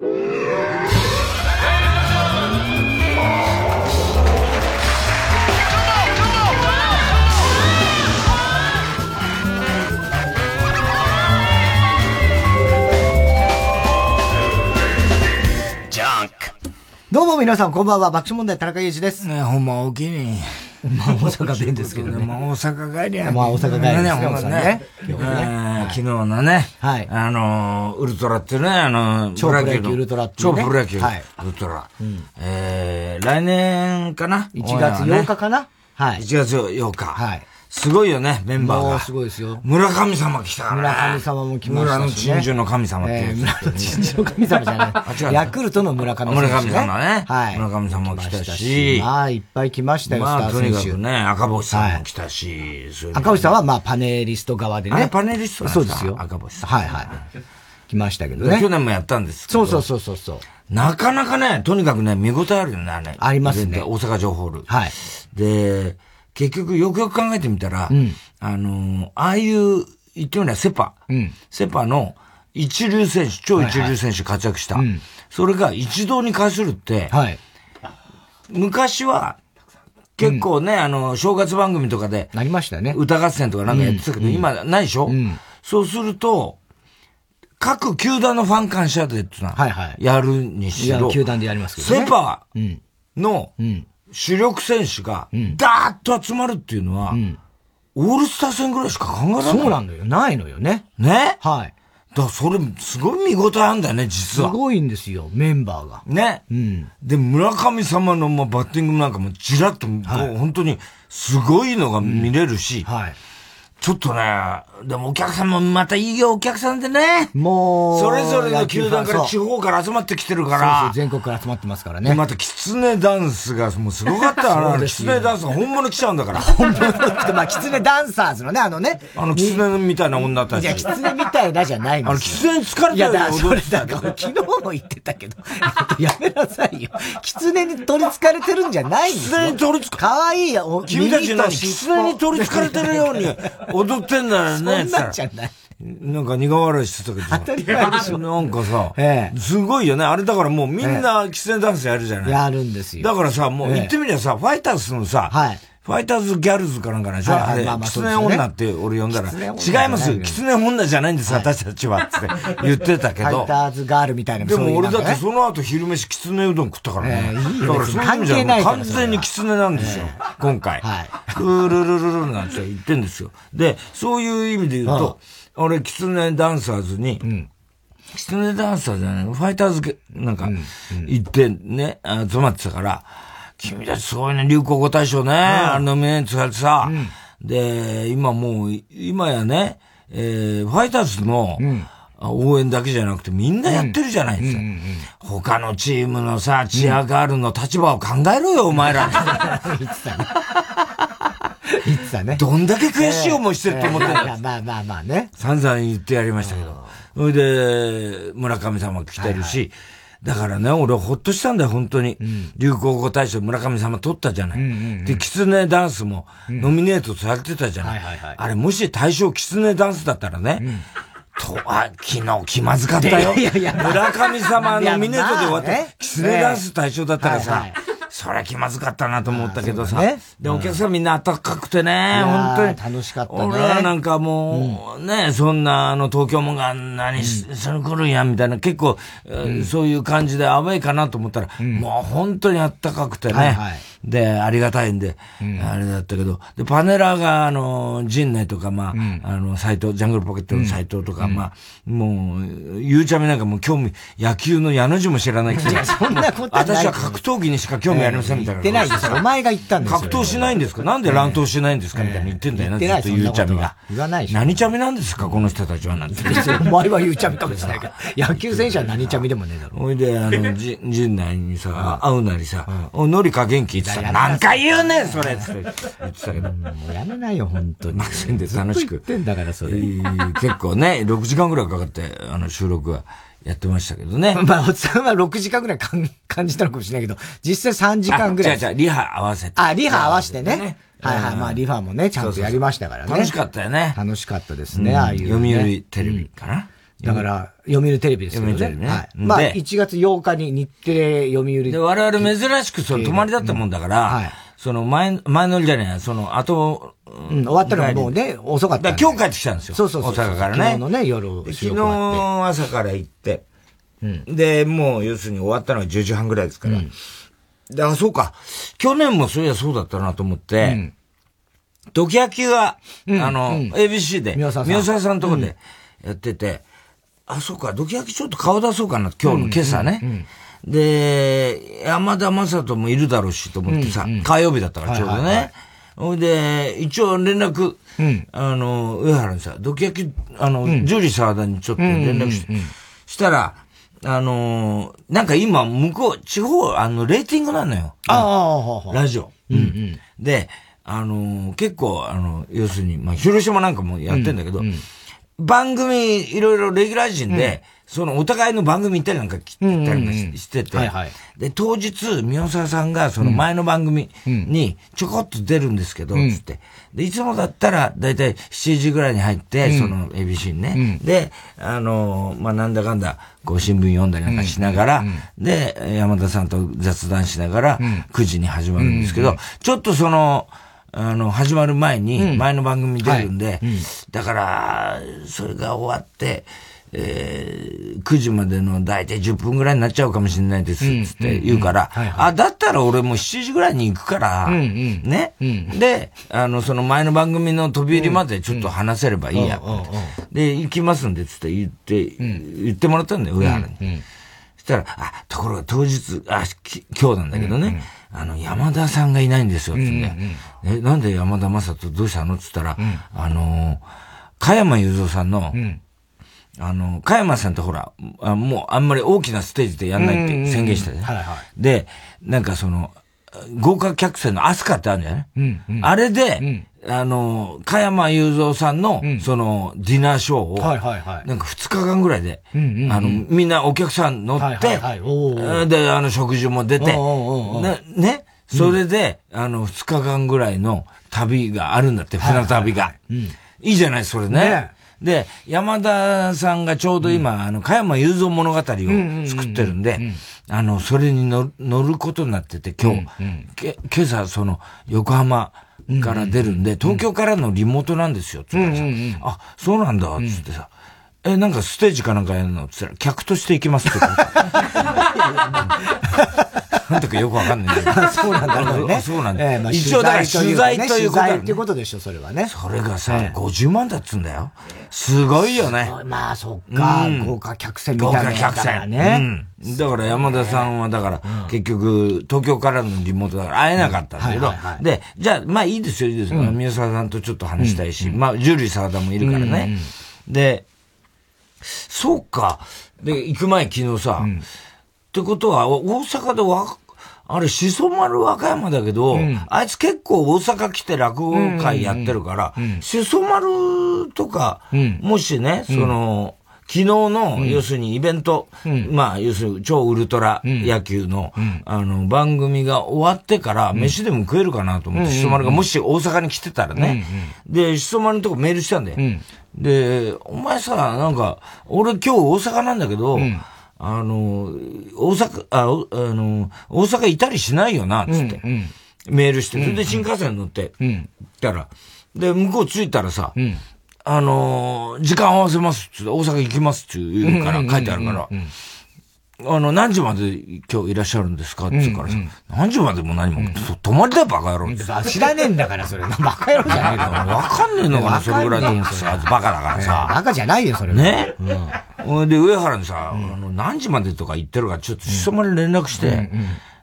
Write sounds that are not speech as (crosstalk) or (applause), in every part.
どうも皆さん、こんばんは。爆笑問題、田中裕二です。ね、ほんまおきに。まあ、大阪弁ですけどね。(laughs) まあ、大阪帰りや。まあ、大阪帰りですね、ほん。昨日のね、はい。あの、ウルトラってね、あの、超プロ野球ウルトラ超プロ野球ウはい。ルトラ。え来年かな ?1 月8日かな？はい。1月8日。はい。すごいよね、メンバーが。すごいですよ。村神様来たから村神様も来ました村の珍獣の神様ってえ村の珍獣の神様じゃない。(laughs) ヤクルトの村神様。村神様ね。はい。村神様も来たし。まあ、いっぱい来ましたよ、まあ、とにかくね、赤星さんも来たし。赤星さんは、まあ、パネリスト側でね。パネリストそうですよ。赤星さん。はいはい。来ましたけどね。去年もやったんですけど。そうそうそうそう。なかなかね、とにかくね、見応えあるよね、あれ。ありますね。大阪城ホール。はい。で、結局よくよく考えてみたら、うん、あの、ああいう、言ってみればセパ、うん、セパの一流選手、超一流選手活躍した。はいはいうん、それが一堂に会するって、はい、昔は、結構ね、うん、あの、正月番組とかで、なりましたね。歌合戦とかなんかやってたけど、今ないでしょ、そうすると、各球団のファン感謝デーってのは、はいはい、やるにしろ、球団でやりますけど、ね、セパの、主力選手が、ダーッと集まるっていうのは、オールスター戦ぐらいしか考えられない。そうなんだよ。ないのよね。ね？はい。だからそれ、すごい見応えあるんだよね、実は。すごいんですよ、メンバーが。ね？うん。で、村上様のもバッティングなんかもじらっと、はい、本当にすごいのが見れるし、うん、はい。ちょっとね、でもお客さんもまたいいよお客さんでね。もう、それぞれの球団から地方から集まってきてるから。そうそう全国から集まってますからね。また、キツネダンスがもうすごかったよな。キツネダンスが本物来ちゃうんだから。本物って、まあ、キツネダンサーズのね、あのね。あの、キツネみたいな女たち。いや、キツネみたいなじゃないんですよ。あの、キツネに疲れてるよ、いや、それだから、昨日も言ってたけど、やめなさいよ。キツネに取り憑かれてるんじゃないんですよ。キツネに取り憑かかわいいよ、君たち何キツネに取り憑かれてるように踊ってんだよね。そんなんじゃない。なんか苦笑いしてたけど当たり前でしょ。なんかさ、ええ、すごいよね。あれだからもうみんなキツネダンスやるじゃない。やるんですよ。だからさ、もう言ってみりゃさ、ファイターズのさ、はい。ファイターズギャルズかなんかでしょ、はいはい、あれ、キツネ女って俺呼んだら、違います、キツネ女じゃないんです、私たちは、って (laughs) 言ってたけど。ファイターズガールみたいなでも俺だってその後昼飯キツネうどん食ったからね。だからそういう意味じゃ完全にキツネなんですよ、今回。はい。クールルルルなんて言ってんですよ。で、そういう意味で言うと、俺、キツネダンサーズに、キツネダンサーじゃない、ファイターズなんか行ってね、集まってたから、君たちすごいね、流行語大賞ね、あのノミネートされてさ、で、今もう、今やね、えー、ファイターズの、応援だけじゃなくてみんなやってるじゃないですか。他のチームのさ、チアガールの立場を考えろよ、お前ら。(laughs) 言ってたね。言ってたね。(laughs) どんだけ悔しい思いしてると思ってんだ、まあ (laughs) まあまあまあね。散々言ってやりましたけど。それで、村上様来てるし、だからね、俺ほっとしたんだよ、本当に。流行語大賞村上様取ったじゃない。で、キツネダンスもノミネートされてたじゃない。あれ、もし大賞キツネダンスだったらね、と、あ、昨日気まずかったよ。いやいや村上様ノミネートで終わって、キツネダンス大賞だったらさ、そりゃ気まずかったなと思ったけどさ。で、お客さんみんな温かくてね、本当に。楽しかったね。俺らなんかもう、ね、そんな、あの、東京もが何し、それ来るんや、みたいな、結構、そういう感じでアウェイかなと思ったら、もう本当にあったかくてね。で、ありがたいんで、あれだったけど、で、パネラーが、あの、陣内とか、まあ、あの、斎藤、ジャングルポケットの斎藤とか、まあ、もう、ゆうちゃみなんかもう興味、野球の矢の字も知らないけど、そんなこと私は格闘技にしか興味ありませんみたいな。言ってないですお前が言ったんですよ。格闘しないんですか？なんで乱闘しないんですか？みたいな言ってんだよ。な、ずっとゆうちゃみが。言わないし。何ちゃみなんですか？この人たちはなんて。お前はゆうちゃみかもしれないけど、野球選手は何ちゃみでもねえだろ。ほいで、あの、じ、陣内にさ、会うなりさ、お、のりか元気？ってさ、何回言うねんそれって言ってたけど。もうやめないよ、本当に。せんで楽しく。言ってんだから、それ。結構ね、6時間ぐらいかかって、あの、収録は。やってましたけどね。(laughs) まあ、おっさんは6時間ぐらい感じたのかもしれないけど、実際3時間ぐらい。じゃじゃリハ合わせて。あ、リハ合わせてね。はいはい。まあ、リハもね、ちゃんとやりましたからね。楽しかったよね。楽しかったですね、ああいう。読売テレビかな。だから、読売テレビですよね。読売テレビね。はい。まあ、1月8日に日テレ読売で、我々珍しくその泊まりだったもんだから、はい。その前、前乗りじゃねえその後、うん、終わったのがもうね、遅かった。今日帰ってきたんですよ。そうそうそう。大阪からね。昨日のね、夜。昨日朝から行って、うん、で、もう要するに終わったのが10時半ぐらいですから。うん、で、あ、そうか。去年もそういやそうだったなと思って、うん、ドキヤキが、うん、あの、うん、ABC で、宮沢さんのとこでやってて、あ、そうか、ドキヤキちょっと顔出そうかな、今日の今朝ね。で、山田正人もいるだろうしと思ってさ、うんうん、火曜日だったからちょうどね。ほ、いで、一応連絡、うん、あの、上原にさ、ドキヤキ、あの、うん、ジュリー沢田にちょっと連絡して、したら、あのなんか今、向こう、地方、あの、レーティングなのよ。ああ、ラジオ。うん。うん、で、あの結構、あの、要するに、まあ、広島なんかもやってんだけど、うんうん、番組、いろいろレギュラー陣で、そのお互いの番組行ったりなんか切ったりなんかしてて、で、当日、宮沢さんがその前の番組にちょこっと出るんですけど、つって。で、いつもだったら、だいたい7時ぐらいに入って、その ABC にね。で、あの、まあ、なんだかんだ、こう新聞読んだりなんかしながら、で、山田さんと雑談しながら、9時に始まるんですけど、ちょっとその、あの、始まる前に、前の番組出るんで、だから、それが終わって、えー、9時までの大体10分ぐらいになっちゃうかもしれないです、つって言うから、あ、だったら俺も7時ぐらいに行くから、ね、うん、で、あの、その前の番組の飛び入りまでちょっと話せればいいや、で、行きますんで、つって言って、言ってもらったんだよ、上原に。そしたら、あ、ところが当日、あ、今日なんだけどね、あの、山田さんがいないんですよ、つって、え、なんで山田正人どうしたの？つったら、あの、加山雄三さんの、あの、加山さんってほら、あもうあんまり大きなステージでやんないって宣言したね。で、なんかその、豪華客船のアスカってあるんじゃない、うんうん、あれで、うん、あの、加山雄三さんの、うん、その、ディナーショーを、はいはいはい。なんか2日間ぐらいで、うんうんうん、あの、みんなお客さん乗って、はいはいはい、で、あの、食事も出て、ね、ね、それで、あの、2日間ぐらいの旅があるんだって、船旅が。はいはいじゃない、それね。ね。で、山田さんがちょうど今、うん、あの、加山雄三物語を作ってるんで、あの、それに乗ることになってて、今日、け今朝、その、横浜から出るんで、東京からのリモートなんですよ、つってさ、あ、そうなんだ、つってさ、え、なんかステージかなんかやるの？つったら、客として行きますって。(laughs) なんとかよくわかんない (laughs) そうなんだろうね。そうなんだ。えーまあ、一応だから取材ということだ、ね。取材っていうことでしょ、それはね。それがさ、えー、50万だっつんだよ。すごいよね。まあ、そっか、うん、豪華客船みたいな、豪華客船。ね、うん。だから山田さんは、だから、結局、東京からのリモートだから会えなかったんだけど、で、じゃあ、まあいいですよ、いいですよ。宮沢さんとちょっと話したいし、まあ、ジュリー沢田もいるからね。で、そうか。で、行く前昨日さ、ってことは、大阪でわ、あれ、しそ丸和歌山だけど、うん、あいつ結構大阪来て落語会やってるから、しそ丸とか、うん、もしね、その、昨日の、要するにイベント、まあ、要するに超ウルトラ野球の、あの、番組が終わってから、飯でも食えるかなと思って、しそ丸がもし大阪に来てたらね。で、しそ丸のとこメールしたんだよ。で、お前さ、なんか、俺今日大阪なんだけど、あの、大阪、あ、あの、大阪いたりしないよな、つって。うん。うん、メールして、それで新幹線乗って、うん、たら、で、向こう着いたらさ、うん、あの、時間合わせますつって、大阪行きますって言うから、書いてあるから、あの、何時まで今日いらっしゃるんですか？って言うからさ、うんうん、何時までも何も、うん、泊まりだよ、バカ野郎。知らねえんだから、それ。バカ野郎じゃねえか。わかんねえのかな、それぐらいと思ってさ、バカだからさ。バカじゃないよ、それ。ね？うん。で、上原にさ、あの、何時までとか言ってるから、ちょっとしそまに連絡して、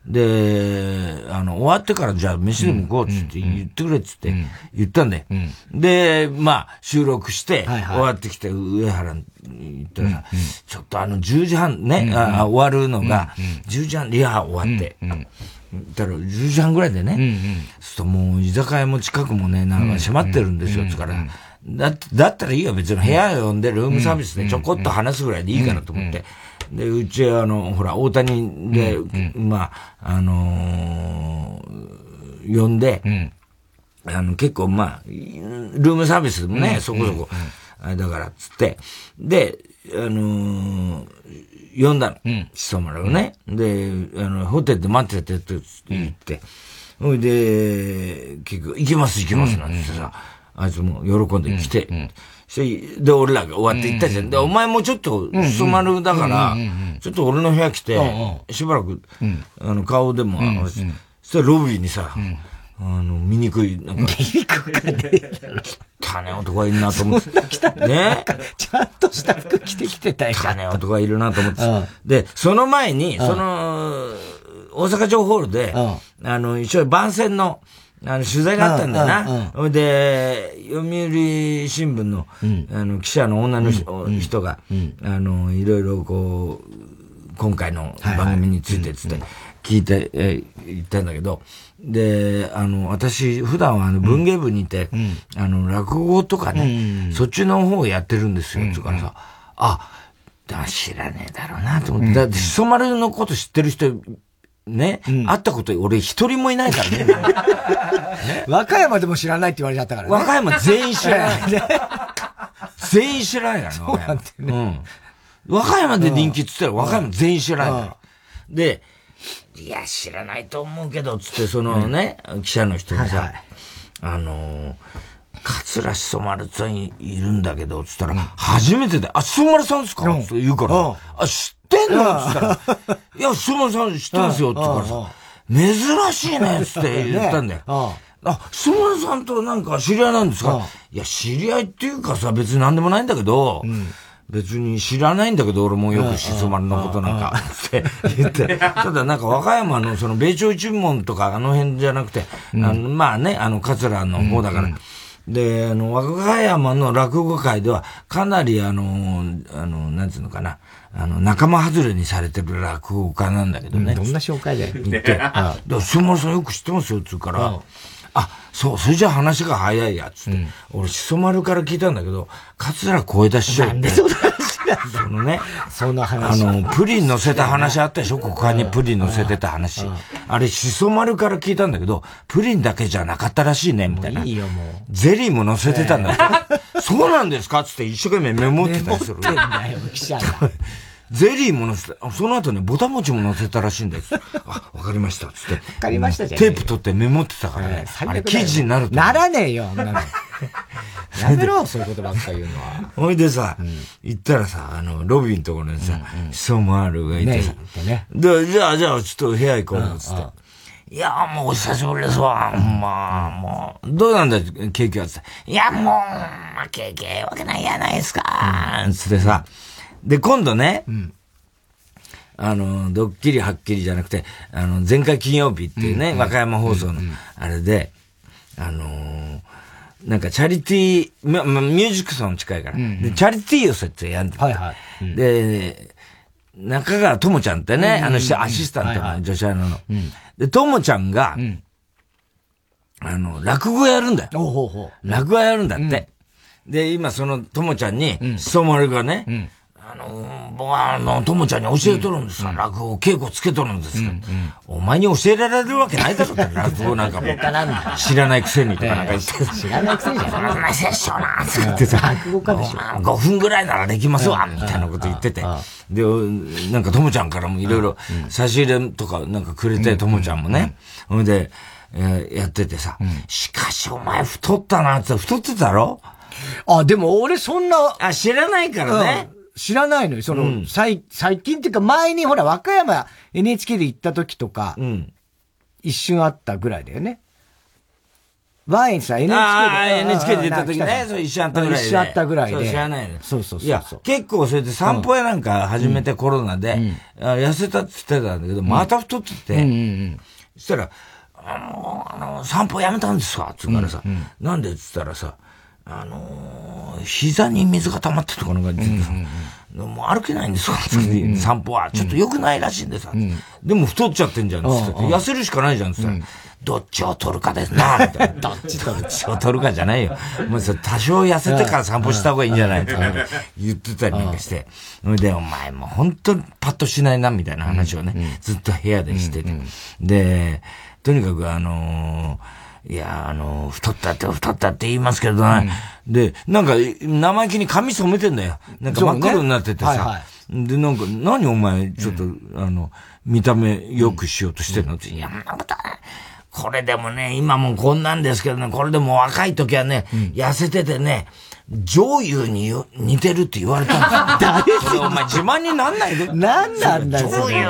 で、あの、終わってからじゃあ飯でも行こうっつって言ってくれっつって言ったんで、で、まあ、収録して、終わってきて、上原に言ったらさ、ちょっとあの、10時半ね、あ終わるのが、10時半、リハ終わって、だから10時半ぐらいでね、そうするともう居酒屋も近くもね、なんか閉まってるんですよ、つから、だだったらいいよ、別に。部屋呼んでルームサービスでちょこっと話すぐらいでいいかなと思って。で、うちはあの、ほら、大谷で、まあ、あの呼んで、あの、結構まあ、ルームサービスもね、そこそこ、あれだから、つって、で、あのー、呼んだの。うん。しそ丸をね。で、あの、ホテルで待っててって言って、ほ、いで、結局、行きます行きますなんてさ、あいつも喜んで来て、で、俺らが終わって行ったじゃん。で、お前もちょっと、すまるだから、ちょっと俺の部屋来て、しばらく、あの、顔でも、そしたらロビーにさ、あの、醜い、なんか。醜かね汚ね男がいるなと思って。ね？ちゃんとした服着てきてたよ。汚ね男がいるなと思って。で、その前に、その、大阪城ホールで、あの、一応番宣の、あの、取材があったんだよな。ほ、いで、読売新聞の、あの、記者の女の人が、あの、いろいろこう、今回の番組についてつって、聞いて、え言ったんだけど、で、あの、私、普段はあの文芸部にいて、うん、あの、落語とかね、うん、そっちの方をやってるんですよ、つうからさ、あ、知らねえだろうなと思って、だって、しそ丸のこと知ってる人、ね、うん、会ったこと俺一人もいないからね。(laughs) ね和歌山でも知らないって言われちゃったからね。和歌山全員知らない。(laughs) 全員知らないからね。そうなんだよね。うん。和歌山で人気っつったら和歌山全員知らないから。で、いや、知らないと思うけど、つって、そのね、うん、記者の人にさ、はいはい、あのー、桂しそ丸さんいるんだけど、つったら、うん、初めてで、あ、しそ丸さんですか、うん、って言うから、あ、知ってんの？つったら、いや、しそ丸さん知ってますよ、って言うからさ、珍しいね、つって言ったんだよ。あ、しそ丸さんとなんか知り合いなんですか？いや、知り合いっていうかさ、別に何でもないんだけど、うん。別に知らないんだけど、俺もよくしそ丸のことなんか、って言って。ただなんか和歌山のその米朝一門とかあの辺じゃなくて、うん、あのまあね、あの桂の方だから、で、あの、和歌山の落語会では、かなりあの、あの、なんつうのかな、あの、仲間外れにされてる落語家なんだけどね。どんな紹介で言って、(laughs) ああ、しそ丸さんよく知ってますよ、つうから、あ、そう、それじゃ話が早いや、つって。うん、俺、しそ丸から聞いたんだけど、桂小枝師匠って。なんでそそのね、その話。あの、プリン乗せた話あったでしょ？股間にプリン乗せてた話。あれ、しそ丸から聞いたんだけど、プリンだけじゃなかったらしいね、みたいな。いいよ、もう。ゼリーも乗せてたんだよ。(laughs) そうなんですか？つって一生懸命メモってたりする。メモってんだよ、記者 (laughs) ゼリーも乗せて、その後ね、ボタ餅も乗せたらしいんです。(laughs) あ、わかりました、つって。わかりましたじゃん。テープ取ってメモってたからね。あれ記事になると。ならねえよ、なの。(laughs) やめろ、そういうことばっか言うのは。ほいでさ、行ったらさ、あの、ロビーのところにさ、ソマールがいてさ。で、じゃあ、じゃあ、ちょっと部屋行こう、つって。いや、もうお久しぶりですわ。まあ、もう、どうなんだ、ケーキはつって。いや、もう、ケーキわけないやないですか。つってさ、で、今度ね、うん、あの、ドッキリはっきりじゃなくて、あの、前回金曜日っていうね、うん、和歌山放送の、あれで、あのー、なんかチャリティー、ま、ま、ミュージックソン近いから、うんうん、で、チャリティーをそうやってやんではいはい。うん、で、中川ともちゃんってね、あの、アシスタントの女子アナの。で、ともちゃんが、あの、落語やるんだよ。落語やるんだって。で、今そのともちゃんに、しまるがね、あの、僕は、あの、ともちゃんに教えとるんですよ。落語、稽古つけとるんですよ。お前に教えられるわけないだろ、(laughs) 落語なんかも。知らないくせにとかなんか言って。知らないくせにじゃない。お前拙者な、って言ってさ。落語家でしょ。5分ぐらいならできますわ、みたいなこと言ってて。で、なんかともちゃんからもいろいろ差し入れとかなんかくれて、ともちゃんもね。ほんで、やっててさ、しかしお前太ったなって太ってたろ？あ、でも俺そんな。あ、知らないからね。知らないのよ。その、うん、最、最近っていうか前にほら、和歌山 NHK で行った時とか、うん、一瞬あったぐらいだよね。ワインさ、NHK で。ああ、NHK で行った時ね、そう一瞬あったぐらいで。一瞬あったぐらいで。知らないの。そうそうそう。いや、結構それで散歩屋なんか始めてコロナで、うん、痩せたって言ってたんだけど、また太ってて、そしたら、あの、あの、散歩やめたんですかつうからさ、なんでっつったらさ、あのー、膝に水が溜まってるところが出てさ、うんうん、もう歩けないんですよ、うんうん、散歩は。ちょっと良くないらしいんでさ、うん、でも太っちゃってんじゃん、つって。痩せるしかないじゃん、つって。どっちを取るかですな、みたいな。(laughs) どっちどっちを取るかじゃないよ。(laughs) もうそ多少痩せてから散歩した方がいいんじゃないとか言ってたりなんかして。で、お前もう本当にパッとしないな、みたいな話をね、ずっと部屋でしてて。で、とにかくあのーいや、あの、太ったって太ったって言いますけどね。うん、で、なんか、生意気に髪染めてんだよ。なんか真っ黒になっててさ。ねはいはい、で、なんか、何お前、ちょっと、うん、あの、見た目良くしようとしてるの？って、いや、んなことこれでもね、今もこんなんですけどね、これでも若い時はね、痩せててね、女優に似てるって言われたんだ。誰それお前自慢になんないで。なんなんだよ。女優。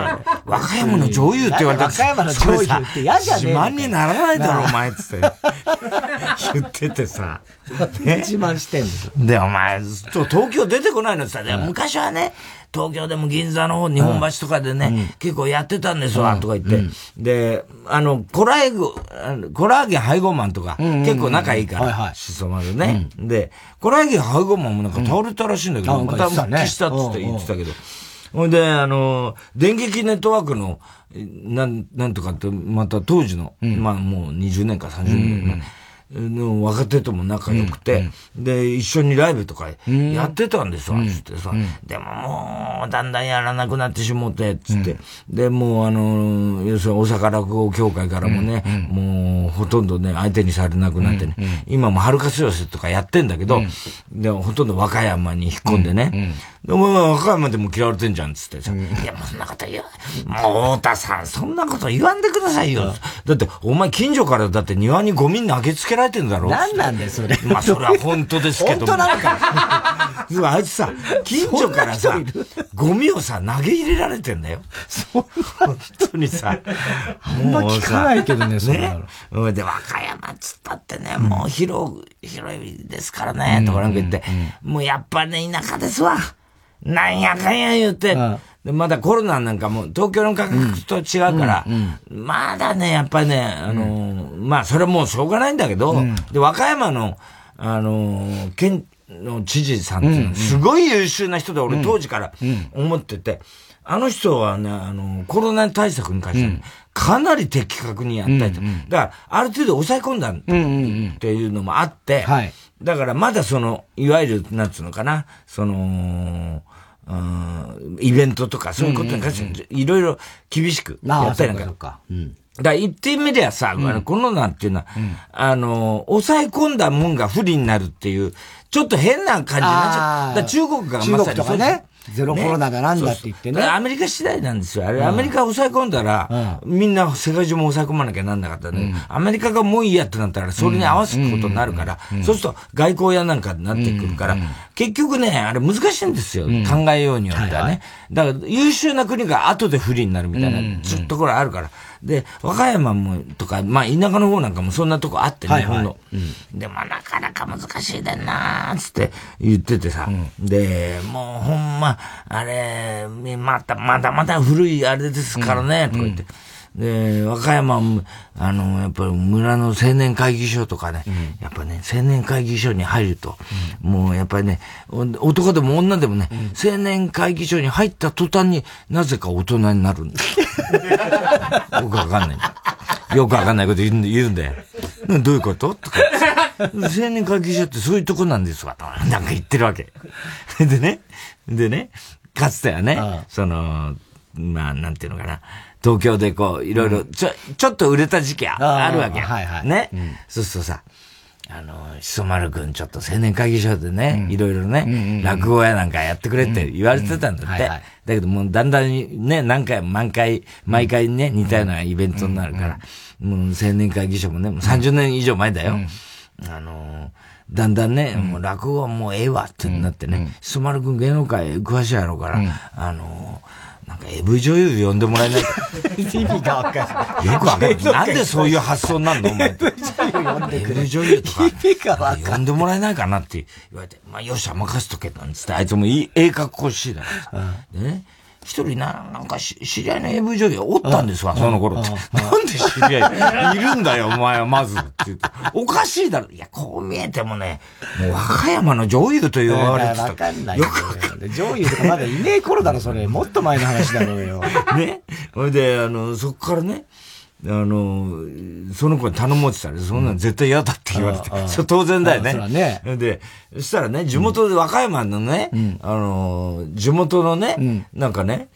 和歌山の女優って言われた和歌山の女優って嫌じゃねえ。自慢にならないだろ、お前っつって。(laughs) 言っててさ。自慢してんですで、お前、東京出てこないのってさ、昔はね、東京でも銀座の方、日本橋とかでね、うん、結構やってたんですわ、とか言って。うん、で、あの、コラーゲ、コラーゲン配合マンとか、結構仲いいから、はいはい、しそまでね、うん。で、コラーゲン配合マンもなんか倒れたらしいんだけど、また復帰したっつって言ってたけど。ほんで、あの、電撃ネットワークの、なん、なんとかって、また当時の、まあもう20年か30年、うんの若手とも仲良くて、うん、で、一緒にライブとかやってたんですわ、つってさ、うん、でももう、だんだんやらなくなってしもって、つって、で、もうあの、要するに大阪落語協会からもね、もうほとんどね、相手にされなくなってね、今も春日寄せとかやってんだけど、で、ほとんど和歌山に引っ込んでね、で、お前は和歌山でも嫌われてんじゃん、つってさ、いや、もうそんなこと言わ、もう太田さん、そんなこと言わんでくださいよ。だって、お前近所からだって庭にゴミ投げつけられてんだろ？何なんだよ、それ。まあ、それは本当ですけども。本当なのか。(laughs) あいつさ、近所からさ、ゴミをさ、投げ入れられてんだよ。そんな本当にさ、あんま聞かないけどね、そね。で、和歌山っつったってね、もう広、広いですからね、とかなんか言って、もうやっぱりね、田舎ですわ。なんやかんや言って、で、まだコロナなんかも東京の価格と違うから、まだね、やっぱりね、あのまあ、それはもうしょうがないんだけど、で、和歌山の、あの県の知事さんっていうのすごい優秀な人で、俺当時から思ってて、あの人はね、あの、コロナ対策に関して、かなり的確にやったりと。だから、ある程度抑え込んだっていうのもあって、だからまだその、いわゆる、なんつうのかな、その、イベントとかそういうことに関して、いろいろ厳しくやったりなんか。だから言ってみりゃさ、うん、このなんていうのは、うん、あの、抑え込んだもんが不利になるっていう、ちょっと変な感じになっちゃう。だ中国がまさにそうね。ゼロコロナだなんだって言ってね。アメリカ次第なんですよ。あれ、アメリカ抑え込んだら、みんな世界中も抑え込まなきゃなんなかったね。アメリカがもういいやってなったら、それに合わせることになるから、そうすると外交やなんかになってくるから、結局ね、あれ難しいんですよ。考えようによってはね。だから優秀な国が後で不利になるみたいな、ずっところあるから。で、和歌山も、とか、まあ、田舎の方なんかもそんなとこあってね、はいはい、の、うん。でも、なかなか難しいでんなーつって言っててさ、うん、で、もうほんま、あれ、また、まだまだ古いあれですからね、とか言って。で、和歌山も、あの、やっぱり村の青年会議所とかね、うん、やっぱね、青年会議所に入ると、うん、もうやっぱりね、男でも女でもね、うん、青年会議所に入った途端になぜか大人になるんだ。(laughs) よくわかんない。よくわかんないこと言うんだよ。どういうこと？とか。青年会議所ってそういうとこなんですわ、と。なんか言ってるわけ。でね、でね、かつてはね、その、まあ、なんていうのかな。東京でこう、いろいろ、ちょ、ちょっと売れた時期あるわけ。はいはい。ね。うん、そうするとさ、あの、しそ丸くんちょっと青年会議所でね、いろいろね、落語やなんかやってくれって言われてたんだって。だけどもうだんだんね、何回も毎回、毎回ね、似たようなイベントになるから、もう青年会議所もね、もう30年以上前だよ。あのだんだんね、もう落語はもうええわってなってね、しそ丸くん芸能界詳しいやろうから、あのなんか AV 女優呼んでもらえないか。意味がわかんない。よくわかんな (laughs) い。なんでそういう発想なんの？お前。AV 女優とか。意味がわかんない。呼んでもらえないかなって言われて、まあよし、任せとけなんつって、あいつもいい、ええ格好しいだろ。でね。一人な、なんかし、知り合いの AV 女優おったんですわ、その頃って。なんで知り合い？(laughs) いるんだよ、お前はまず。って言って。おかしいだろ。いや、こう見えてもね、もう和歌山の女優と呼ばれてた。わかんない。よく。女優とかまだいねえ頃だろ、それ。もっと前の話だろうよ。(laughs) ね。それで、あの、そっからね、あの、その子に頼もうってたら、そんなの絶対嫌だって言われて。うん、それ当然だよね。ねで、そしたらね、地元で和歌山のね、うん、あの、地元のね、うん、なんかね、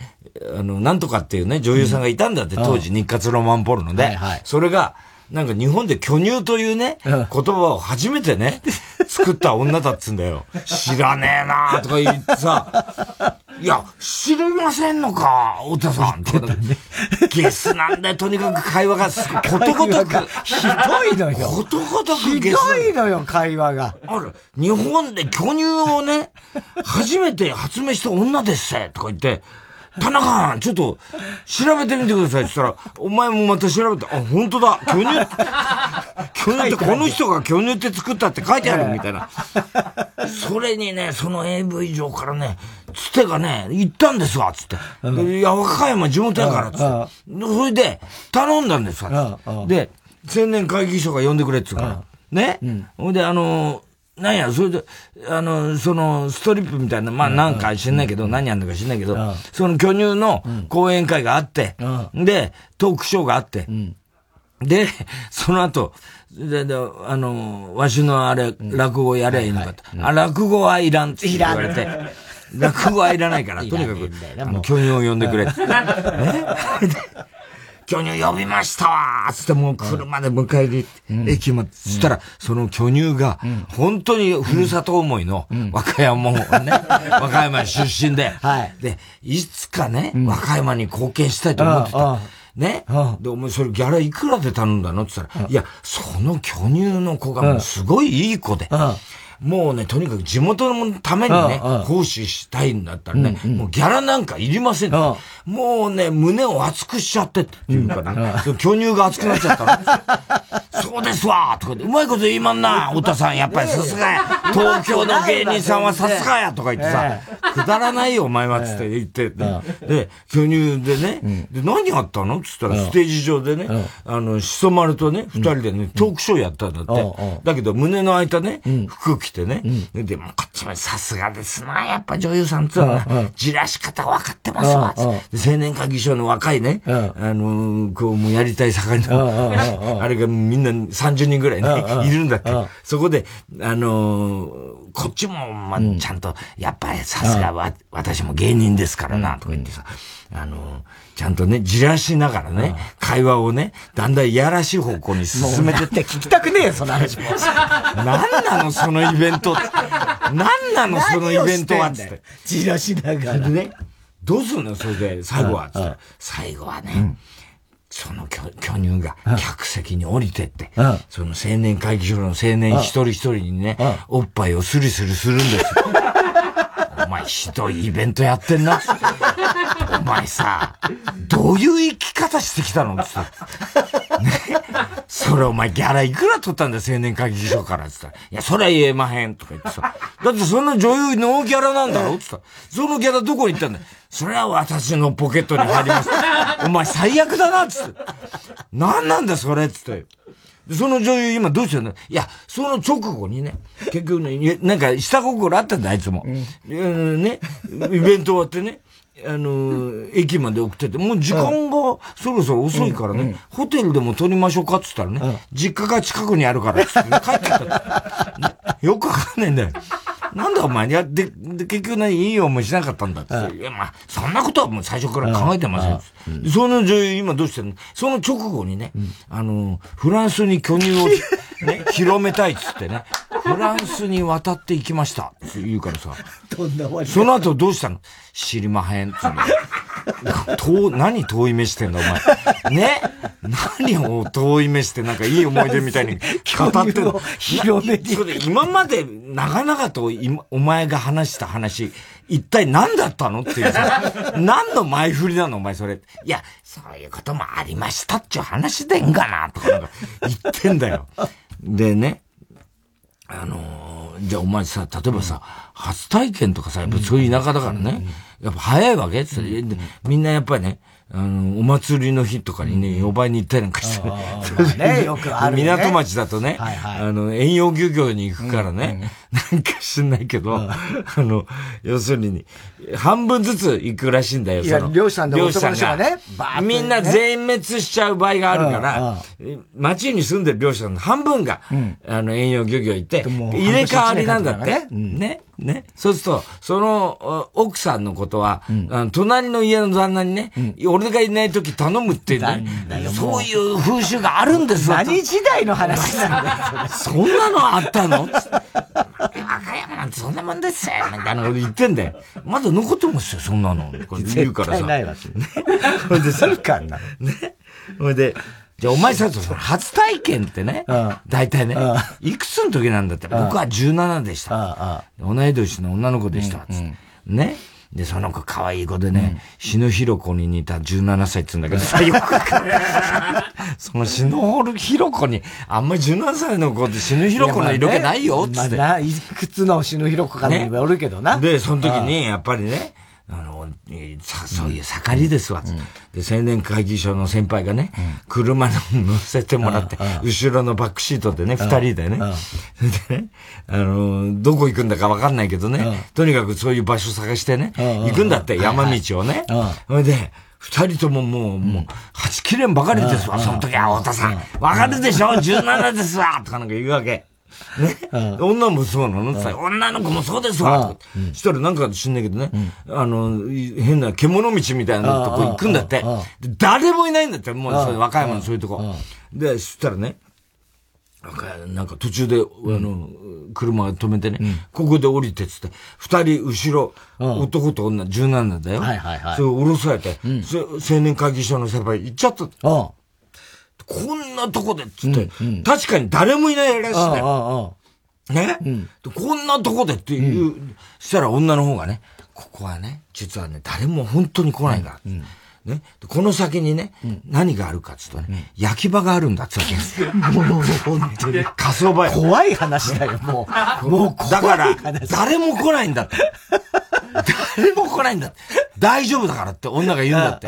あの、なんとかっていうね、女優さんがいたんだって、当時日活ロマンポルノで。はいはい、それが、なんか日本で巨乳というね、言葉を初めてね、(laughs) 作った女だっつんだよ。知らねえなとか言ってさ、いや、知りませんのか、太田さん。とか、ね、ゲスなんだよ、とにかく会話がすごい、ことごとく。ひどいのよ。ことごとくゲス。ひどいのよ、会話が。ある。日本で巨乳をね、初めて発明した女ですせ、とか言って、田中ちょっと、調べてみてください。って言ったら、お前もまた調べて、あ、本当だ、巨乳、巨乳ってこの人が巨乳って作ったって書いてあるみたいな。それにね、その AV 上からね、つてがね、行ったんですわ、つって。いや、和歌山地元やから、つって。それで、頼んだんですわ、で、青年会議所が呼んでくれっつうから。ね。ほんで、あのなんや、それで、あの、その、ストリップみたいな、まあ、なんか知んないけど、何やんのか知んないけど、その巨乳の講演会があって、で、トークショーがあって、で、その後、で、で、あの、わしのあれ、落語やれゃいいのかと。あ、落語はいらんって言われて、落語はいらないから、とにかく、巨乳を呼んでくれって。(laughs) 巨乳呼びましたわ。つってもう車で迎えに行って、駅まで、そしたら、その巨乳が、本当にふるさと思いの、和歌山もね、(laughs) 和歌山出身で、で、いつかね、和歌山に貢献したいと思ってた。ね。で、お前それギャラいくらで頼んだの？って言ったら、いや、その巨乳の子がもうすごいいい子で、もうね、とにかく地元のためにね、奉仕したいんだったらね、もうギャラなんかいりません。もうね、胸を熱くしちゃってっていうかな。巨乳が熱くなっちゃったの。(laughs) そうですわとかうまいこと言いまんな、(laughs) 太田さん。やっぱりさすがや。(laughs) 東京の芸人さんはさすがやとか言ってさ、くだらないよ、お前は、つって言って、で、巨乳でね、で、何やったの？つったら、ステージ上でね、あの、しそ丸とね、二人でね、トークショーやったんだって。だけど、胸の開いたね、服着てね、でも、こっちもさすがですな、やっぱ女優さんつうのは、じらし方分かってますわ、青年会議所の若いね、あの、こう、もうやりたい盛りの、(laughs) あれがみんな30人ぐらいね、いるんだって。そこで、あの、こっちも、まあ、ちゃんと、やっぱりさすがは、私も芸人ですからな、とか言ってさ、あの、ちゃんとね、じらしながらね、会話をね、だんだんいやらしい方向に進めてって。(laughs) 聞きたくねえよ、その話も。(laughs) 何なの、そのイベント。何なの、そのイベントは、つって。じらしながら。ね、どうすんの、それで、最後は、つって。最後はね、その巨乳が客席に降りてって、その青年会議所の青年一人一人にね、おっぱいをスリスリするんですよ。(laughs) お前ひどいイベントやってんな。(laughs) お前さ、どういう生き方してきたのって。(laughs) ね。それお前ギャラいくら取ったんだ青年会議所からって言ったら。いや、それは言えまへんとか言ってさ。だってその女優ノーギャラなんだろ？って言ったら。そのギャラどこに行ったんだよ？それは私のポケットに入ります。(laughs) お前最悪だなっつって。何なんだそれっつって。その女優今どうしてんの？いや、その直後にね、結局ね、なんか下心あったんだ、あいつも。うん、ね、イベント終わってね、あの、駅まで送ってて、もう時間がそろそろ遅いからね、ホテルでも取りましょうかって言ったらね、実家が近くにあるからって帰ってきた。(laughs) よくわかんないんだよ。なんだお前や、で、で、結局何、いい思いしなかったんだって。いや、まあ、そんなことはもう最初から考えてません。その女優今どうしてるの？その直後にね、あの、フランスに巨乳を、(laughs) ね、広めたいっつってね、フランスに渡っていきましたって言うからさ。どんなその後どうしたの？知りまへんっつって。遠、何遠い目してんだお前。ね？何を遠い目してなんかいい思い出みたいに語ってんの？広めて。今まで長々とお前が話した話、一体何だったの？っていうさ、(laughs) 何の前振りなの？お前それ。いや、そういうこともありましたっちゅう話でんがな、とかなんか言ってんだよ。でね、あのー、じゃあお前さ、例えばさ、初体験とかさ、やっぱそういう田舎だからね、やっぱ早いわけ？って、みんなやっぱりね、あの、お祭りの日とかにね、呼ばれに行ったりなんかして。ね、(laughs) よくある、港町だとね、あの、遠洋漁業に行くからね、なんか知んないけど、あの、要するに、半分ずつ行くらしいんだよ、その。漁師さんで漁師さんが。ね、みんな全滅しちゃう場合があるから、町に住んでる漁師さんの半分が、あの、遠洋漁業行って、入れ替わりなんだって。ね。ね。そうすると、その、奥さんのことは、隣の家の旦那にね、俺俺がいない時頼むって、そういう風習があるんですよ。何時代の話なんだよ、そんなのあったの？和歌山なんてそんなもんですよみたいなこと言ってんだよ。まだ残ってますよ、そんなの。これ言うからさ。ないわけ。ね。それでさ、かんな。ね。それで、じゃあお前さ、初体験ってね、大体ね、いくつの時なんだって、僕は17でした。同い年の女の子でした。ね。で、その子可愛い子でね、死ぬひろ子に似た17歳って言うんだけどさ、(laughs) よくその死ぬひろ子に、あんまり17歳の子って死ぬひろ子の色気ないよ、つって。まあ、いくつの死ぬひろ子かによるけどな。で、その時に、やっぱりね、あの、さ、そういう盛りですわ、うん、で、青年会議所の先輩がね、うん、車に乗せてもらって、後ろのバックシートでね、二人でね、(laughs) でね、あの、どこ行くんだかわかんないけどね、とにかくそういう場所探してね、行くんだって、山道をね。それで、二人とももう、もう、はちきれんばかりですわ、その時は、太田さん。わかるでしょ ?17 ですわとかなんか言うわけ。ね、女もそうなの？って女の子もそうですわ。したらなんか知んないけどね、あの、変な獣道みたいなとこ行くんだって。誰もいないんだって、もう和歌山のそういうとこ。で、そしたらね、なんか途中で、あの、車止めてね、ここで降りてっつって、二人後ろ、男と女、17だよ。はいはいはい。それ降ろされて、青年会議所の先輩行っちゃった。こんなとこでっつって、うんうん、確かに誰もいないらしいんだよ。ね、うん、こんなとこでっていう、うん、したら女の方がね、ここはね、実はね、誰も本当に来ないから。うんね、この先にね、うん、何があるかっつうとね、うん、焼き場があるんだっつうわけ。もう本当に。火葬場怖い話だよ、もう。もう怖いだから、誰も来ないんだって。誰も来ないんだって。大丈夫だからって女が言うんだって。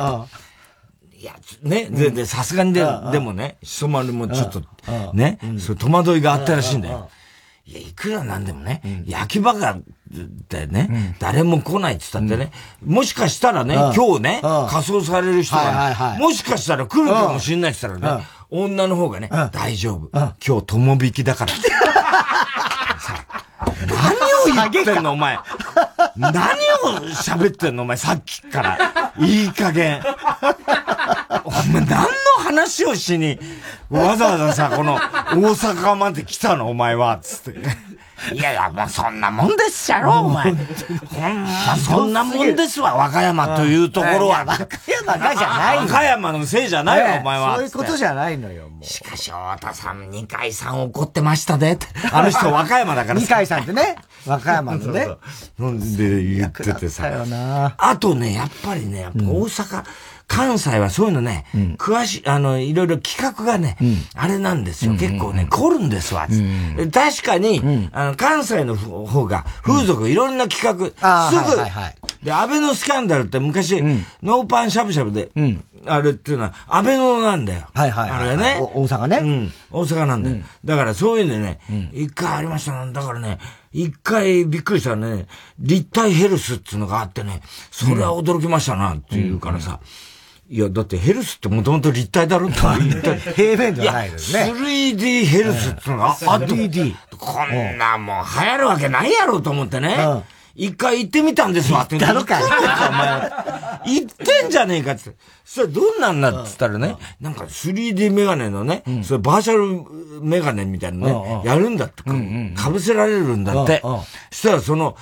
いや、ね、で、で、さすがにで、でもね、しそ丸もちょっと、ね、そう戸惑いがあったらしいんだよ。いや、いくらなんでもね、焼き場が、ってね、誰も来ないって言ったってね、もしかしたらね、今日ね、仮装される人が、もしかしたら来るかもしれないって言ったらね、女の方がね、大丈夫。今日友引きだから。(laughs) を言ってんのお前。何を喋ってんのお前さっきから。いい加減。お前何の話をしに、わざわざさ、この大阪まで来たのお前は、つって。いやいや、もうそんなもんですやろ、お前。ま、そんなもんですわ、和歌山というところは。和歌山がじゃない和歌山のせいじゃないわ、お前は。そういうことじゃないのよ、もう。しかし、太田さん、二階さん怒ってましたね、って。あの人、和歌山だから二階さんってね、和歌山のね。なんで言っててさ。あとね、やっぱりね、大阪、関西はそういうのね、うん、詳しい、あの、いろいろ企画がね、うん、あれなんですよ。結構ね、凝るんですわ。うん、確かに、あの、関西の方が、風俗いろんな企画、すぐ、で、安倍のスキャンダルって昔、ノーパンしゃぶしゃぶで、あれっていうのは、安倍のなんだよ。はいはい、あれね。大阪ね。うん。大阪なんだよ。だからそういうのね、一回ありましただからね、一回びっくりしたね、立体ヘルスっていうのがあってね、それは驚きましたな、っていうからさ、いや、だってヘルスってもともと立体だろって言った平面じゃないですね。3D ヘルスってのがあって、3D。こんなもう流行るわけないやろと思ってね。一回行ってみたんですわって。(laughs) 行ったのか行ってんじゃねえかって。それどんなんだっつったらね、なんか 3D メガネのね、それバーチャルメガネみたいなね、やるんだって、かぶせられるんだって。そしたらその、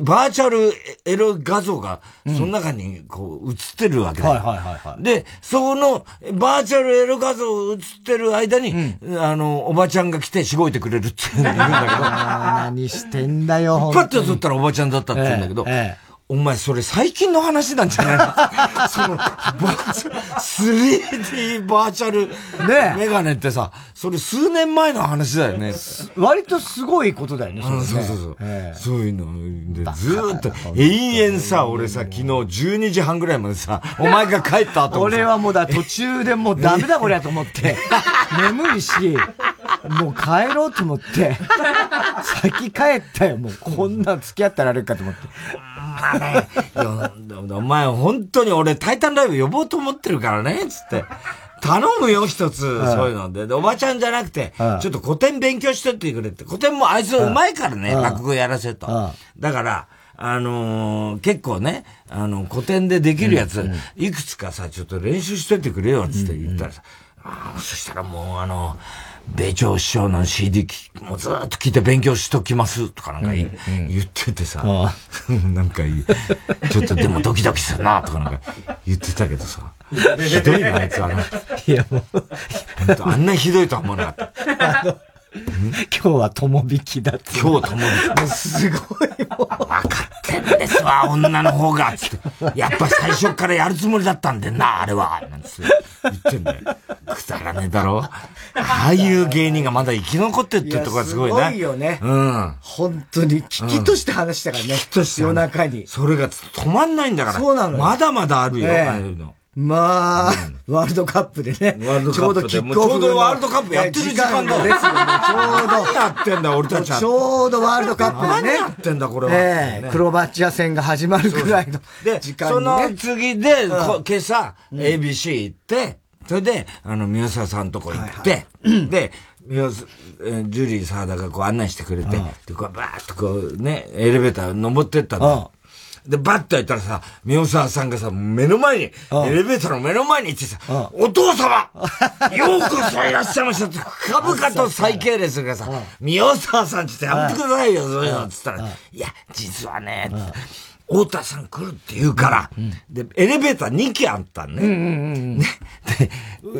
バーチャルエロ画像が、その中にこう映ってるわけだ。で、そのバーチャルエロ画像映ってる間に、あの、おばちゃんが来てしごいてくれるって言うんだけど。何してんだよ、パッと撮ったらおばちゃんだったって言うんだけど、えええお前それ最近の話なんじゃない (laughs) その、3D バーチャルメガネってさ、それ数年前の話だよね。割とすごいことだよね、そね。そうそうそう。そういうの。で、ずーっと、延々さ、俺さ、昨日12時半ぐらいまでさ、お前が帰った後 (laughs) 俺はもうだ、途中でもうダメだ (laughs) これやと思って、眠いし、もう帰ろうと思って、先帰ったよ、もう。こんな付き合ったられるかと思って。まあね、お前本当に俺タイタンライブ呼ぼうと思ってるからね、つって。頼むよ、一つ、そういうので。で、おばちゃんじゃなくて、ちょっと古典勉強してってくれって。古典もあいつうまいからね、落語やらせと。だから、あのー、結構ね、あの、古典でできるやつ、いくつかさ、ちょっと練習しといてくれよ、つって言ったらさ、あそしたらもうあの、米朝師匠の CD もうずっと聞いて勉強しときますとかなんか言,、っててさ、(laughs) なんかちょっとでもドキドキするなとかなんか言ってたけどさ、(laughs) ひどいなあいつはな。いやもう、あんなひどいとは思わなかった。(laughs) (laughs) 今日は友引きだって。今日友引き。すごいもう。分かってんですわ、女の方が。つって。やっぱ最初からやるつもりだったんでな、あれは。なんつって言ってんだよ。くだらねえだろ。ああいう芸人がまだ生き残ってってとこがすごいね。すごいよね。うん。本当に、危機として話したからね。危機として。夜中に。それが止まんないんだから。そうなのまだまだあるよ、ああいうの。まあ、ワールドカップでね。ワールドカップで。ちょうどちょうどワールドカップやってる時間だ。ですよね。ちょうど。何やってんだ、俺たちは。ちょうどワールドカップでね。何やってんだ、これは。ええ、クロバチア戦が始まるくらいの時間に、その次で、今朝、ABC 行って、それで、あの、宮沢さんとこ行って、で、宮沢、ジュリー沢田がこう案内してくれて、で、こうバーッとこうね、エレベーター登ってったんだ。で、バッと開いたらさ、宮沢さんがさ、目の前に、エレベーターの目の前に行ってさ、お父様 (laughs) ようこそいらっしゃいましたって、深々と最系列がさ、宮沢さんちょっとやめてくださいよ、そういうの。つったら、いや、実はね、太田さん来るって言うから、で、エレベーター2機あったんね。ね。で、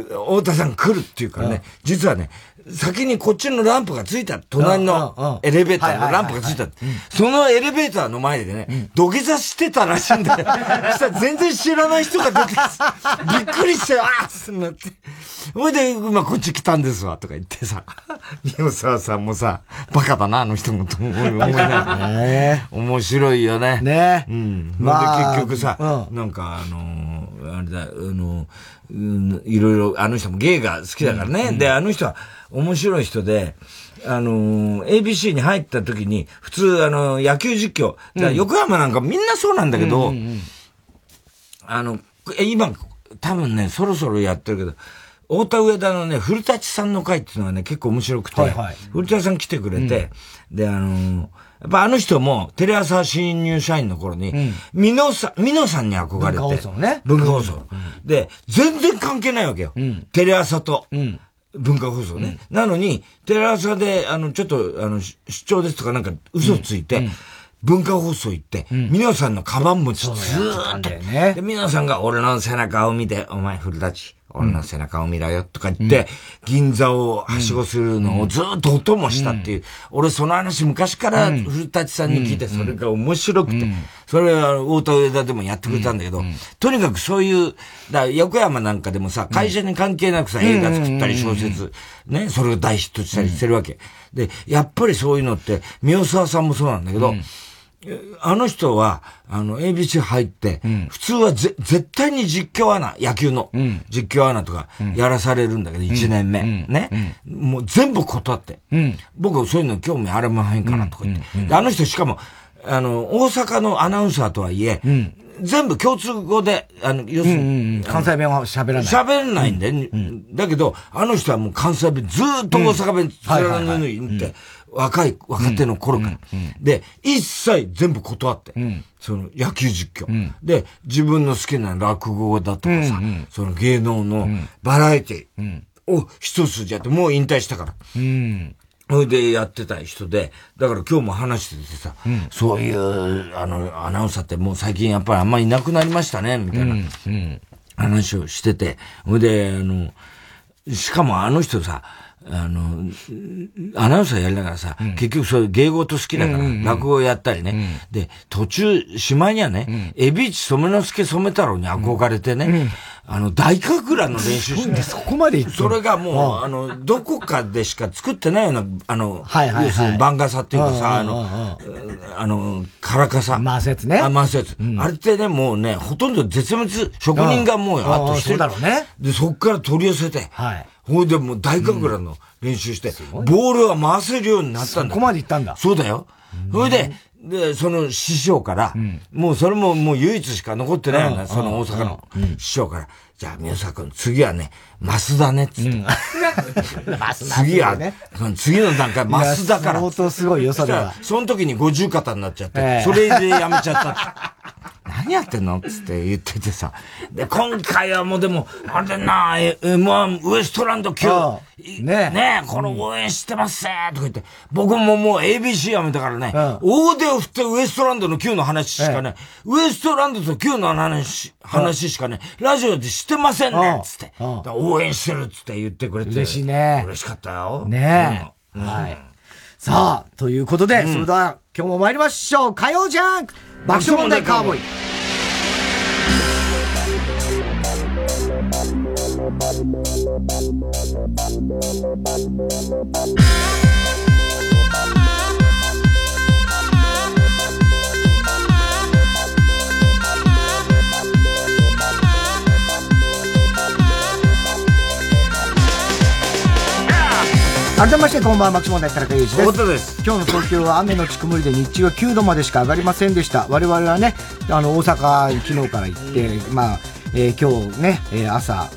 太田さん来るって言うからね、実はね、先にこっちのランプがついた。隣のエレベーターのランプがついた。そのエレベーターの前でね、土下座してたらしいんだよ。(laughs) そしたら全然知らない人が出てきて、(laughs) びっくりして、あーってなって。ほいで、今こっち来たんですわ、とか言ってさ。(laughs) 宮沢さんもさ、バカだな、あの人も、と思いながら。面白いよね。ね。うん。まあ、結局さ、なんかあのあれだ、あのうん、いろいろ、あの人も芸が好きだからね。で、あの人は面白い人で、あのー、ABC に入った時に、普通、あのー、野球実況、横山なんかみんなそうなんだけど、あの、え、今、多分ね、そろそろやってるけど、太田上田のね、古舘さんの会っていうのはね、結構面白くて、はいはい、古舘さん来てくれて、うん、で、あのー、やっぱあの人も、テレ朝新入社員の頃に、ミノさん、ミノさんに憧れて。文化放送ね。文化放送。うん、で、全然関係ないわけよ。うん、テレ朝と。うん文化放送ね。うん、なのに、テレ朝で、あの、ちょっと、あの、出張ですとかなんか嘘ついて、うん。うん、文化放送行って、皆さんのカバン持ちずーっと。ね、で、皆さんが俺の背中を見て、お前古舘、俺の背中を見ろよとか言って、銀座をはしごするのをずっと音もしたっていう。俺その話昔から古舘さんに聞いて、それが面白くて、それは大田上田でもやってくれたんだけど、とにかくそういう、だ横山なんかでもさ、会社に関係なくさ、映画作ったり小説、ね、それを大ヒットしたりしてるわけ。で、やっぱりそういうのって、宮沢さんもそうなんだけど、あの人は、あの、ABC 入って、うん、普通はぜ、絶対に実況アナ、野球の、実況アナとか、やらされるんだけど、1年目、ね、もう全部断って。僕はそういうの興味ありまへんかなとか言って。あの人しかも、あの、大阪のアナウンサーとはいえ、全部共通語で、あの、要するに、関西弁は喋らない。喋れないんで、だけど、あの人はもう関西弁、ずっと大阪弁貫抜いて、若い、若手の頃から。で、一切全部断って。その野球実況、で、自分の好きな落語だとかさ、その芸能のバラエティを一筋やって、もう引退したから。それでやってた人で、だから今日も話しててさ、そういう、あの、アナウンサーってもう最近やっぱりあんまりいなくなりましたね、みたいな話をしてて、ほいで、あの、しかもあの人さ、あの、アナウンサーやりながらさ、うん、結局そういう芸事好きだから、落語やったりね、うん、で、途中、しまいにはね、エビーチ染之助染太郎に憧れてね、あの、大神楽の練習して、そこまで行ってそれがもう、あの、どこかでしか作ってないような、あの、はいはい、要するに番傘っていうかさ、あの、あの、カラカサ。回すやつね。あ、回すやつ。あれってね、もうね、ほとんど絶滅、職人がもうあとしてる。そうだろうね。で、そっから取り寄せて、はい。ほいでもう大神楽の練習して、ボールは回せるようになったんだ。そこまで行ったんだ。そうだよ。ほいで、で、その師匠から、もうそれももう唯一しか残ってないような、その大阪の師匠から、じゃあ、宮坂君、次はね、マスだね、つって。うん、(laughs) 次は、ね、次の段階、マスだから。相当すごいよ、それは。その時に五十肩になっちゃって、えー、それでやめちゃった。(laughs) 何やってんの？つって言っててさ。で、今回はもうでも、あれだな、え、え、まあ、ウエストランド級。ねねこの応援してますとか言って、僕ももう ABC やめたからね、大手を振ってウエストランドの Q の話しかね、ウエストランドと Q の話、話しかね、ラジオでしてませんねつって。応援してるっつって言ってくれて。嬉しいね。嬉しかったよ。ねえ。はい。さあ、ということで、それでは今日も参りましょう。火曜ジャンク爆笑問題カーボーイ。改めましてこんばんは、松本田中裕二です。です。今日の東京は雨のち曇りで日中は9度までしか上がりませんでした。我々はね、あの、大阪昨日から行って、まあ、えー、今日ね、えー、朝、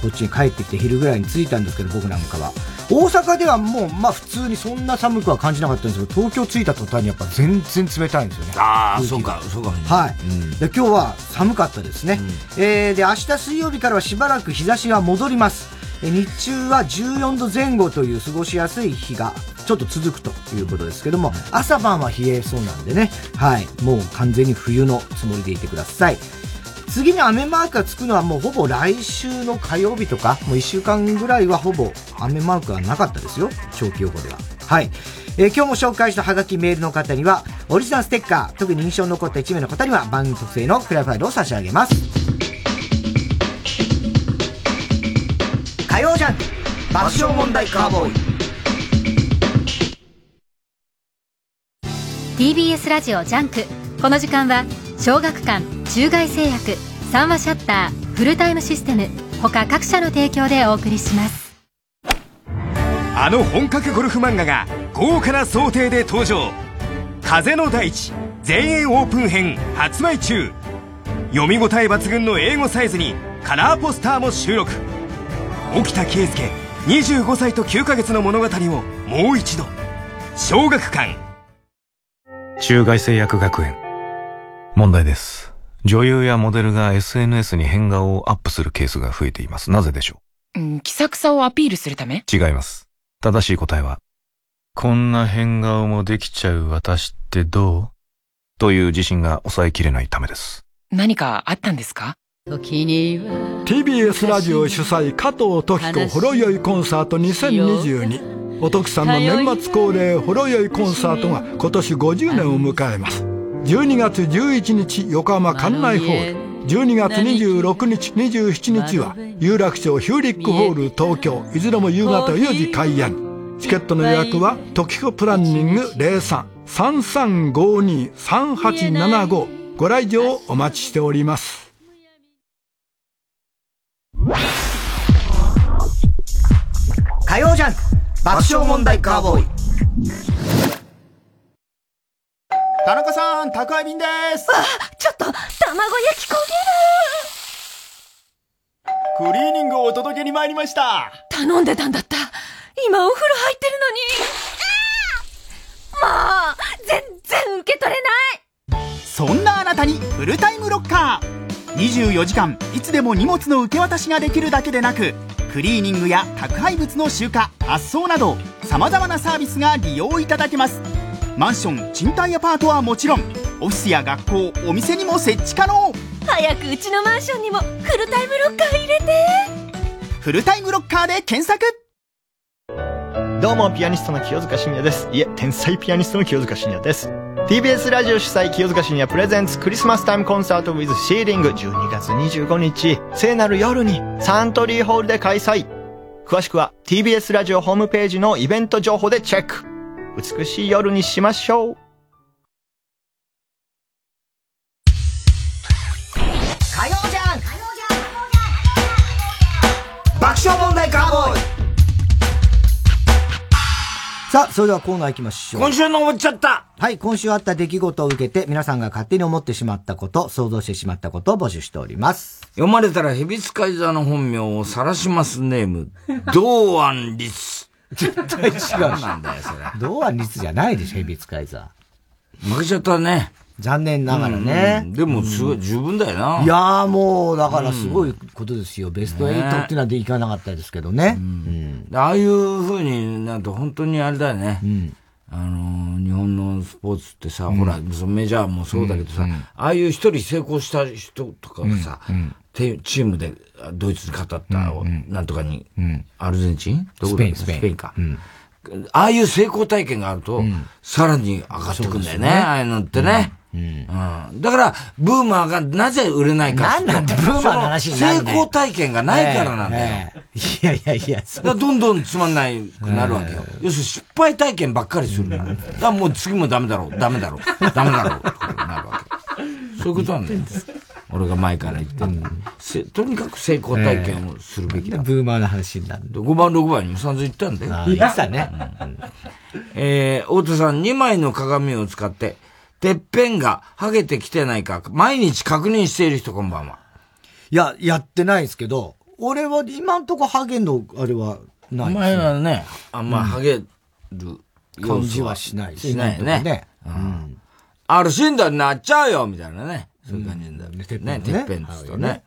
こっちに帰ってきて昼ぐらいに着いたんですけど、僕なんかは。大阪ではもう、まあ普通にそんな寒くは感じなかったんですけど、東京着いた途端にやっぱ全然冷たいんですよね。ああ、そうか、そうか、はい、うん、で。今日は寒かったですね。うん、えー、で、明日水曜日からはしばらく日差しが戻ります。日中は14度前後という過ごしやすい日がちょっと続くということですけども、朝晩は冷えそうなんでね、はい、もう完全に冬のつもりでいてください。次に雨マークがつくのはもうほぼ来週の火曜日とか、もう1週間ぐらいはほぼ雨マークがなかったですよ。長期予報では。はい。えー、今日も紹介したハガキメールの方には、オリジナルステッカー、特に印象に残った1名の方には番組特製のクラファイルを差し上げます。火曜ジャンク爆笑問題カーボーイ。TBS ラジオジャンク。この時間は小学館中外製薬三和シャッターフルタイムシステム他各社の提供でお送りします。あの本格ゴルフ漫画が豪華な装丁で登場。風の大地全英オープン編発売中。読み応え抜群の英語サイズにカラーポスターも収録沖田圭介25歳と9ヶ月の物語をもう一度。小学館。中外製薬学園。問題です。女優やモデルが SNS に変顔をアップするケースが増えています。なぜでしょう？うん気さくさをアピールするため？違います。正しい答えはこんな変顔もできちゃう私ってどう？という自信が抑えきれないためです。何かあったんですか？TBS ラジオ主催加藤時子ほろ酔いコンサート2022お徳さんの年末恒例ほろ酔いコンサートが今年50年を迎えます。12月11日横浜館内ホール。12月26日27日は有楽町ヒューリックホール東京。いずれも夕方4時開演。チケットの予約は時子プランニング03-3352-3875ご来場をお待ちしております。火曜ジャンク爆笑問題カーボーイ。田中さん宅配便です。あちょっと卵焼き焦げる。クリーニングをお届けに参りました。頼んでたんだった。今お風呂入ってるのに。もう全然受け取れない。そんなあなたにフルタイムロッカー24時間いつでも荷物の受け渡しができるだけでなくクリーニングや宅配物の集荷発送などさまざまなサービスが利用いただけます。マンション賃貸アパートはもちろんオフィスや学校お店にも設置可能。早くうちのマンションにもフルタイムロッカー入れて。フルタイムロッカーで検索。どうもピアニストの清塚信也です。いえ天才ピアニストの清塚信也です TBS ラジオ主催清塚信也プレゼンツクリスマスタイムコンサート with シーリング12月25日聖なる夜にサントリーホールで開催。詳しくは TBS ラジオホームページのイベント情報でチェック。美しい夜にしましょう。火曜じゃん。爆笑問題カーボーイさあ、それではコーナー行きましょう。今週の思っちゃったはい、今週あった出来事を受けて、皆さんが勝手に思ってしまったこと、想像してしまったことを募集しております。読まれたらヘビ使い座の本名を晒しますネーム、道安律。絶対違う何なんだよ、それ。同案率じゃないでしょ、ヘビ使い座。負けちゃったね。残念ながらね。うん。でも、すごい、十分だよな。いやーもう、だからすごいことですよ。ベスト8っていうのはでいかなかったですけどね。うん。ああいう風になると本当にあれだよね。あのー、日本のスポーツってさ、ほら、メジャーもそうだけどさ、ああいう一人成功した人とかがさ、てチームであドイツに勝ったなんとかに、アルゼンチン？スペインスペイン。か。ああいう成功体験があると、さらに上がってくんだよね、ああいうのってね。うんだから、ブーマーがなぜ売れないかってなんなんでブーマーの話になるね成功体験がないからなんだよ。ええいやいやいや、そだどんどんつまんないくなるわけよ。要するに失敗体験ばっかりする。だからもう次もダメだろう、ダメだろう、ダメだろう、とかなるわけ。そういうことなんだよ。俺が前から言ってる、せとにかく成功体験をするべきだ。ブーマーの話になる。5番、6番にも散々言ったんだよ。言ってたね。えー、太田さん2枚の鏡を使って、てっぺんが剥げてきてないか、毎日確認している人こんばんは。いや、やってないですけど、俺は今んとこハゲの、あれはないですお前はね、あんま剥げる要素感じはしないですしないよね。ねうん。ある死んだらなっちゃうよみたいなね。そういう感じだよね。てっぺんね、てっぺんっつうとね。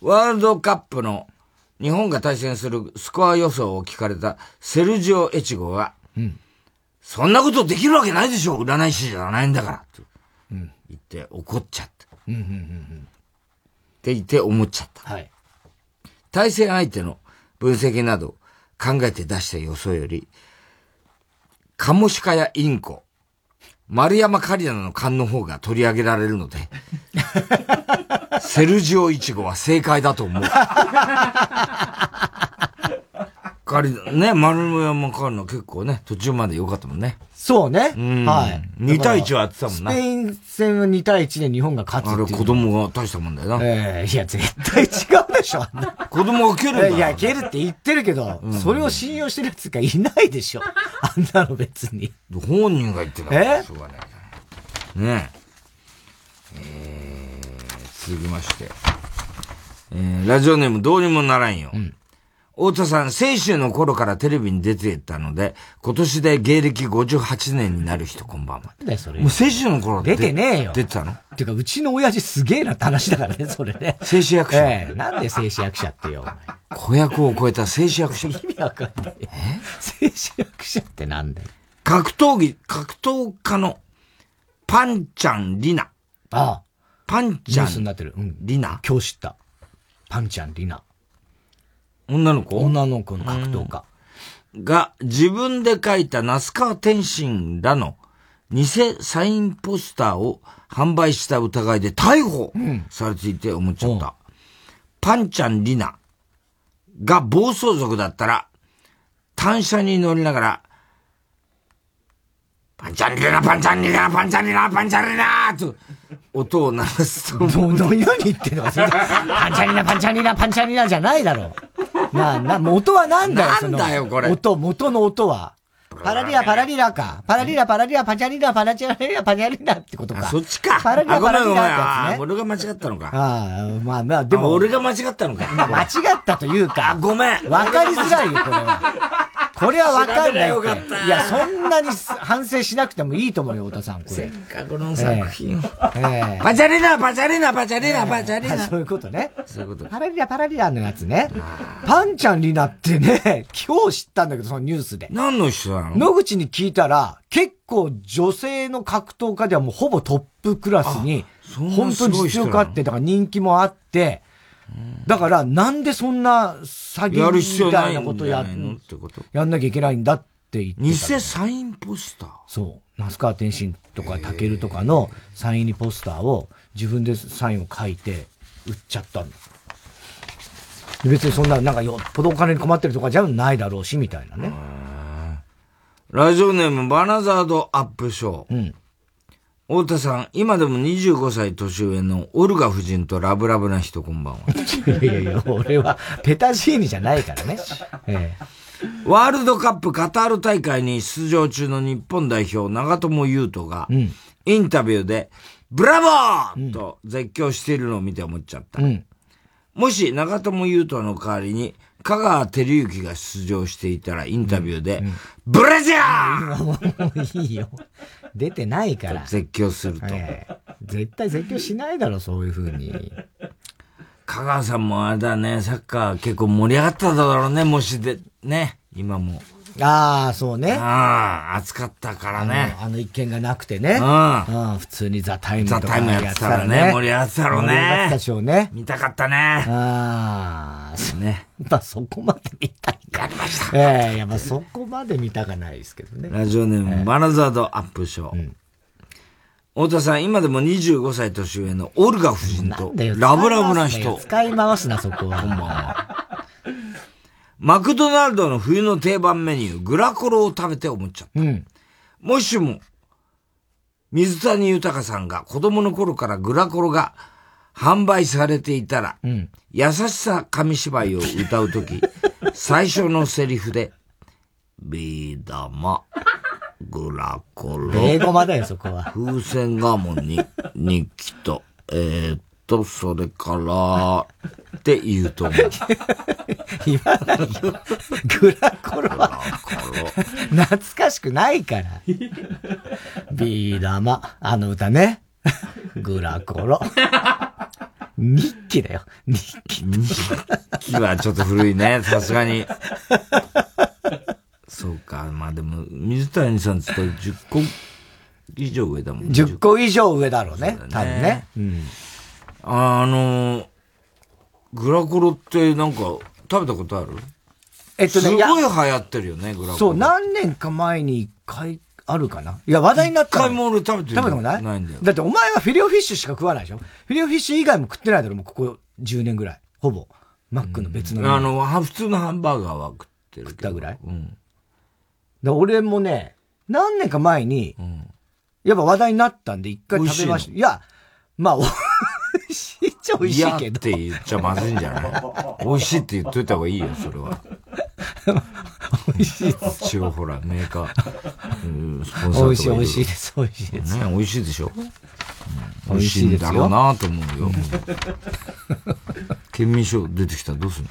ワールドカップの日本が対戦するスコア予想を聞かれたセルジオ・エチゴが、そんなことできるわけないでしょ占い師じゃないんだから。と言って怒っちゃった。って言って思っちゃった。はい。対戦相手の分析など考えて出した予想より、カモシカやインコ、丸山カリナの勘の方が取り上げられるので、(laughs) セルジオイチゴは正解だと思う。カリナ、ね、丸山カリナ結構ね、途中まで良かったもんね。そうね。うんはい。2対1はやってたもんなスペイン戦は2対1で日本が勝つ。あれ子供が大したもんだよな。ええいや、絶対違うでしょ。(laughs) 子供が蹴るんだいや、蹴るって言ってるけど、それを信用してるやつがいないでしょ。(laughs) あんなの別に。本人が言ってたからえ？しょうがないねえ。えー、続きまして。えー、ラジオネームどうにもならんよ。太田さん、青春の頃からテレビに出てたので、今年で芸歴58年になる人こんばんは。だよ、それ。もう青春の頃出てねえよ。出てたの？っていうか、うちの親父すげえなって話だからね、それね。静止役者ええなんで静止役者ってよ。子役を超えた静止役者。意味わかんない。え？静止役者ってなんだよ。格闘技、格闘家のパンちゃんリナ。ああ。パンちゃんニュースになってる。うん。リナ？今日知った。パンちゃんリナ。女の子？女の子の格闘家。が自分で書いた那須川天心らの偽サインポスターを販売した疑いで逮捕されていて思っちゃった。パンちゃんリナが暴走族だったら単車に乗りながらパンチャンリナ、パンチャンリナ、パンチャンリナ、パンチャンリナと音を鳴らすと。ど、どういうに言ってんのか、パンチャリナ、パンチャリナ、パンチャリナじゃないだろ。なあ、な、元はなんだよ。なんだよこれ音、元の音は。パラリラ、パラリラか。パラリラ、パラリラ、パチャリラ、パラチャリラ、パチャリラってことか。そっちか。パラリラ。パラリラね。俺が間違ったのか。ああ、まあまあ、でも。あ俺が間違ったのか。まあ間違ったというか。ごめん。わかりづらいよ、これは。これはわかんないよかったいや、そんなに反省しなくてもいいと思うよ、太田さん、これ。せっかくの作品を。ええパチャリナ、パチャリナ、パチャリナ、パチャリナ。そういうことね。そういうこと。パラリラパラリラのやつね。パンちゃんリナってね、(laughs) 今日知ったんだけど、そのニュースで。何の人なの？野口に聞いたら、結構女性の格闘家ではもうほぼトップクラスに、本当に実力あって、だから人気もあって、だからなんでそんな詐欺みたいなことやってこと。やんなきゃいけないんだって言ってた。偽サインポスターそう。那須川天心とかタケルとかのサイン入りポスターを自分でサインを書いて売っちゃったんだ。で別にそんな、なんかよっぽどお金に困ってるとかじゃないだろうし、みたいなね。ラジオネームバナザードアップショー。うん。太田さん、今でも25歳年上のオルガ夫人とラブラブな人こんばんは。いやいやいや、俺はペタジーニじゃないからね。えワールドカップカタール大会に出場中の日本代表、長友佑都が、インタビューで、ブラボーと絶叫しているのを見て思っちゃった。うん。もし長友佑都の代わりに、香川照之が出場していたらインタビューで、ブラジャー (laughs) もういいよ。出てないから。絶叫すると。ええ絶対絶叫しないだろ、そういう風に。香川さんもあれだね、サッカー結構盛り上がっただろうね、もしで、ね、今も。ああ、そうね。ああ、暑かったからね。あの一件がなくてね。うんうん。普通にザ・タイムとかザタイムやってたらね盛り上がってたろうね盛り上がってたでしょうね。見たかったね。ああ、ね。まあそこまで見たいか。りました。ええいやまあそこまで見たかないですけどね。ラジオネーム、マナザードアップショー。太田さん、今でも25歳年上のオルガ夫人とラブラブな人。使い回すな、そこは。(laughs) こんばんは。マクドナルドの冬の定番メニュー、グラコロを食べて思っちゃった。うん。もしも、水谷豊さんが子供の頃からグラコロが販売されていたら、うん。優しさ紙芝居を歌うとき、(laughs) 最初のセリフで、ビー玉、グラコロ。英語まだよ、そこは。風船ガモンに、(laughs) 日記と、えー、っと、それから、って言うと思う。言わないよ。グラコロは、懐かしくないから。ビー玉、あの歌ね。(laughs) グラコロ。日記だよ。日記。日記はちょっと古いね、さすがに。(laughs) そうか、まあでも、水谷さんって言ったら10個以上上だもんね。10個以上上だろうね。そうだね多分ね。うん。あの、グラコロってなんか、食べたことある？えっとねすごい流行ってるよね、グラコロ。そう、何年か前に一回あるかな？いや、話題になったの一回も俺食べて食べたことない？ないんだよ。だってお前はフィレオフィッシュしか食わないでしょ？フィレオフィッシュ以外も食ってないだろ、もうここ10年ぐらい。ほぼ。マックの別の。あの、は普通のハンバーガーは食ってる。食ったぐらい？うん。で俺もね、何年か前に、やっぱ話題になったんで一回食べました。いや、まあ、美味しいっちゃ美味しいけど。って言っちゃまずいんじゃない？(laughs) 美味しいって言っといた方がいいよ、それは。(laughs) 美味しい一応ほら、メーカー、うんスポンサー美味しい美味しいです美味しいですね、美味しいでしょ、うん美味しいんだろうなと思うよ。県民賞出てきたらどうすんの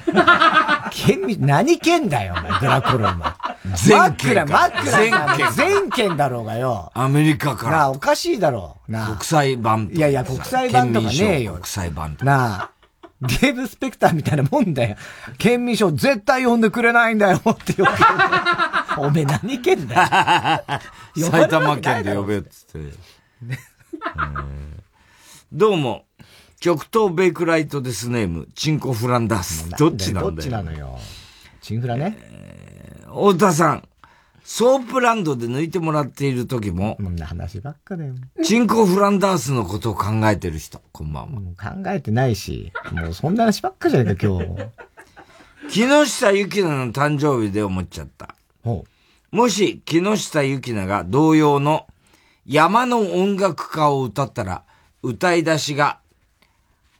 県民、何県だよ、お前、グラコロお前。全県かマックだ、マックだ。全県全県だろうがよ。アメリカから。なあ、おかしいだろう。なあ。国際版いやいや、国際版とかねえよ。国際版となあ。ゲームスペクターみたいなもんだよ。県民賞絶対呼んでくれないんだよってよ。おめえ何県だよ。(laughs) 埼玉県で呼べっつって。うんどうも、極東ベイクライトですネーム、チンコフランダース。どっちなんだよ。どっちなのよ。チンフラね。太田さん、ソープランドで抜いてもらっている時も、こんな話ばっかだよ。チンコフランダースのことを考えてる人、こんばんは。考えてないし、もうそんな話ばっかじゃねえか、今日。木下ゆきなの誕生日で思っちゃった。もし、木下ゆきなが同様の山の音楽家を歌ったら、歌い出しが、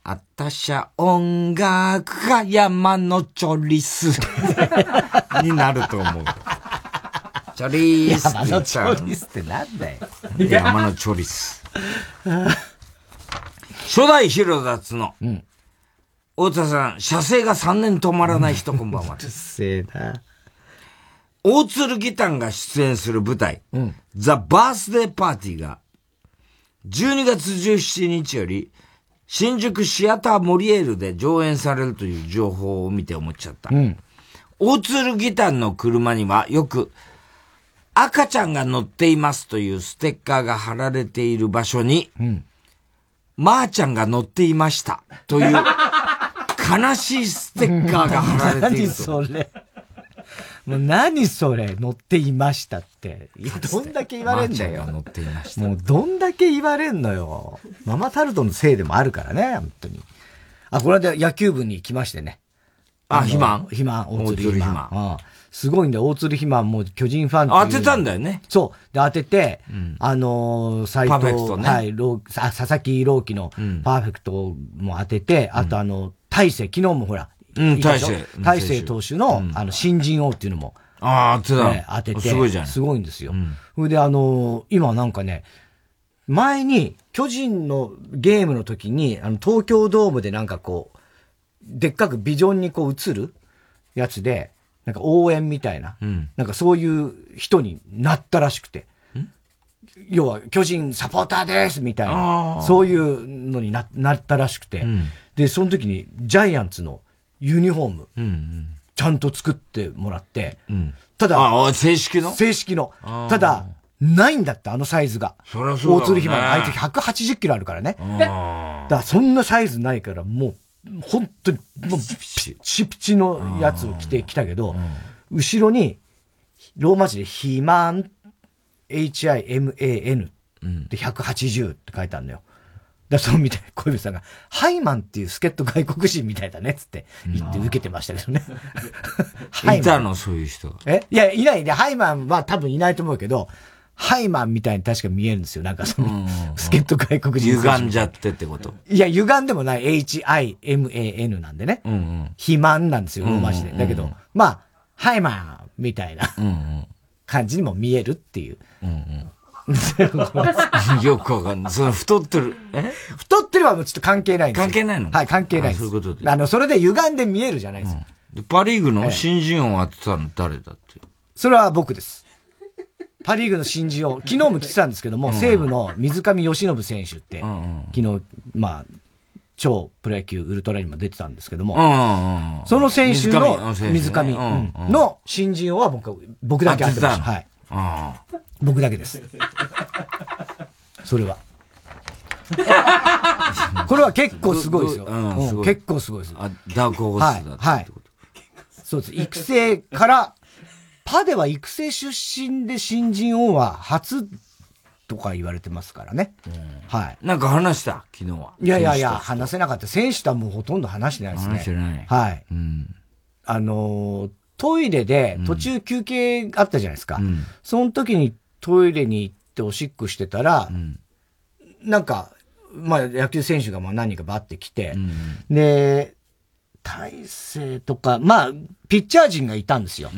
あたしゃ音楽家山のチョリス (laughs) になると思う。チョリスって山のチョリスってなんだよ。山のチョリス。初代ヒロダツの、太田さん、射精が3年止まらない人、こんばんは。うっせえな。大鶴ギタンが出演する舞台、ザ・バースデーパーティーが、12月17日より、新宿シアターモリエールで上演されるという情報を見て思っちゃった。うん。大鶴ギタンの車にはよく、赤ちゃんが乗っていますというステッカーが貼られている場所に、まーちゃんが乗っていましたという (laughs) 悲しいステッカーが貼られている何と。それ。もう何それ、乗っていましたって。いやどんだけ言われんだよ。乗っていました。もうどんだけ言われんのよ。ママタルトのせいでもあるからね、本当に。あ、これで野球部に来ましてね。あの肥満？肥満、大鶴大鶴肥満。うんすごいんだよ、大鶴肥満もう巨人ファン当てたんだよね。そう。で、当てて、あのー、斎藤、ねはい、佐々木朗希のパーフェクトも当てて、あとあの、大勢、昨日もほら、うん、大勢。大勢投手の、あの、新人王っていうのも、ああ、当てた、ね、当てて。すごいじゃん。すごいんですよ。それで、あの今なんかね、前に、巨人のゲームの時に、あの、東京ドームでなんかこう、でっかくビジョンにこう映るやつで、なんか応援みたいな、うん、なんかそういう人になったらしくて。要は、巨人サポーターですみたいな、そういうのにななったらしくて、うん、で、その時にジャイアンツのユニフォーム、うんうん、ちゃんと作ってもらって、うん、ただ、正式の？正式の。ただ、ないんだって、あのサイズが。そりゃそうだ、ね。大鶴ひまあいつ180キロあるからね。だからそんなサイズないから、もう、本当に、もう、ピチピチのやつを着てきたけど、後ろに、ローマ字でヒマン、H-I-M-A-N で180って書いてあるのよ。だそうみたい、小指さんが、ハイマンっていう助っ人外国人みたいだねっつって言って受けてましたけどね。(laughs) いたのそういう人。え？いや、いない。で、ハイマンは多分いないと思うけど、ハイマンみたいに確か見えるんですよ。なんかその、助っ人外国人。歪んじゃってってこと？いや、歪んでもない H-I-M-A-N なんでね。うんうん。肥満なんですよ、ローマ字で。だけど、まあ、ハイマンみたいな感じにも見えるっていう。うんうん (laughs) よくわかんない。その太ってる。え？太ってるはちょっと関係ないんです関係ないの？はい、関係ないです。そういうことで。あの、それで歪んで見えるじゃないですか。うん、パリーグの新人王当てたの誰だって。それは僕です。パリーグの新人王、昨日も来てたんですけども、うん、西武の水上由伸選手って、昨日、まあ、超プロ野球ウルトラにも出てたんですけども、その選手の水上の新人王は僕、僕だけ当てました。はい。僕だけです。それは。これは結構すごいですよ。うん、結構すごいです。あ、ダークホースだはい。そうです。育成から、パでは育成出身で新人王は初とか言われてますからね。うん、はい。なんか話した昨日は。いやいやいや、話せなかった。選手とはもうほとんど話してないですね。話してない。はい。うん、あのー、トイレで途中休憩あったじゃないですか。うん、その時にトイレに行っておしっこしてたら、うん、なんか、まあ野球選手がまあ何人かバって来て、うん、で、大勢とか、まあ、ピッチャー陣がいたんですよ。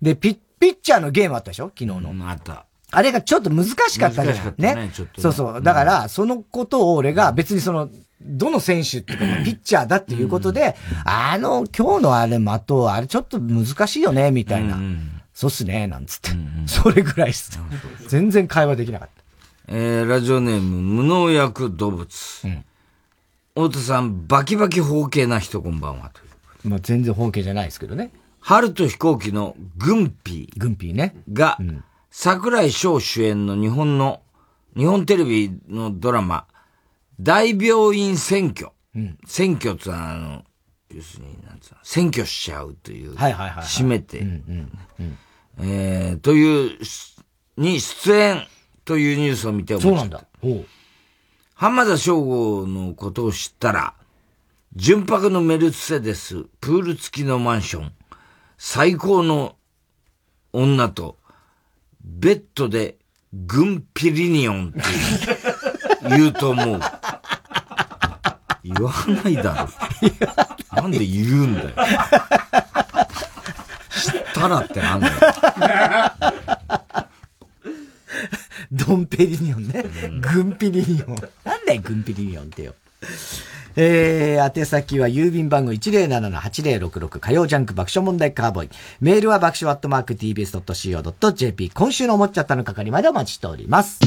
で、ピッ、ピッチャーのゲームあったでしょ？昨日の。あった。あれがちょっと難しかったじゃん。ね。ねそうそう。だから、そのことを俺が別にその、どの選手っていうか、ピッチャーだっていうことで、あの、今日のあれ的、あれちょっと難しいよね、みたいな。そうっすね、なんつって。それぐらいっす。全然会話できなかった。えー、ラジオネーム、無農薬動物。うん。太田さん、バキバキ包茎な人こんばんは。まあ全然包茎じゃないですけどね。春と飛行機のグンピー。ね。が、うん、桜井翔主演の日本の、日本テレビのドラマ、大病院選挙。うん、選挙ってあの、要するに、なんつうの、選挙しちゃうという。はいはいはい、はい。締めて。うんうんうん、えー、という、に出演というニュースを見て思っちゃった。そうなんだ。浜田省吾のことを知ったら、純白のメルセデス、プール付きのマンション、最高の女と、ベッドでグンピリニオンって言うと思う。言わないだろ。なんで言うんだよ。知ったらってなんだよ。ドンペリニオンね。グンピリニオン。なんだよ、グンピリニオンってよ。えー、宛先は郵便番号107-8066火曜ジャンク爆笑問題カーボーイ。メールは爆笑アットマーク tbs.co.jp。今週の思っちゃったの係までお待ちしております。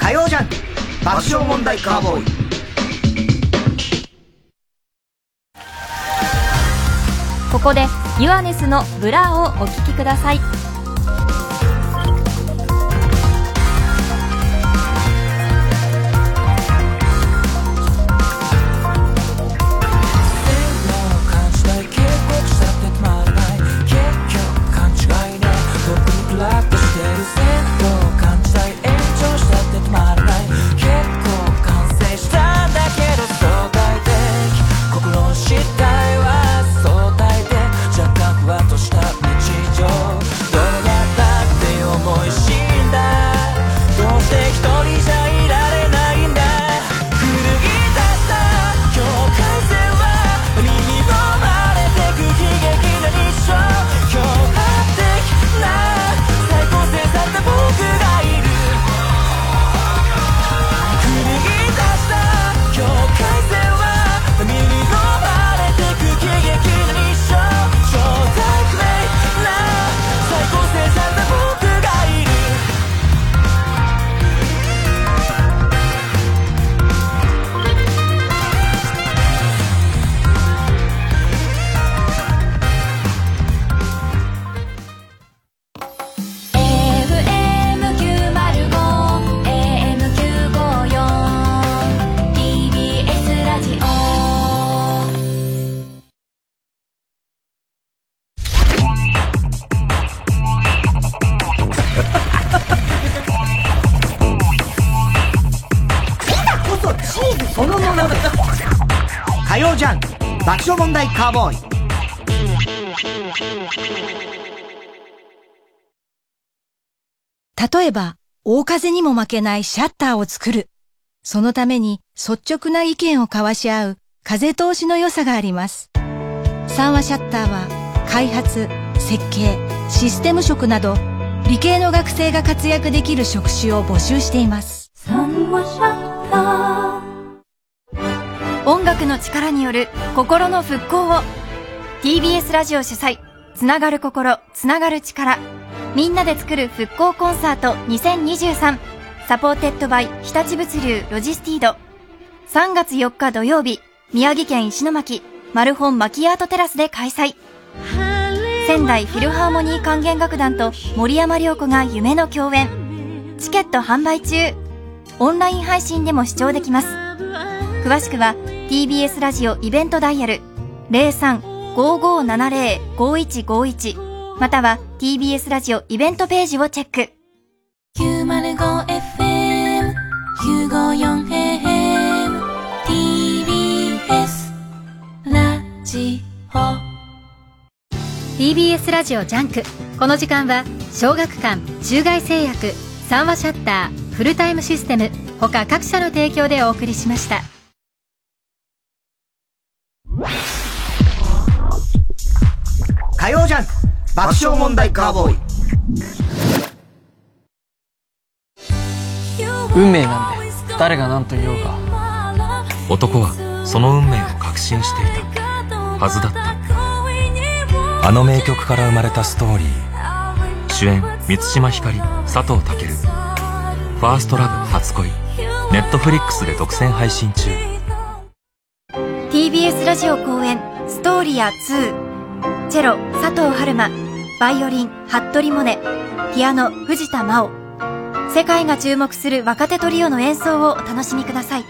火曜ジャンク爆笑問題カーボーイ。ここでユアネスのブラをお聴きください。カーボーイ例えば、大風にも負けないシャッターを作る。そのために率直な意見を交わし合う風通しの良さがあります。三和シャッターは開発、設計、システム職など理系の学生が活躍できる職種を募集しています。三和シャッター音楽の力による心の復興を。TBS ラジオ主催。つながる心。つながる力。みんなで作る復興コンサート。2023 supported by。日立物流。ロジスティード。3月4日土曜日宮城県石巻。マルホンまきあーとテラスで開催。仙台フィルハーモニー管弦楽団と森山良子が夢の共演。チケット販売中。オンライン配信でも視聴できます。詳しくは TBS ラジオイベントダイヤル03-5570-5151または TBS ラジオイベントページをチェック。905FM954AM TBS ラジオ。TBS ラジオジャンク。この時間は小学館中外製薬三話シャッターフルタイムシステム他各社の提供でお送りしました火曜ジャンク。爆笑問題カーボーイ。運命なんで誰が何と言おうが男はその運命を確信していた。はずだった。あの名曲から生まれたストーリー。主演満島ひかり佐藤健。ファーストラブ初恋。ネットフリックスで独占配信中 TBS ラジオ公演ストーリア2チェロ佐藤春馬。バイオリン服部萌音ピアノ藤田真央。世界が注目する若手トリオの演奏をお楽しみください。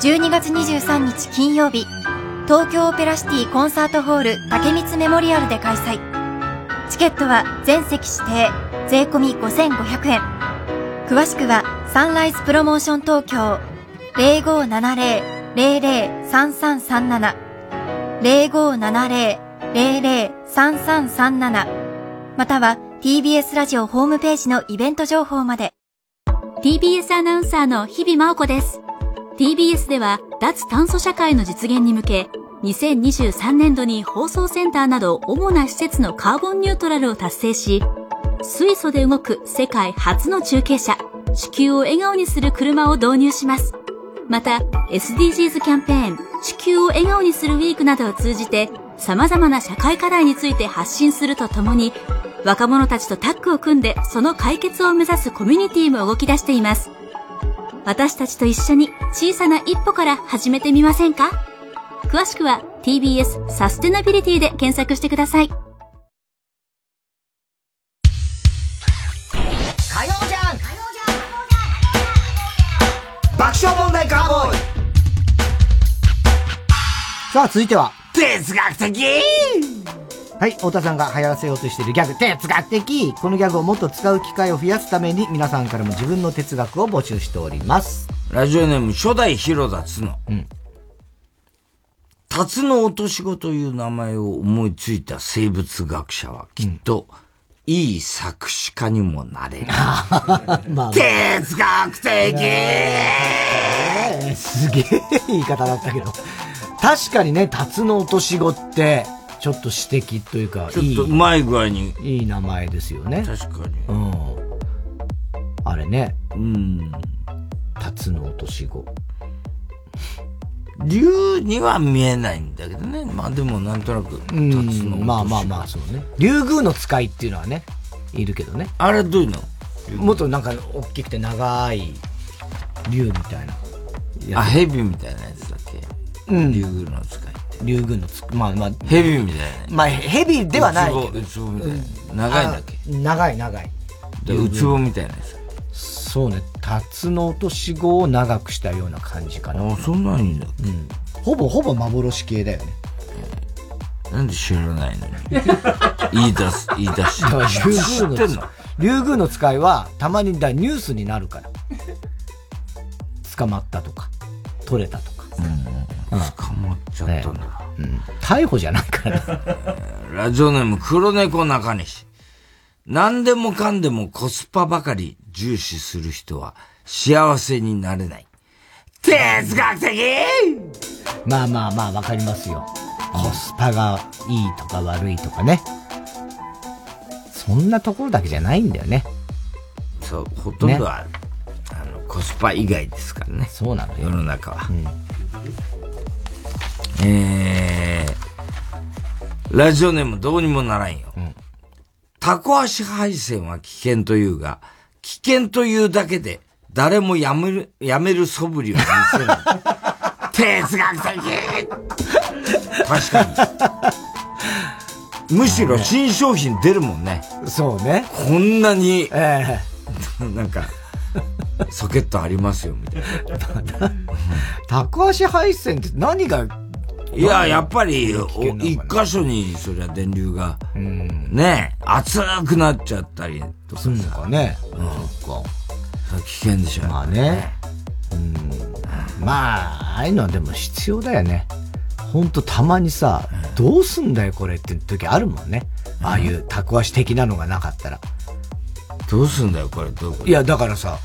12月23日金曜日東京オペラシティコンサートホール竹光メモリアルで開催。チケットは全席指定税込5500円。詳しくはサンライズプロモーション東京0570 0570-003337 0570-003337または TBS ラジオホームページのイベント情報まで。TBS アナウンサーの日々真央子です。TBS では脱炭素社会の実現に向け2023年度に放送センターなど主な施設のカーボンニュートラルを達成し水素で動く世界初の中継車地球を笑顔にする車を導入します。また SDGs キャンペーン地球を笑顔にするウィークなどを通じて様々な社会課題について発信するとともに若者たちとタッグを組んでその解決を目指すコミュニティも動き出しています私たちと一緒に小さな一歩から始めてみませんか？詳しくは TBS サステナビリティで検索してください。爆笑問題カーボーイさあ、続いては。哲学的？はい、太田さんが流行らせようとしているギャグ、哲学的このギャグをもっと使う機会を増やすために、皆さんからも自分の哲学を募集しております。ラジオネーム初代広田つの。うん。タツノオトシゴという名前を思いついた生物学者はきっと、いい作詞家にもなれる。(laughs) まあ、哲学的 (laughs) すげえ言い方だったけど。確かにね、タツノオトシゴって、ちょっと指摘というか、ちょっとうまい具合に。いい名前ですよね。確かに。うん。あれね。うん。タツノオトシゴ。竜には見えないんだけどね。まあでもなんとなく、タツうんノまあまあまあ、そうね。竜宮の使いっていうのはね、いるけどね。あれどういうの？もっとなんか大きくて長い竜みたいな。あ、蛇みたいなやつだっけ？うん。竜宮の使い。竜宮のつまあまあ。蛇みたいな。まあ、蛇ではないけど。ウツボウツボみたいな。長いんだっけ？あ長い長い。でウツボみたいなやつ。そうね。タツノオトシゴを長くしたような感じかな。あ、そんなんいいんだ。うん。ほぼほぼ幻系だよね。なんで知らないの？に。(laughs) 言い出す、言い出し。知ってんの？竜宮の使いはたまにだニュースになるから。捕まったとか、取れたとか。うん。捕まっちゃったんだ。うん。逮捕じゃないからラジオネーム黒猫中西。何でもかんでもコスパばかり重視する人は幸せになれない。哲学的まあまあまあわかりますよ。コスパがいいとか悪いとかね。そんなところだけじゃないんだよね。そう、ほとんどは、ね、あの、コスパ以外ですからね。そうなのよ。世の中は。うん、えー、ラジオネームどうにもならんよ。うん、タコ足配線は危険というが、危険というだけで、誰もやめる、やめる素振りを見せない。(laughs) 哲学的確かに。むしろ新商品出るもんね。そうね。こんなに、ええー、(laughs) なんか、ソケットありますよ、みたいな。(laughs) 高足配線って何がいや、やっぱり、一箇所に、そりゃ電流が、ね、熱くなっちゃったりとか。するのかね。うん。そっか。危険でしょ。まあね。うん。まあ、ああいうのはでも必要だよね。ほんとたまにさ、どうすんだよこれって時あるもんね。ああいうタコ足的なのがなかったら。どうすんだよこれ、どういや、だからさ、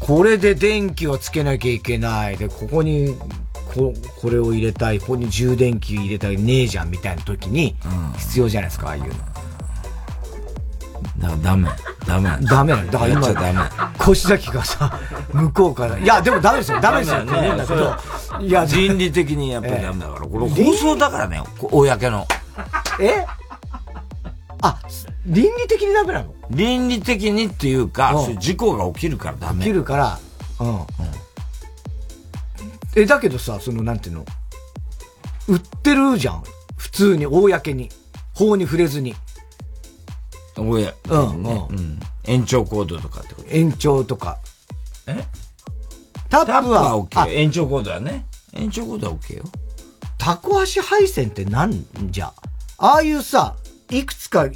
これで電気をつけなきゃいけない。で、ここに、こ、これを入れたい。ここに充電器入れたい。ねえじゃんみたいな時に、必要じゃないですか、ああいうの。だからダメ。ダメ。ダメだから今、ダメ。腰崎がさ、向こうから、いや、でもダメですよ。ダメですよ。ね、だけど、いや、倫理的にやっぱりダメだから。これ放送だからね、公の。え？あ、倫理的にダメなの？倫理的にっていうか、うん、事故が起きるからダメ。起きるから、うん。うん、え、だけどさ、その、なんていうの、売ってるじゃん。普通に、公に。法に触れずに。おや、うん、うん。延長コードとかってこと？延長とか。え？タップは OK。延長コードはね。延長コードは OK よ。タコ足配線ってなんじゃ？ああいうさ、いくつか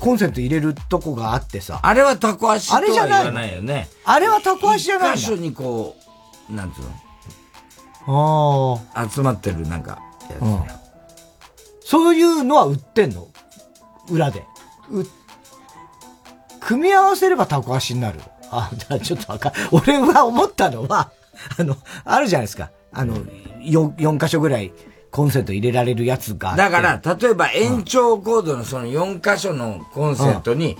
コンセント入れるとこがあってさ。あれはタコ足とは言わないよね。あれはタコ足じゃないの？一箇所にこう、なんつうの？集まってるなんか、やつ、うん、そういうのは売ってんの？裏で。売組み合わせればタコ足になる。あ、ちょっとわか俺は思ったのは、あの、あるじゃないですか。あの、4、4箇所ぐらいコンセント入れられるやつがだから、例えば延長コードのその4箇所のコンセントに、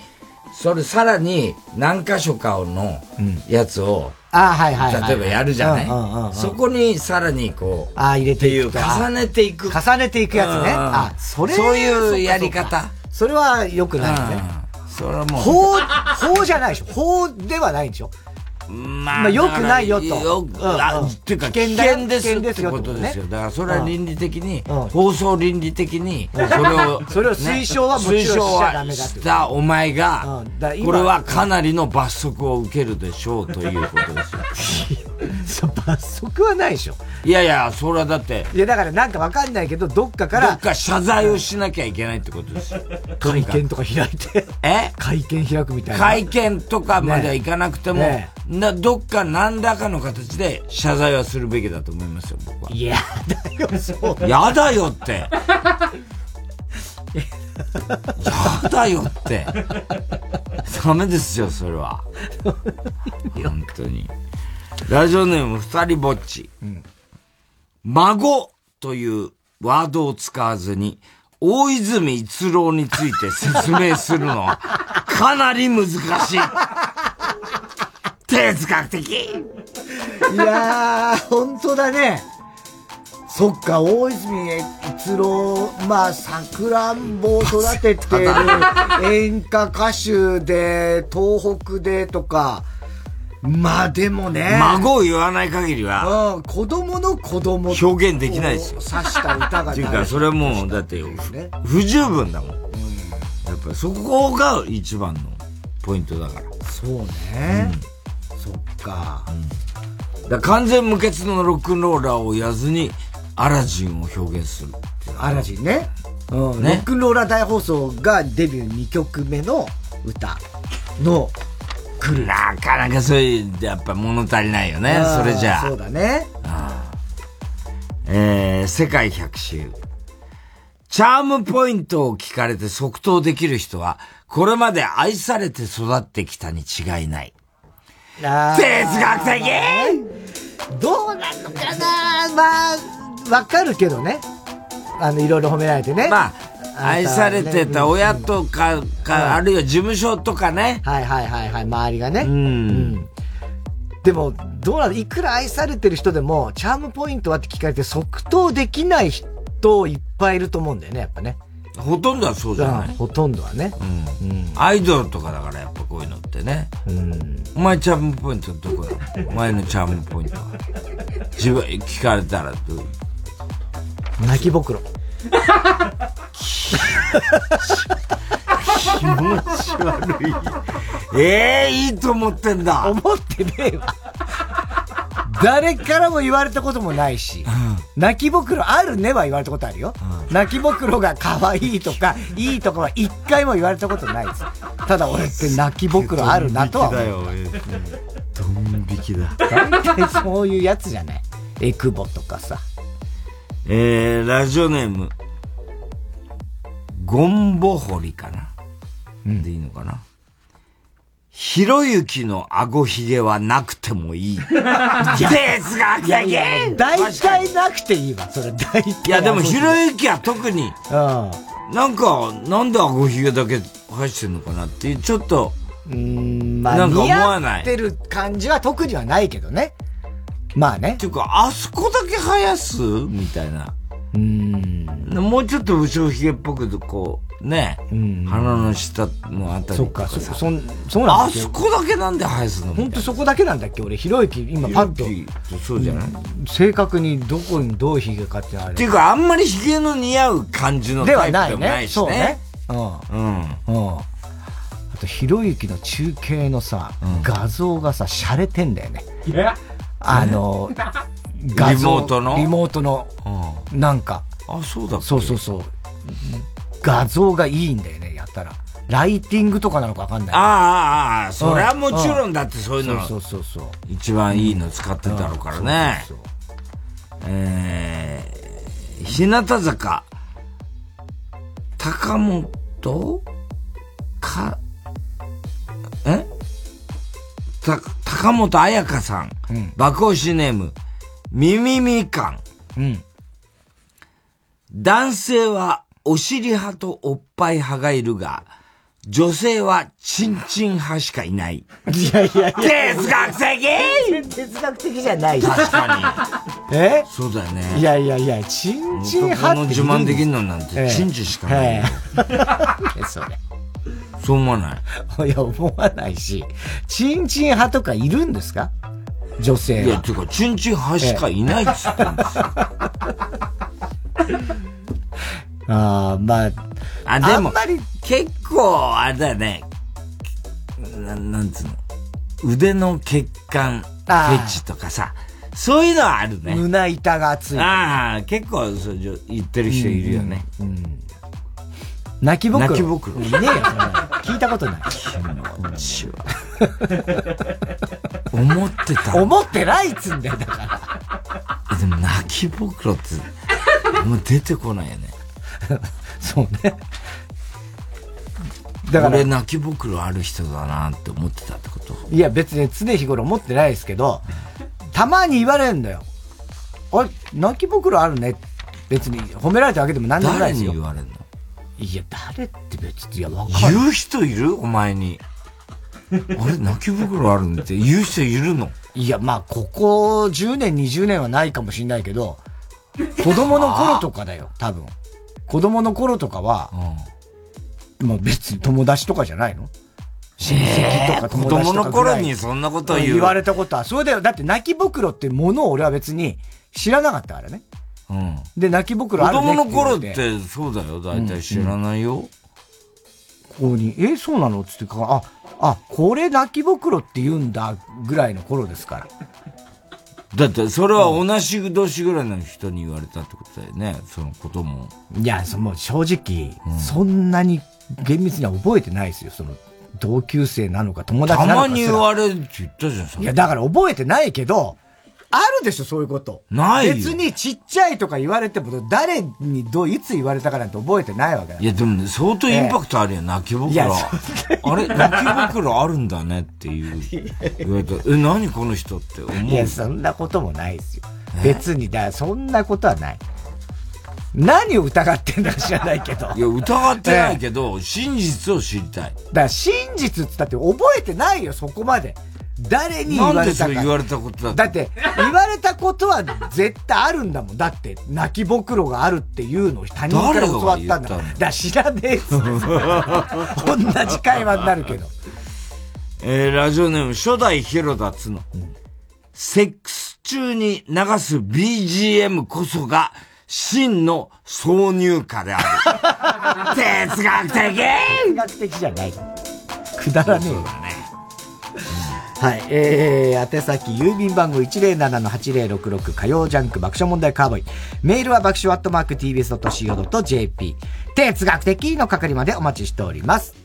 それさらに何箇所かのやつを、あはいはい。例えばやるじゃない？そこにさらにこう、あ入れていく。重ねていく。重ねていくやつね。あ、それそういうやり方。それは良くないね。それはもう。法、法じゃないでしょ。法ではないんでしょ。まあ、まあ、良くないよと。よく、あ、っていうか、危険ですってことですよ。だから、それは倫理的に、放送倫理的に、それを、(laughs) それを推奨はもちろんしちゃダメだしたお前が、これはかなりの罰則を受けるでしょうということですよ。(laughs) (laughs) 罰則はないでしょ。いやいや、それはだって。いや、だからなんかわかんないけど、どっかから。どっか謝罪をしなきゃいけないってことですよ。会見とか開いて。え？会見開くみたいな。会見とかまではいかなくても、ねな、どっか何らかの形で謝罪はするべきだと思いますよ、僕は。いやだよ、そう。やだよって。やだよって。ダメですよ、それは。(laughs) 本当に。ラジオネーム二人ぼっち。うん、孫というワードを使わずに、大泉逸郎について説明するのは、かなり難しい。(laughs) 哲学的いやー、本当だね。そっか、大泉逸郎、まあ、桜んぼを育ててる (laughs) 演歌歌手で、東北でとか、まあでもね。孫を言わない限りは。うん、子供の子供表現できないですよ。刺した歌が。っていうか、それはもう、だって、不十分だもん。うん、やっぱりそこが一番のポイントだから。そうね。うん、そっか。うん、だ完全無欠のロックンローラーをやずに、アラジンを表現するアラジンね。うん、ね、ロックンローラー大放送がデビュー2曲目の歌の。なかなかそういう、やっぱ物足りないよね、それじゃあ。そうだね。えー、世界100周。チャームポイントを聞かれて即答できる人は、これまで愛されて育ってきたに違いない。哲学的？どうなのかなまあ、わかるけどね。あの、いろいろ褒められてね。まあ、愛されてた親とか、か、あるいは事務所とかね。はいはいはいはい、周りがね。うん。でも、どうなのいくら愛されてる人でも、チャームポイントはって聞かれて即答できない人いっぱいいると思うんだよね、やっぱね。ほとんどはそうじゃない。ほとんどはね。うん。アイドルとかだからやっぱこういうのってね。うん。お前チャームポイントどこだお前のチャームポイントは。自分、聞かれたらどう？泣きぼくろ。気持ち悪い。ええいいと思ってんだ。思ってねえわ。誰からも言われたこともないし、泣きぼくろあるねは言われたことあるよ。泣きぼくろが可愛いとか、いいとかは一回も言われたことないです。ただ俺って泣きぼくろあるなとは思う。ドン引きだ。大体そういうやつじゃない。エクボとかさ。えー、ラジオネーム、ゴンボホリかな、でいいのかな？ひろゆきの顎ひげはなくてもいい。哲学的大体なくていいわ、それ大体。いや、でもひろゆきは特に、なんか、なんで顎ひげだけ生えしてんのかなっていう、ちょっと、うん、まあ、なんか思わ似合ない。ってる感じは特にはないけどね。まあね。っていうか、あそこだけ生やすみたいな。うん。もうちょっと後ろひげっぽく、こう、ね、鼻の下のあたりそっか、とかさ。そ、そん、そうなんあだけ？どそこだけなんで生やすの本当そこだけなんだっけ？俺、ひろゆき、今パッと。そうじゃない？正確にどこにどうヒゲかってあれ。っていうか、あんまりヒゲの似合う感じのではタイプないね。でもないしそうねね。。うん。うん。うん。あと、ひろゆきの中継のさ、画像がさ、洒落てんだよね。あの、(laughs) 画像リモートの？リモートの、なんか。あ、そうだそうそうそう。画像がいいんだよね、やったら。ライティングとかなのかわかんない。ああ、ああ、ああ、それはもちろんだってそういうの、そうそうそう。一番いいの使ってたろうからね。えー、日向坂、高本か、た、高本彩香さん、爆押しネーム、ミミミカン。うん。男性はお尻派とおっぱい派がいるが、女性はチンチン派しかいない。いやいやいや。哲学的哲学的じゃない確かに。(laughs) え？そうだよね。いやいやいや、チンチン派って男の自慢できんのなんて、チンチンしかないえ (laughs) それ。そう思わない？(laughs) いや、思わないし、チンチン派とかいるんですか？女性は。いや、てか、チンチン派しかいないっつってんですよ。(laughs) ああ、まあ。あ、でも結構、あれだよね。ななんつうの？腕の血管フチとかさ、そういうのはあるね。胸板が熱い。ああ、結構そう言ってる人いるよね。泣きぼくろ。泣きぼくろいねえよ、聞いたことない。気持ち (laughs) 思ってた。思ってないっつんだよ、だから。え (laughs) でも泣きぼくろって、もう出てこないよね。(laughs) そうね。だから俺泣きぼくろある人だなって思ってたってこと？いや、別に常日頃思ってないですけど、たまに言われるんだよ。あれ、泣きぼくろあるね。別に褒められたわけでも何でもない誰ですよ。に言われるの？いや、誰って別に、いや、わかる。言う人いる？お前に。(laughs) あれ泣きぼくろあるんって言う人いるの？いや、まあ、ここ10年、20年はないかもしんないけど、子供の頃とかだよ、多分。子供の頃とかは、まあ別に友達とかじゃないの？親戚とか友達とか子供の頃いにそんなことを言う。言われたことは、それだよ。だって泣きぼくろってものを俺は別に知らなかったからね。うん。で、泣きぼくろ子あるね供の頃ってそうだよ。大体知らないよ。ここに、え、そうなの？つってか、あ、あ、これ泣きぼくろって言うんだ、ぐらいの頃ですから。だってそれは同じ年ぐらいの人に言われたってことだよね。そのことも。いや、その正直、そんなに厳密には覚えてないですよ。その、同級生なのか友達なのかたまに言われるって言ったじゃん、いや、だから覚えてないけど、あるでしょ、そういうこと。ないよ別にちっちゃいとか言われても、誰にどう、いつ言われたかなんて覚えてないわけだ。いや、でもね、相当インパクトあるよ、泣きぼくろ。あれ (laughs) 泣きぼくろあるんだねっていう。言われたえ、何この人って思う？いや、そんなこともないですよ。別に、だそんなことはない。何を疑ってんだか知らないけど。いや、疑ってないけど、真実を知りたい。だから真実っつったって覚えてないよ、そこまで。誰に言われたか。言われたことだだって、言われたことは絶対あるんだもん。だって、泣きぼくろがあるっていうのを他人から教わったんだから。だ知らねえっつ (laughs) 同じ会話になるけど。えー、ラジオネーム初代広田つの。セックス中に流す BGM こそが真の挿入歌である。(laughs) 哲学的哲学的じゃない。くだらねえよ。はい。えー、宛先、郵便番号107-8066火曜ジャンク爆笑問題カーボイ。メールは爆笑アットマーク tbs.co.jp。哲学的の係までお待ちしております。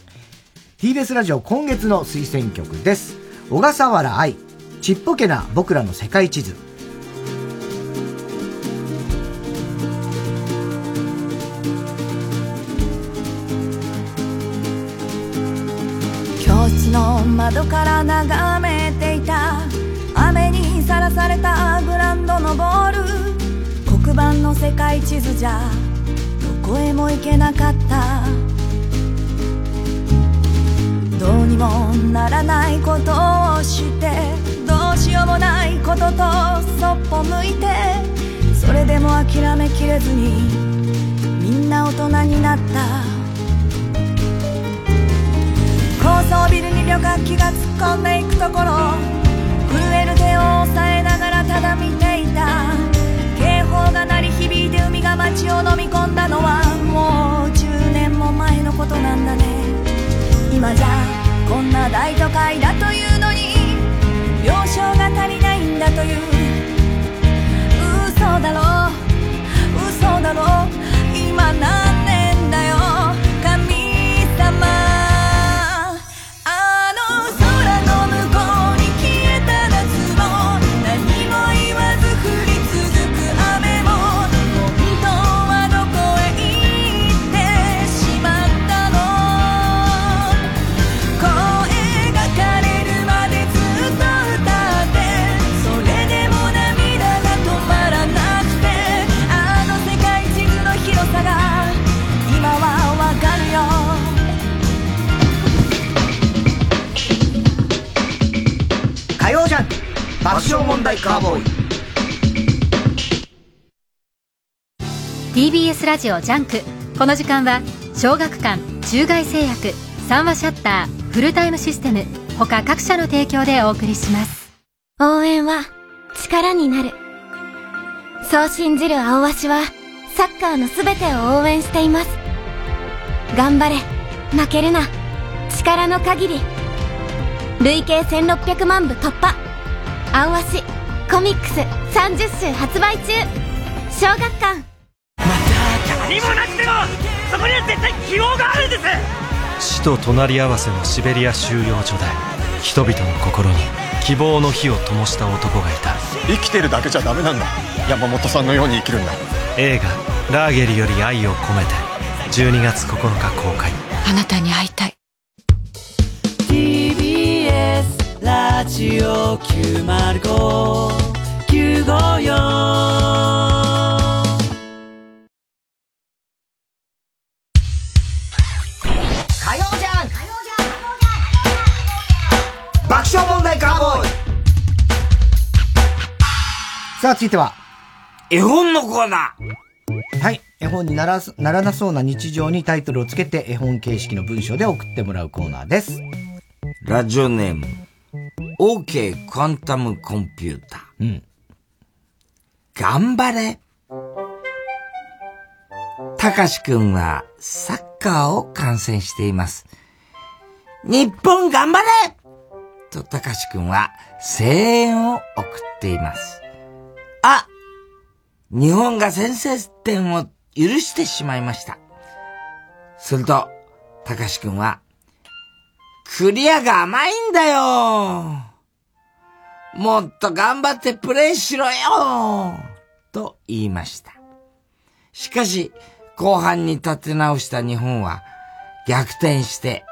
TBS ラジオ今月の推薦曲です。小笠原愛、ちっぽけな僕らの世界地図。窓から眺めていた。雨にさらされたグランドのボール。黒板の世界地図じゃ。どこへも行けなかった。どうにもならないことをして。どうしようもないこととそっぽ向いて。それでも諦めきれずにみんな大人になった。高層ビルに旅客機が突っ込んでいくところ。震える手を押さえながらただ見ていた。警報が鳴り響いて海が街を飲み込んだのはもう10年も前のことなんだね。今じゃこんな大都会だというのに病床が足りないんだという。嘘だろう。嘘だろう。今何年爆笑問題カーボーイ。TBS ラジオジャンク。この時間は小学館中外製薬三和シャッターフルタイムシステム他各社の提供でお送りします。応援は力になる。そう信じる青鷲はサッカーのすべてを応援しています。頑張れ。負けるな。力の限り。累計1600万部突破青鷲コミックス30週発売中。小学館。何もなくてもそこには絶対希望があるんです。死と隣り合わせのシベリア収容所で人々の心に希望の火を灯した男がいた。生きてるだけじゃダメなんだ。山本さんのように生きるんだ。映画「ラーゲリより愛を込めて」12月9日公開。あなたに会いたいラジオ905954火曜じゃん爆笑問題カーボーイさあ、続いては。絵本のコーナーはい。絵本にならす、ならなそうな日常にタイトルをつけて絵本形式の文章で送ってもらうコーナーです。ラジオネーム、OK クアンタムコンピューター。うん。頑張れ。たかしくんはサッカーを観戦しています。日本頑張れとたかしくんは声援を送っています。あ日本が先制点を許してしまいました。すると、たかしくんは、クリアが甘いんだよもっと頑張ってプレイしろよと言いました。しかし、後半に立て直した日本は逆転して、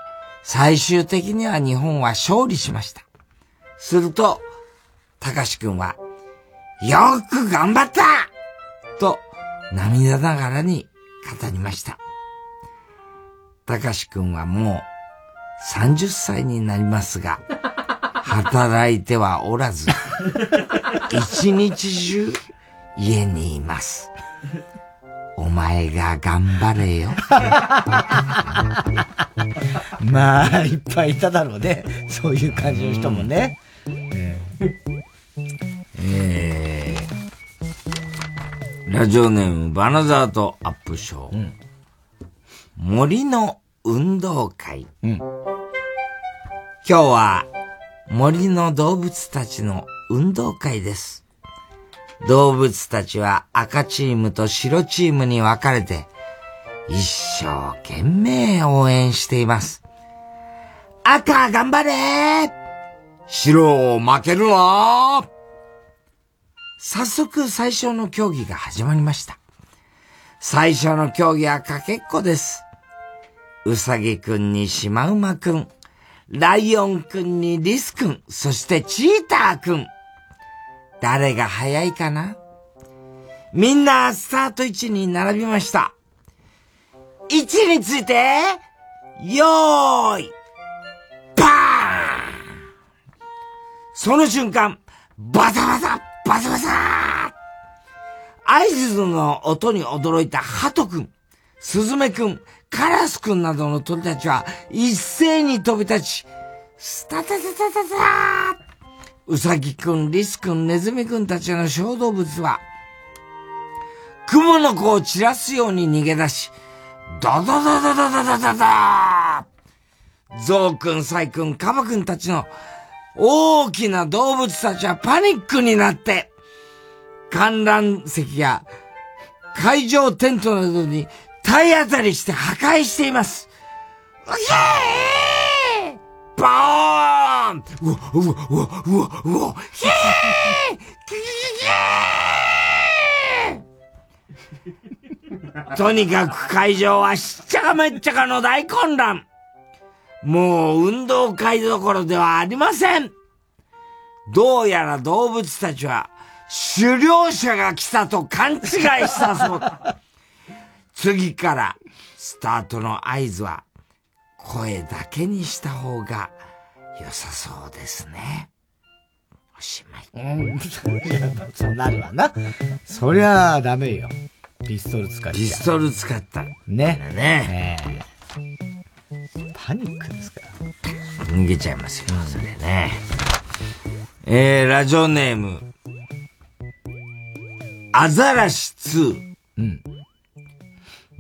最終的には日本は勝利しました。すると、たかしくんは、よく頑張ったと涙ながらに語りました。たかしくんはもう30歳になりますが、働いてはおらず、一日中家にいます。お前が頑張れよ。まあ、いっぱいいただろうね。そういう感じの人もね。えー、ラジオネームバナザートアップショー。うん、森の運動会。うん、今日は森の動物たちの運動会です。動物たちは赤チームと白チームに分かれて、一生懸命応援しています。赤頑張れ白負けるな早速最初の競技が始まりました。最初の競技はかけっこです。うさぎくんにシマウマくん、ライオンくんにリスくん、そしてチーターくん。誰が早いかな？みんなスタート位置に並びました。位置について、よーい、パーンその瞬間、バサバサ、バサバサ合図の音に驚いたハトくん、スズメくん、カラスくんなどの鳥たちは一斉に飛び立ち、スタタタタタタうさぎくん、リスくん、ネズミくんたちの小動物は、雲の子を散らすように逃げ出し、ダダダダダダダダ。ダゾウくん、サイくん、カバくんたちの大きな動物たちはパニックになって、観覧席や会場テントなどに体当たりして破壊しています。うげー!ボーンうわ、うわ、うわ、うわ、うわ、ひー!とにかく会場はしっちゃかめっちゃかの大混乱。もう運動会どころではありません。どうやら動物たちは狩猟者が来たと勘違いしたそう。次からスタートの合図は声だけにした方が良さそうですね。おしまい。うん、そうなるわな。そりゃダメよ。ピストル使っピストル使った。ね。ね。パニックですから。逃げちゃいますよ、それね。えー、ラジオネーム、アザラシ2。うん。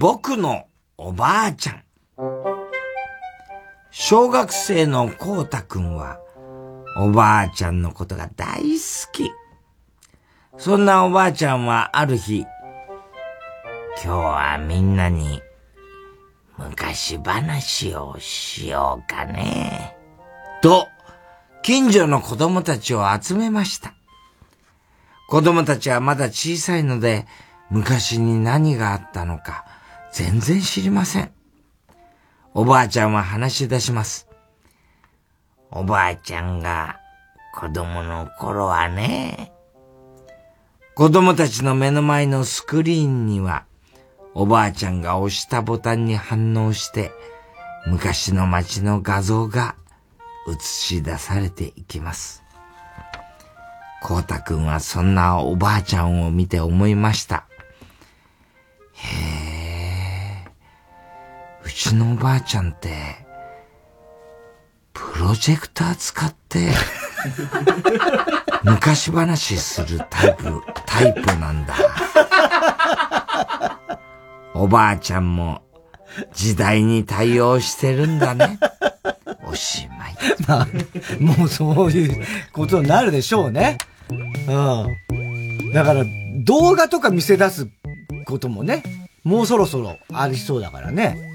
僕のおばあちゃん。小学生のこうたくんは、おばあちゃんのことが大好き。そんなおばあちゃんはある日、今日はみんなに昔話をしようかね。と、近所の子供たちを集めました。子供たちはまだ小さいので、昔に何があったのか全然知りません。おばあちゃんは話し出します。おばあちゃんが子供の頃はね、子供たちの目の前のスクリーンには、おばあちゃんが押したボタンに反応して、昔の街の画像が映し出されていきます。こうたくんはそんなおばあちゃんを見て思いました。へえ、うちのおばあちゃんって、プロジェクター使って、(laughs) 昔話するタイプ、タイプなんだ。おばあちゃんも時代に対応してるんだね。おしまい。まあ、もうそういうことになるでしょうね。うん。だから、動画とか見せ出すこともね、もうそろそろありそうだからね。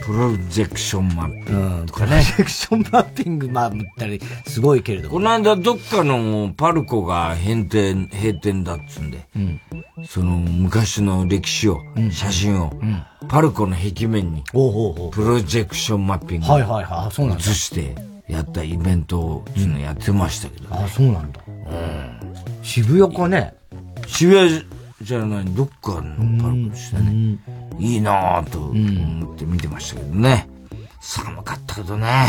プロジェクションマッピングとかね。プロジェクションマッピング、まあ、ったり、すごいけれども。この間どっかのパルコが閉店、閉店だっつんで、その昔の歴史を、写真を、パルコの壁面に、プロジェクションマッピングはいはいはい。あそうなんだ。映してやったイベントを、やってましたけど、あ、そうなんだ。渋谷かね。渋谷じゃない、どっかのパルコでしたね。いいなぁと思って見てましたけどね。寒かったけどね。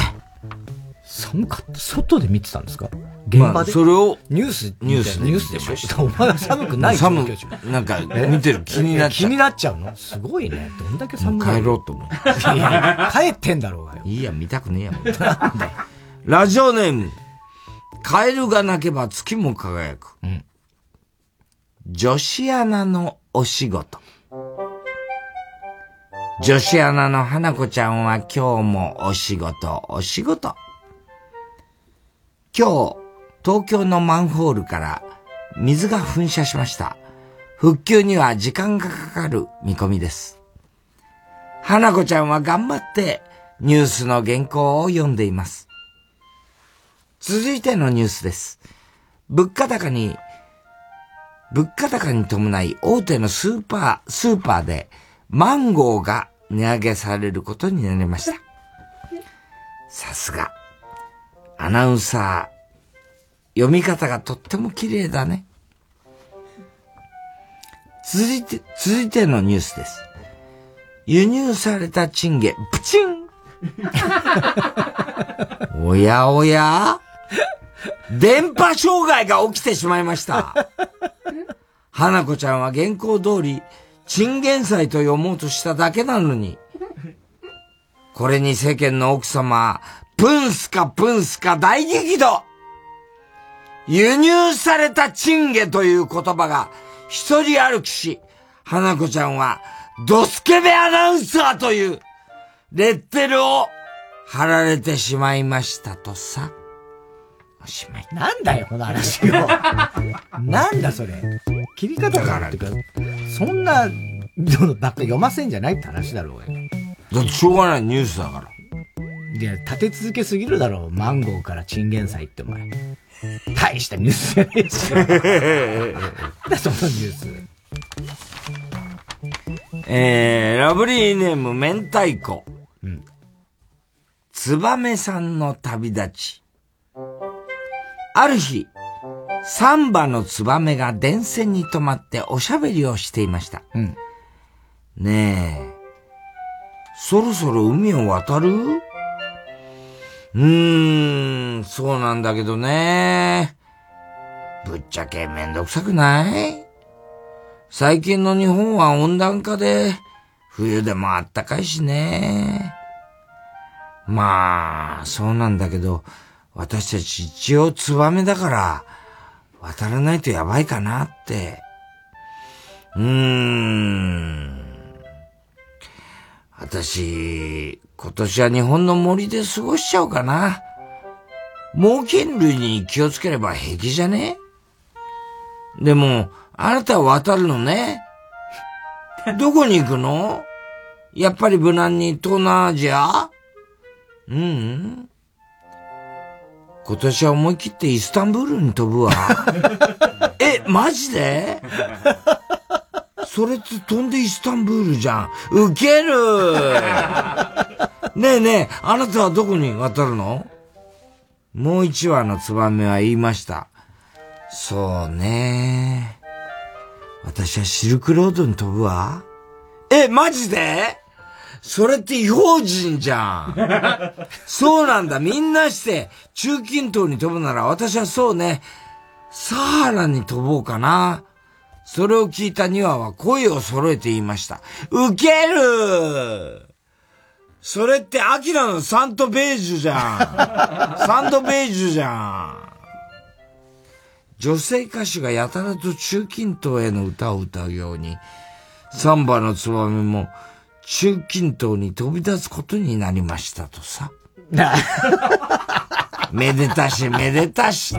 寒かった。外で見てたんですか？現場で、まあそれをニュース？ニュースでニュースでしょ？お前は寒くない寒状況なんか見てる気になっちゃう。気になっちゃうの？すごいね。どんだけ寒い帰ろうと思う帰ってんだろうがよ。いいや、見たくねえや、もう。ラジオネーム、カエルが鳴けば月も輝く。女子アナのお仕事。女子アナの花子ちゃんは今日もお仕事、お仕事。今日、東京のマンホールから水が噴射しました。復旧には時間がかかる見込みです。花子ちゃんは頑張ってニュースの原稿を読んでいます。続いてのニュースです。物価高に、物価高に伴い大手のスーパー、スーパーでマンゴーが値上げされることになりました。さすが、アナウンサー、読み方がとっても綺麗だね。続いて、続いてのニュースです。輸入されたチンゲ、プチン (laughs) おやおや電波障害が起きてしまいました。(laughs) 花子ちゃんは原稿通り、チンゲン菜と読もうとしただけなのに、これに世間の奥様、プンスカプンスカ大激怒輸入されたチンゲという言葉が一人歩きし、花子ちゃんはドスケベアナウンサーというレッテルを貼られてしまいましたとさ。おしまい。なんだよ、この話よ。(laughs) なんだそれ。切り方からってか、そんなのばっか読ませんじゃないって話だろうがよ。だってしょうがないニュースだから。いや、立て続けすぎるだろう。マンゴーからチンゲン菜ってお前。大したニュースじゃねえし。(laughs) だそのニュース。えー、ラブリーネーム明太子。ツバメさんの旅立ち。ある日、サンバのツバメが電線に止まっておしゃべりをしていました。ねえ、そろそろ海を渡る？うーん、そうなんだけどね。ぶっちゃけめんどくさくない？最近の日本は温暖化で、冬でもあったかいしね。まあ、そうなんだけど、私たち一応ツバメだから、渡らないとやばいかなって。うーん。私、今年は日本の森で過ごしちゃおうかな。猛禽類に気をつければ平気じゃね？でも、あなたは渡るのね。どこに行くの？やっぱり無難に東南アジア？うん、うん、今年は思い切ってイスタンブールに飛ぶわ。(laughs) え、マジで？それって飛んでイスタンブールじゃん。ウケるねえねえ、あなたはどこに渡るの？もう一羽のツバメは言いました。そうね。私はシルクロードに飛ぶわ。え、マジで？それって違法人じゃん。(laughs) そうなんだ。みんなして中近東に飛ぶなら私はそうね。サハラに飛ぼうかな。それを聞いた2羽は声を揃えて言いました。ウケるそれってアキラのサントベージュじゃん。(laughs) サントベージュじゃん。女性歌手がやたらと中近東への歌を歌うように、サンバのツバメも中近東に飛び立つことになりましたとさ。めでたし、めでたし。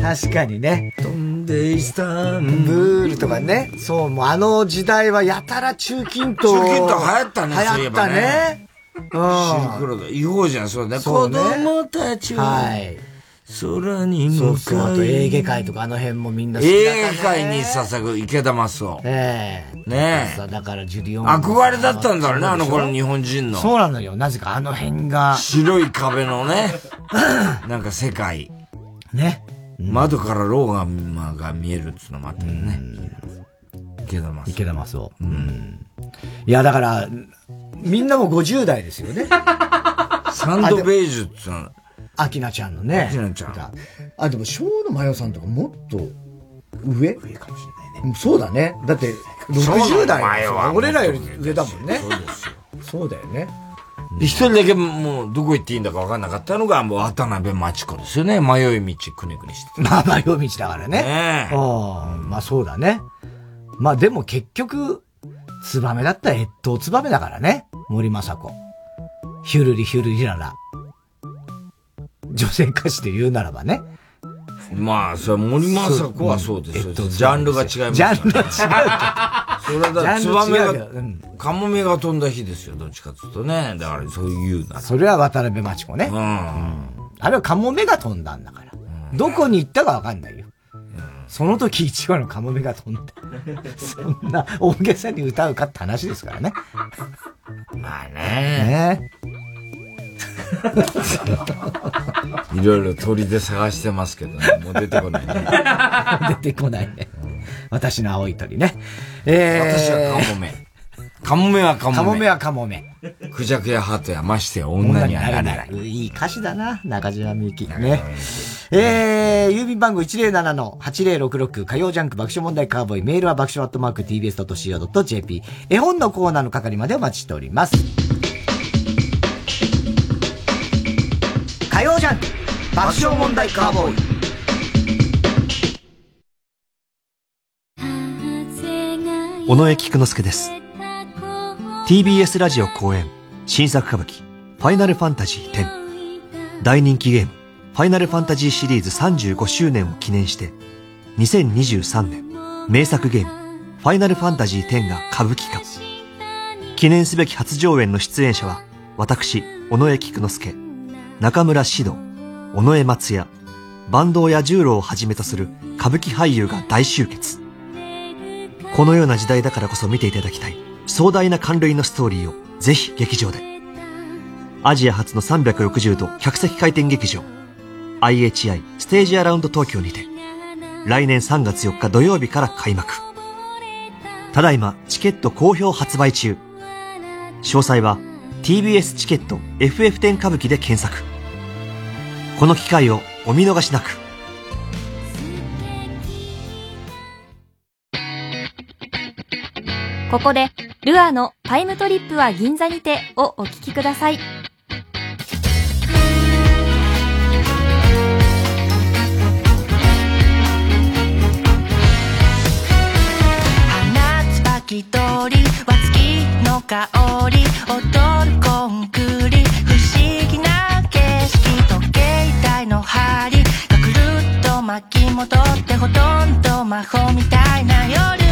確かにね。飛んでイスタンブールとかね。そう、もうあの時代はやたら中近東。中近東流行ったね、流行ったね。うん。シルクロード。違法じゃん、そうね。そうね子供たちは。はい。空に向かい。そうそう。あと、エーゲ海とかあの辺もみんな好き映だったね画界に捧ぐ池田マスオ。ええねえ。さだからジュディオン。憧れだったんだろうね、あの頃日本人の。そうなのよ。なぜかあの辺が。白い壁のね、(laughs) なんか世界。ね。窓からローガンが見えるっつうのもあったよね。池田マスオ。池田マスオ。うん。いや、だから、みんなも50代ですよね。サンドベージュっつうの。アキナちゃんのね。アキナちゃん。あ、でも、小野真代さんとかもっと上？上かもしれないね。そうだね。だって、60代俺らより上だもんね。そうですよ。そうだよね。で一人だけもうどこ行っていいんだか分かんなかったのが、もう渡辺真知子ですよね。迷い道くねくねして。まあ、迷い道だからね。ねえああまあそうだね。まあでも結局、ツバメだったら越冬ツバメだからね。森昌子。ヒュルリヒュルリララ。女性歌手で言うならばね。まあ、それは森昌子はそうですよ。ジャンルが違いますから。ジャンルが違うそれはだツバメが、カモメが飛んだ日ですよ、どっちかっていうとね。だから、そういうな。それは渡辺真知子ね。うん。あれはカモメが飛んだんだから。どこに行ったかわかんないよ。その時一羽のカモメが飛んだ。そんな大げさに歌うかって話ですからね。まあね。ね (laughs) いろいろ鳥で探してますけどね。もう出てこないね。(laughs) 出てこないね。私の青い鳥ね。えー、私はカモメ。カモメはカモメ。カモメはカモメ。クジャクやハトやましてや女にはならない。いい歌詞だな、中島みゆき。ね。えー、郵便番号107-8066火曜ジャンク爆笑問題カーボーイ。メールは爆笑アットマーク tbs.co.jp。絵本のコーナーの係までお待ちしております。火曜ジャンク爆笑問題カーボーイ。尾上菊之助です。TBS ラジオ公演新作歌舞伎ファイナルファンタジー10大人気ゲームファイナルファンタジーシリーズ35周年を記念して2023年名作ゲームファイナルファンタジー10が歌舞伎化記念すべき初上演の出演者は私尾上菊之助中村獅童尾上松也坂東彌十郎をはじめとする歌舞伎俳優が大集結このような時代だからこそ見ていただきたい壮大な感類のストーリーをぜひ劇場で。アジア初の360度客席回転劇場 IHI ステージアラウンド東京にて来年3月4日土曜日から開幕。ただいまチケット好評発売中。詳細は TBS チケット FF10 歌舞伎で検索。この機会をお見逃しなく。ここで、ルアーのタイムトリップは銀座にてをお聞きください。放つパキ通り香り踊るコンクリ。不思議な景色時計台の針。がくるっと巻き戻ってほとんど魔法みたいな夜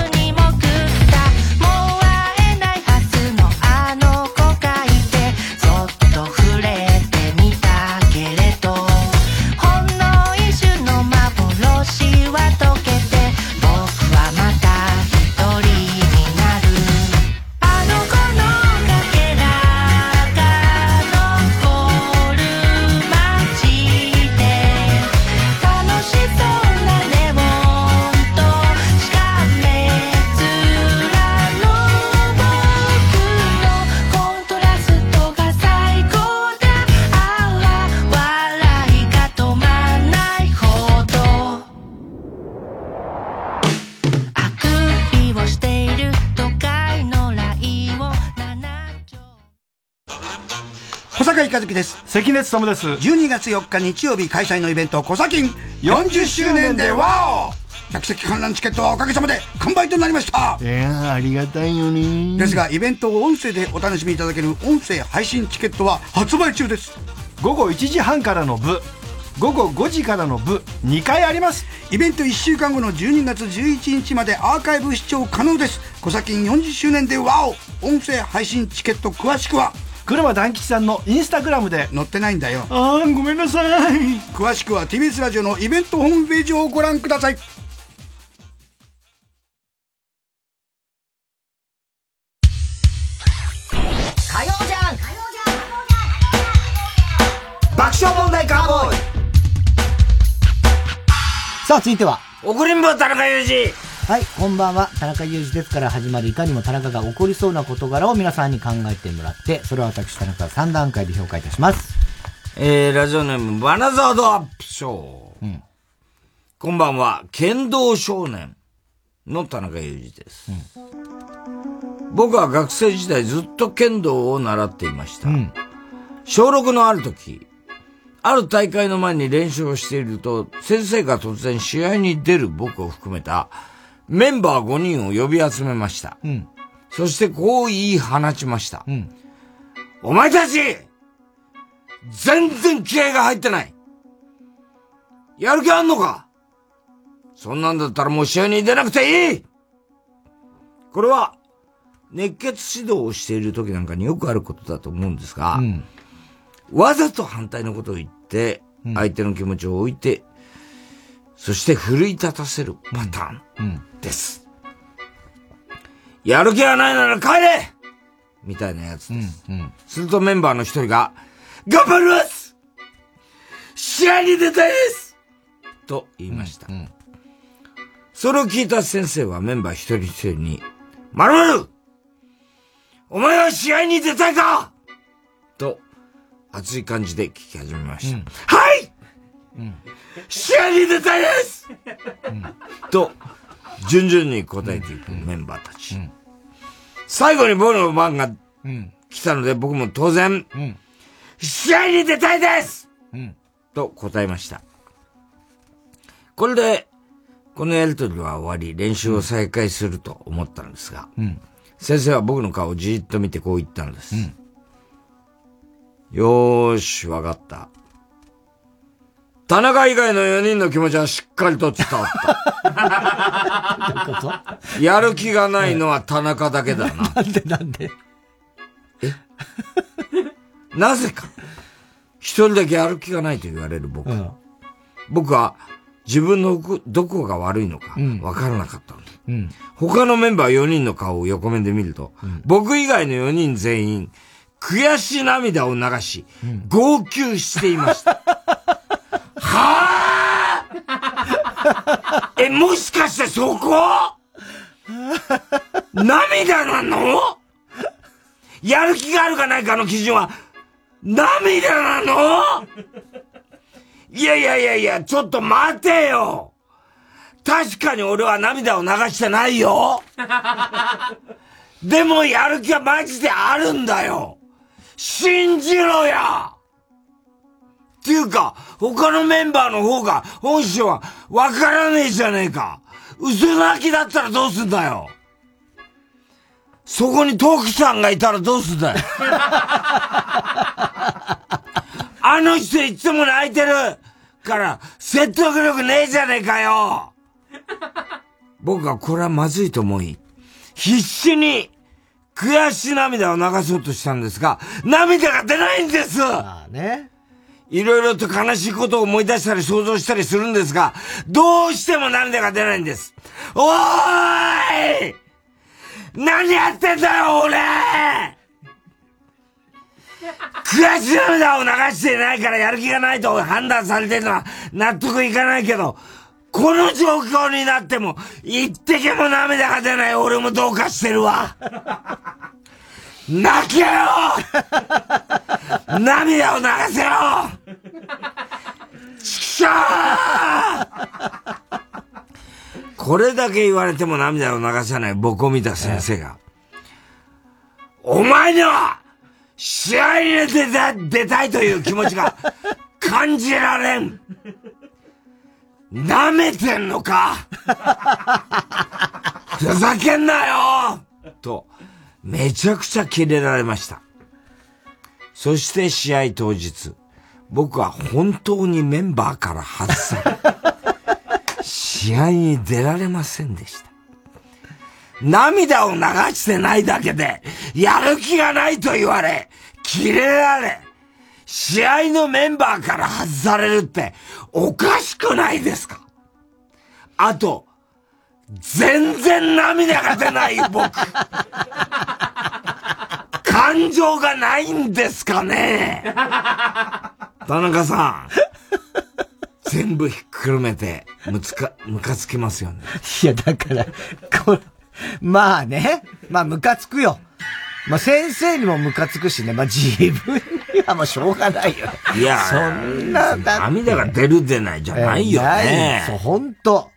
和樹です。関根勤です。12月4日日曜日開催のイベント、小崎40周年でワオ。客席観覧チケットはおかげさまで完売となりました。いやありがたいよね。ですが、イベントを音声でお楽しみいただける音声配信チケットは発売中です。午後1時半からの部。午後5時からの部。2回あります。イベント1週間後の12月11日までアーカイブ視聴可能です。小崎40周年でワオ。音声配信チケット詳しくは車団吉さんのインスタグラムで載ってないんだよ。あーごめんなさい。詳しくは TBS ラジオのイベントホームページをご覧ください。火曜じゃん。爆笑問題カーボーイ。さあ、続いては。怒りんぼ田中裕二はい、こんばんは。田中裕二ですから始まるいかにも田中が起こりそうな事柄を皆さんに考えてもらって、それを私田中が3段階で評価いたします。えー、ラジオネーム、バナザードアップショー。こんばんは、剣道少年の田中裕二です。僕は学生時代ずっと剣道を習っていました。小6のある時、ある大会の前に練習をしていると、先生が突然試合に出る僕を含めたメンバー5人を呼び集めました。うん。そしてこう言い放ちました。お前たち全然気合が入ってない。やる気あんのか？そんなんだったらもう試合に出なくていい。これは、熱血指導をしている時なんかによくあることだと思うんですが、わざと反対のことを言って、相手の気持ちを置いて、そして奮い立たせるパターンです。やる気がないなら帰れみたいなやつです。するとメンバーの一人が、頑張ります試合に出たいですと言いました。それを聞いた先生はメンバー一人一人に、まるまるお前は試合に出たいかと、熱い感じで聞き始めました。はい、試合に出たいです、と、順々に答えていくメンバーたち。最後に僕の番が来たので僕も当然、試合に出たいです、と答えました。これで、このやりとりは終わり、練習を再開すると思ったんですが、先生は僕の顔をじーっと見てこう言ったんです。よーし、わかった。田中以外の4人の気持ちはしっかりと伝わった。やる気がないのは田中だけだな。なんでなんで？え？なぜか、一人だけやる気がないと言われる僕。僕は自分のどこが悪いのかわからなかったの。うん。他のメンバー4人の顔を横目で見ると、僕以外の4人全員、悔しい涙を流し、号泣していました。はぁ (laughs) え、もしかしてそこ？涙なの？やる気があるかないかの基準は、涙なの？いやいやいやいや、ちょっと待てよ。確かに俺は涙を流してないよ。でもやる気はマジであるんだよ。信じろや。っていうか、他のメンバーの方が本性はわからねえじゃねえか。嘘泣きだったらどうすんだよ。そこに徳さんがいたらどうすんだよ。(laughs) あの人いつも泣いてるから説得力ねえじゃねえかよ。僕はこれはまずいと思い、必死に悔し涙を流そうとしたんですが、涙が出ないんです。ね。いろいろと悲しいことを思い出したり想像したりするんですが、どうしても涙が出ないんです。おーい何やってんだよ、俺悔し涙を流していないからやる気がないと判断されてるのは納得いかないけど、この状況になっても、一滴も涙が出ない俺もどうかしてるわ。泣けよ涙を流せよ！ちくしょうこれだけ言われても涙を流さない僕を見た先生が、お前には試合に出た出たいという気持ちが感じられん。舐めてんのか？ふざけんなよ！と、めちゃくちゃキレられました。そして試合当日、僕は本当にメンバーから外され、試合に出られませんでした。涙を流してないだけで、やる気がないと言われ、キレられ、試合のメンバーから外されるって、おかしくないですか？あと、全然涙が出ない僕。感情がないんですかね (laughs) 田中さん。全部ひっくるめて、むつか、むかつきますよね。いや、だから、これ、まあね。まあ、ムカつくよ。まあ、先生にもムカつくしね。まあ、自分にはもうしょうがないよね。いや、そんな、涙が出る出ないじゃないよね。そう、ほんと。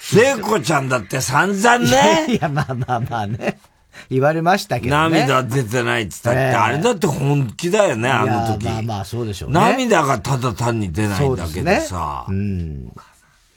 聖子ちゃんだって散々ね。いや、まあまあまあね。言われましたけどね。涙出てないって言ったって、あれだって本気だよね、あの時。まあまあそうでしょうね。涙がただ単に出ないだけでさ。う、ね、ん。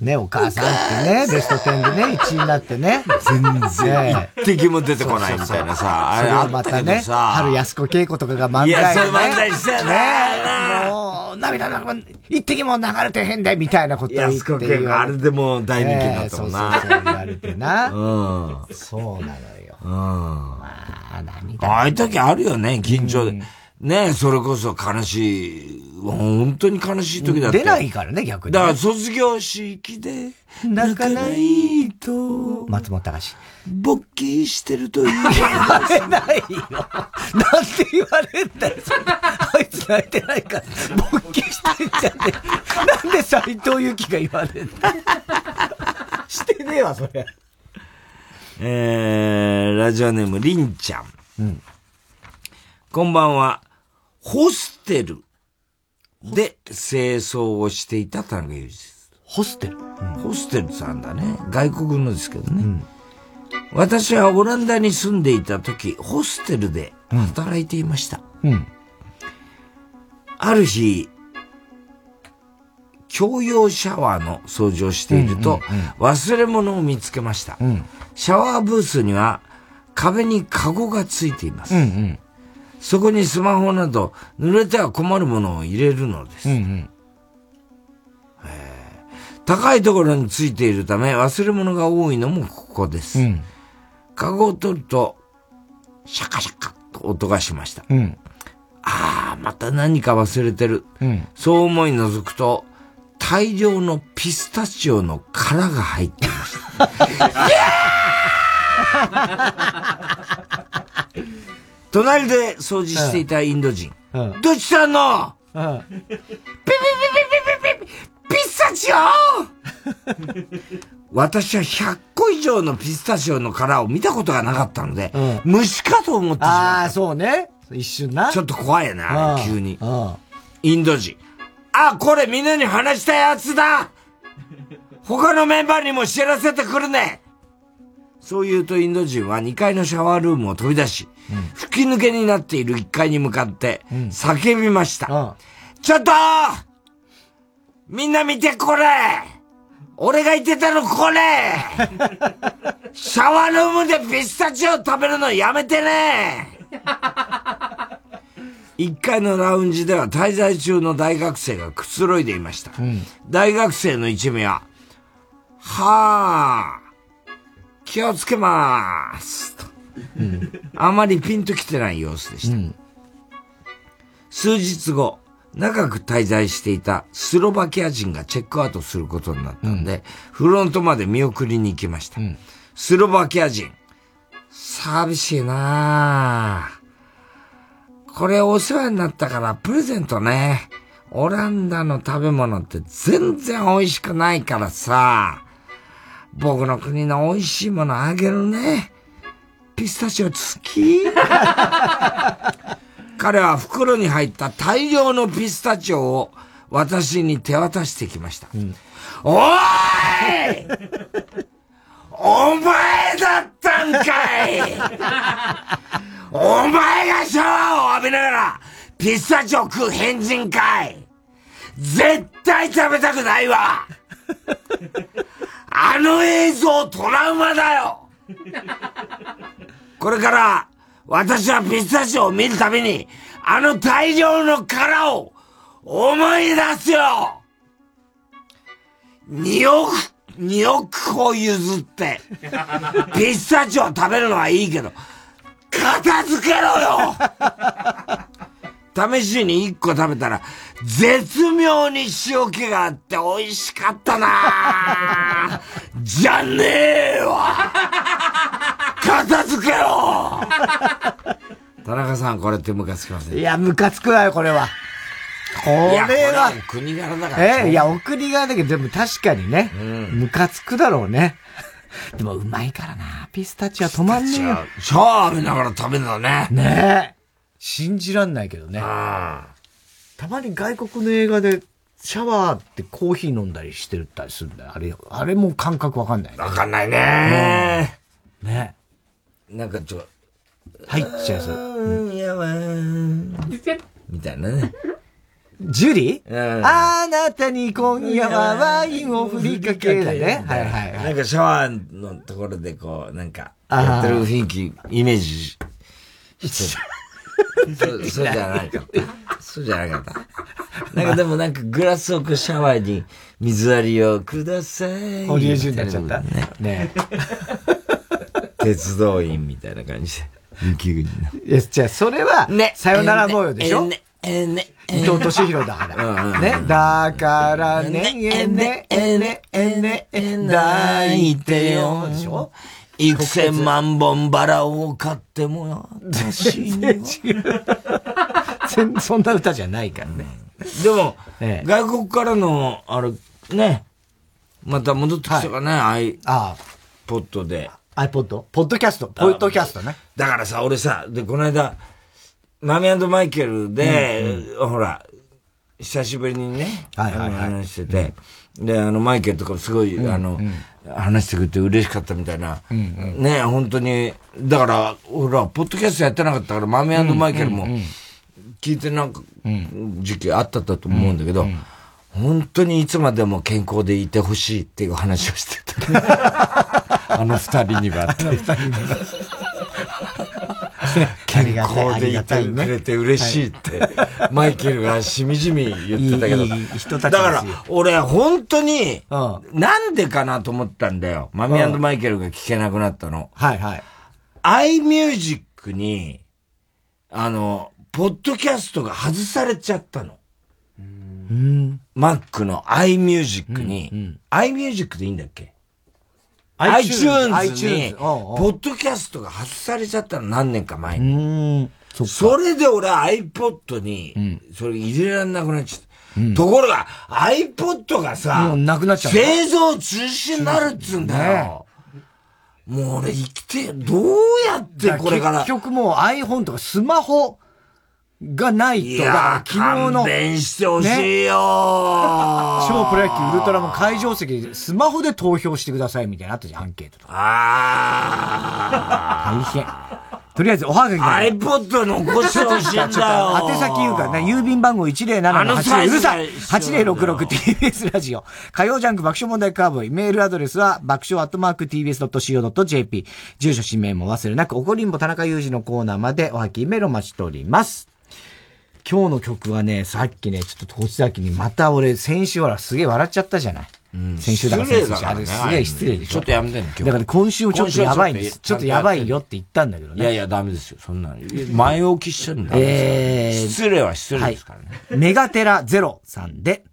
ね、お母さんってね、ベスト10でね、1位になってね。全然。一滴も出てこないみたいなさ。あれはまたね、春安子恵子とかが漫才、ね。いや、そう漫才してね。もう、涙が一滴も流れてへんで、みたいなこと言って。安子恵子、あれでも大人気になったもんな。そうそう言われてな。うん。そうなのよ。うん。まあ、涙。ああいう時あるよね、緊張で。ねそれこそ悲しい、本当に悲しい時だって。出ないからね、逆に、だから卒業式で泣かないと。松本隆。勃起してると言われないよ。なんて言われんだよ。あいつ泣いてないから。勃起してんじゃねなんで斎藤由貴が言われんだしてねえわ、それ。えー、ラジオネーム、りんちゃん。うん。こんばんは。ホステルで清掃をしていた田中裕二です。ホステル、うん、ホステルさんだね。外国のですけどね。うん、私はオランダに住んでいた時、ホステルで働いていました。うん、ある日、共用シャワーの掃除をしていると、忘れ物を見つけました。シャワーブースには壁にカゴがついています。うんうんそこにスマホなど濡れては困るものを入れるのです。うんうん高いところについているため忘れ物が多いのもここです。うん、カゴを取ると、シャカシャカと音がしました。うん、ああ、また何か忘れてる。うん、そう思い覗くと、大量のピスタチオの殻が入っていました。(laughs) 隣で掃除していたインド人。うん、どっちさんの、うん、ピピピピピピピピピスタチオ私は100個以上のピスタチオの殻を見たことがなかったので、うん、虫かと思ってしまった。ああ、そうね。一瞬な。ちょっと怖いよな、急に。インド人。あ、これみんなに話したやつだ。他のメンバーにも知らせてくるね。そう言うとインド人は2階のシャワールームを飛び出し、うん、吹き抜けになっている1階に向かって叫びました。うん、ちょっとみんな見てこれ。俺が言ってたのこれ。(laughs) シャワールームでピスタチオ食べるのやめてね1階のラウンジでは滞在中の大学生がくつろいでいました。うん、大学生の一味は、はあ、気をつけまーす。うん、あまりピンときてない様子でした。うん、数日後、長く滞在していたスロバキア人がチェックアウトすることになったんで、うん、フロントまで見送りに行きました。うん、スロバキア人、寂しいなぁ。これお世話になったからプレゼントね。オランダの食べ物って全然美味しくないからさ。僕の国の美味しいものあげるね。ピスタチオ好き？(laughs) 彼は袋に入った大量のピスタチオを私に手渡してきました。うん、おーい (laughs) お前だったんかい。お前がシャワーを浴びながらピスタチオ食う変人かい。絶対食べたくないわ。あの映像トラウマだよ。これから私はピスタチオを見るたびに、あの大量の殻を思い出すよ !2 億、2億個譲って、ピスタチオ食べるのはいいけど、片付けろよ。試しに1個食べたら、絶妙に塩気があって美味しかったな。じゃねえわ。片付けろ。田中さん、これってムカつきません。いや、ムカつくわよ、これは。これはは。国柄だからえいや、お国柄だけど、でも確かにね、ムカつくだろうね。(laughs) でも、うまいからな。ピスタチオは止まんねえよ。シャワー浴びながら食べるのね。ねえ。信じらんないけどね。たまに外国の映画で、シャワーってコーヒー飲んだりしてるったりするんだよ。あれ、あれも感覚わかんない、わかんないね。ねなんかちょ、入っちゃいそう。うん、やわーみたいなね。ジュリー？うんあなたに今夜はワインを振りかけだね。はいはいはい。なんかシャワーのところでこう、なんか、やってる雰囲気、イメージししてそう、そうじゃないかった。そうじゃなかった。なんかでもなんかグラスをこうシャワーに水割りをください。堀江純になっちゃったね。ね鉄道員みたいな感じで。雪国の。いや、じゃあ、それは、さよなら模様でしょ？ね、えね、伊藤敏弘だから。ね。だからね、えね、えね、えね、えね、抱いてよ。でしょ？幾千万本バラを買っても私には。(laughs) 全然そんな歌じゃないからね。でも、外国からの、あれ、ね、また戻ってきたかね、アイ、ポッドで。iPod? ポッド？キャストポッドキャストね。だからさ、俺さ、で、この間、マミマイケルで、ほら、久しぶりにね、はいはいはい。あの話してて、で、あの、マイケルとかすごい、あの、話してくれて嬉しかったみたいな、ね、本当に、だから、ほら、ポッドキャストやってなかったから、マミマイケルも、聞いてなんか、時期あったと思うんだけど、本当にいつまでも健康でいてほしいっていう話をしてた。(laughs) (laughs) あの二人には。(laughs) 健康でいてくれて嬉しいって、マイケルがしみじみ言ってたけど。いいいい人たちだから、俺本当に、なんでかなと思ったんだよ。マミマイケルが聞けなくなったの。はいはい。iMusic に、あの、ポッドキャストが外されちゃったの。うん。Mac の iMusic に、iMusic でいいんだっけ？iTunes に、ポッドキャストが外されちゃったの何年か前に。うん。それで俺 iPod に、それ入れられなくなっちゃった。ところが、iPod がさ、もうなくなっちゃう製造中止になるっつうんだよ。もう俺生きて、どうやってこれから。結局もう iPhone とかスマホがないと、いや昨日の。勘弁してほしいよーね超プロ野球ウルトラマン会場席でスマホで投票してくださいみたいなのあったじゃん、アンケートとか。大変。とりあえず、おはがきだ iPod 残してほしいんだよ宛先言うからね、郵便番号107-80、あのサイズうるさいが !8066TBS ラジオ。火曜ジャンク爆笑問題カーボーイ。メールアドレスは爆笑アットマーク TBS.CO.JP。住所氏名も忘れなく、おこりんぼ田中裕二のコーナーまでおはきメールお待ちしております。今日の曲はね、さっきね、ちょっと年崎にまた俺、先週ほらすげえ笑っちゃったじゃない。先週だから先週あれすげえ失礼でしょ。ちょっとやめてね今日だから今週もちょっとやばいんです。ちょっと今週はちょっとやばいよって言ったんだけどね。いやいや、ダメですよ。そんなの。前置きしちゃうんだ。えー失礼は失礼ですからね。メガテラゼロさんで、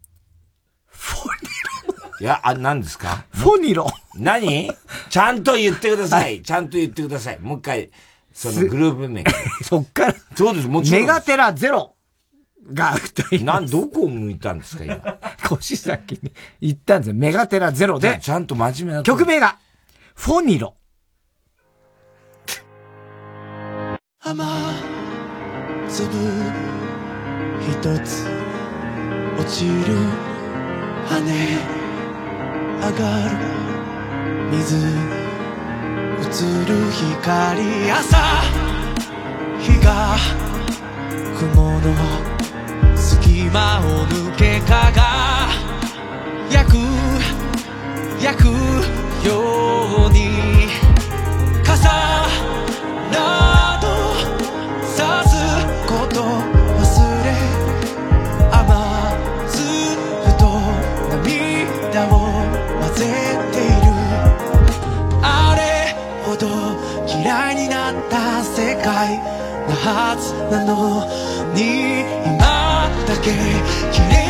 いや、あ、何ですか？フォニロ。何？ちゃんと言ってください。ちゃんと言ってください。もう一回、そのグループ名。(laughs) そっから。そうです、もちろん。メガテラゼロが歌いなん、どこを向いたんですか、今？(laughs) 腰先に行ったんですよ。メガテラゼロで。ちゃんと真面目な。曲名が、フォニロ。雨粒一つ落ちる跳ね上がる水映る光朝日が雲の隙間を抜けかが焼く焼くように傘などさすこと忘れ甘酸ると涙を混ぜている。あれほど嫌いになった世界なはずなのに今だけ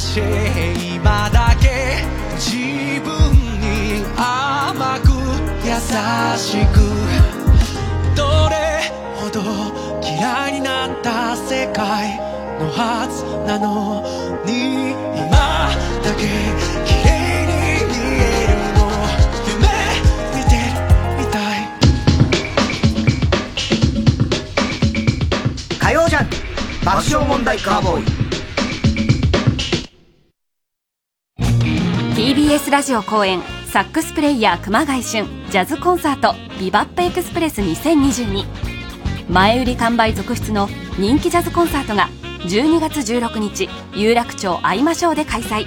今だけ自分に甘く優しくどれほど嫌いになった世界のはずなのに今だけ綺麗に見えるの夢見てるみたい火曜ジャン爆笑問題カーボーイ。ラジオ公演サックスプレイヤー熊谷俊ジャズコンサートビバップエクスプレス2022前売り完売続出の人気ジャズコンサートが12月16日有楽町会いましょうで開催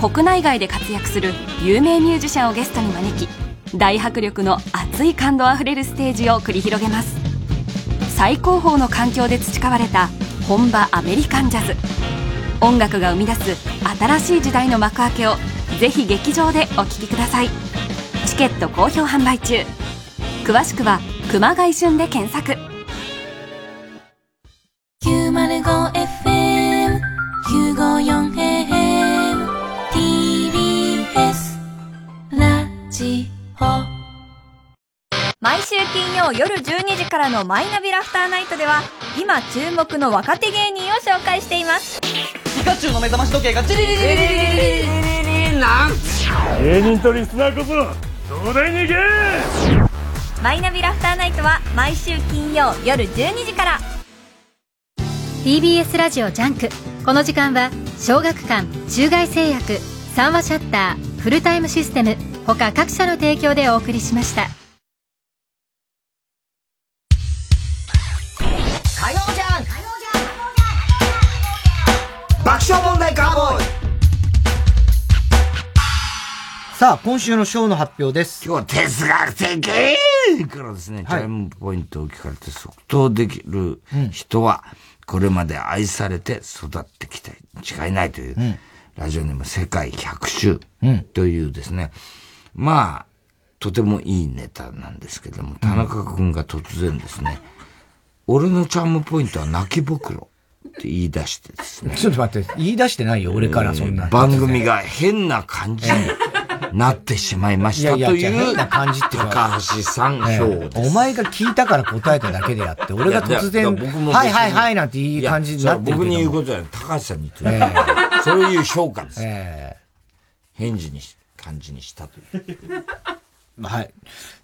国内外で活躍する有名ミュージシャンをゲストに招き大迫力の熱い感動あふれるステージを繰り広げます最高峰の環境で培われた本場アメリカンジャズ音楽が生み出す新しい時代の幕開けをぜひ劇場でお聴きください。チケット好評販売中。詳しくは「熊谷旬」で検索。905FM 954AM TBS ラジオ。毎週金曜夜12時からのマイナビラフターナイトでは今注目の若手芸人を紹介しています。ピカチュウの目覚まし時計がチリリリリリリリリリなん？芸人とリスナーこそ東大に行けマイナビラフターナイトは毎週金曜夜12時から。TBS ラジオジャンク。この時間は小学館中外製薬三話シャッターフルタイムシステム他各社の提供でお送りしました。爆笑問題カーボーイさあ、今週のショーの発表です。今日は哲学的からですね、チャイムポイントを聞かれて即答できる人は、これまで愛されて育ってきたに違いないという、うんラジオネーム世界100周うんというですね、まあ、とてもいいネタなんですけども、田中君が突然ですね、俺のチャームポイントは泣きぼくろって言い出してですね。ちょっと待って、言い出してないよ、俺からそんな。番組が変な感じになってしまいましたといやいやいう感じっていうか高橋さんえ票えお前が聞いたから答えただけであって、俺が突然、はいはいはいなんていい感じになってる僕に言うことじゃない。高橋さんに言って。そういう評価です。え返事にし、感じにしたという。はい。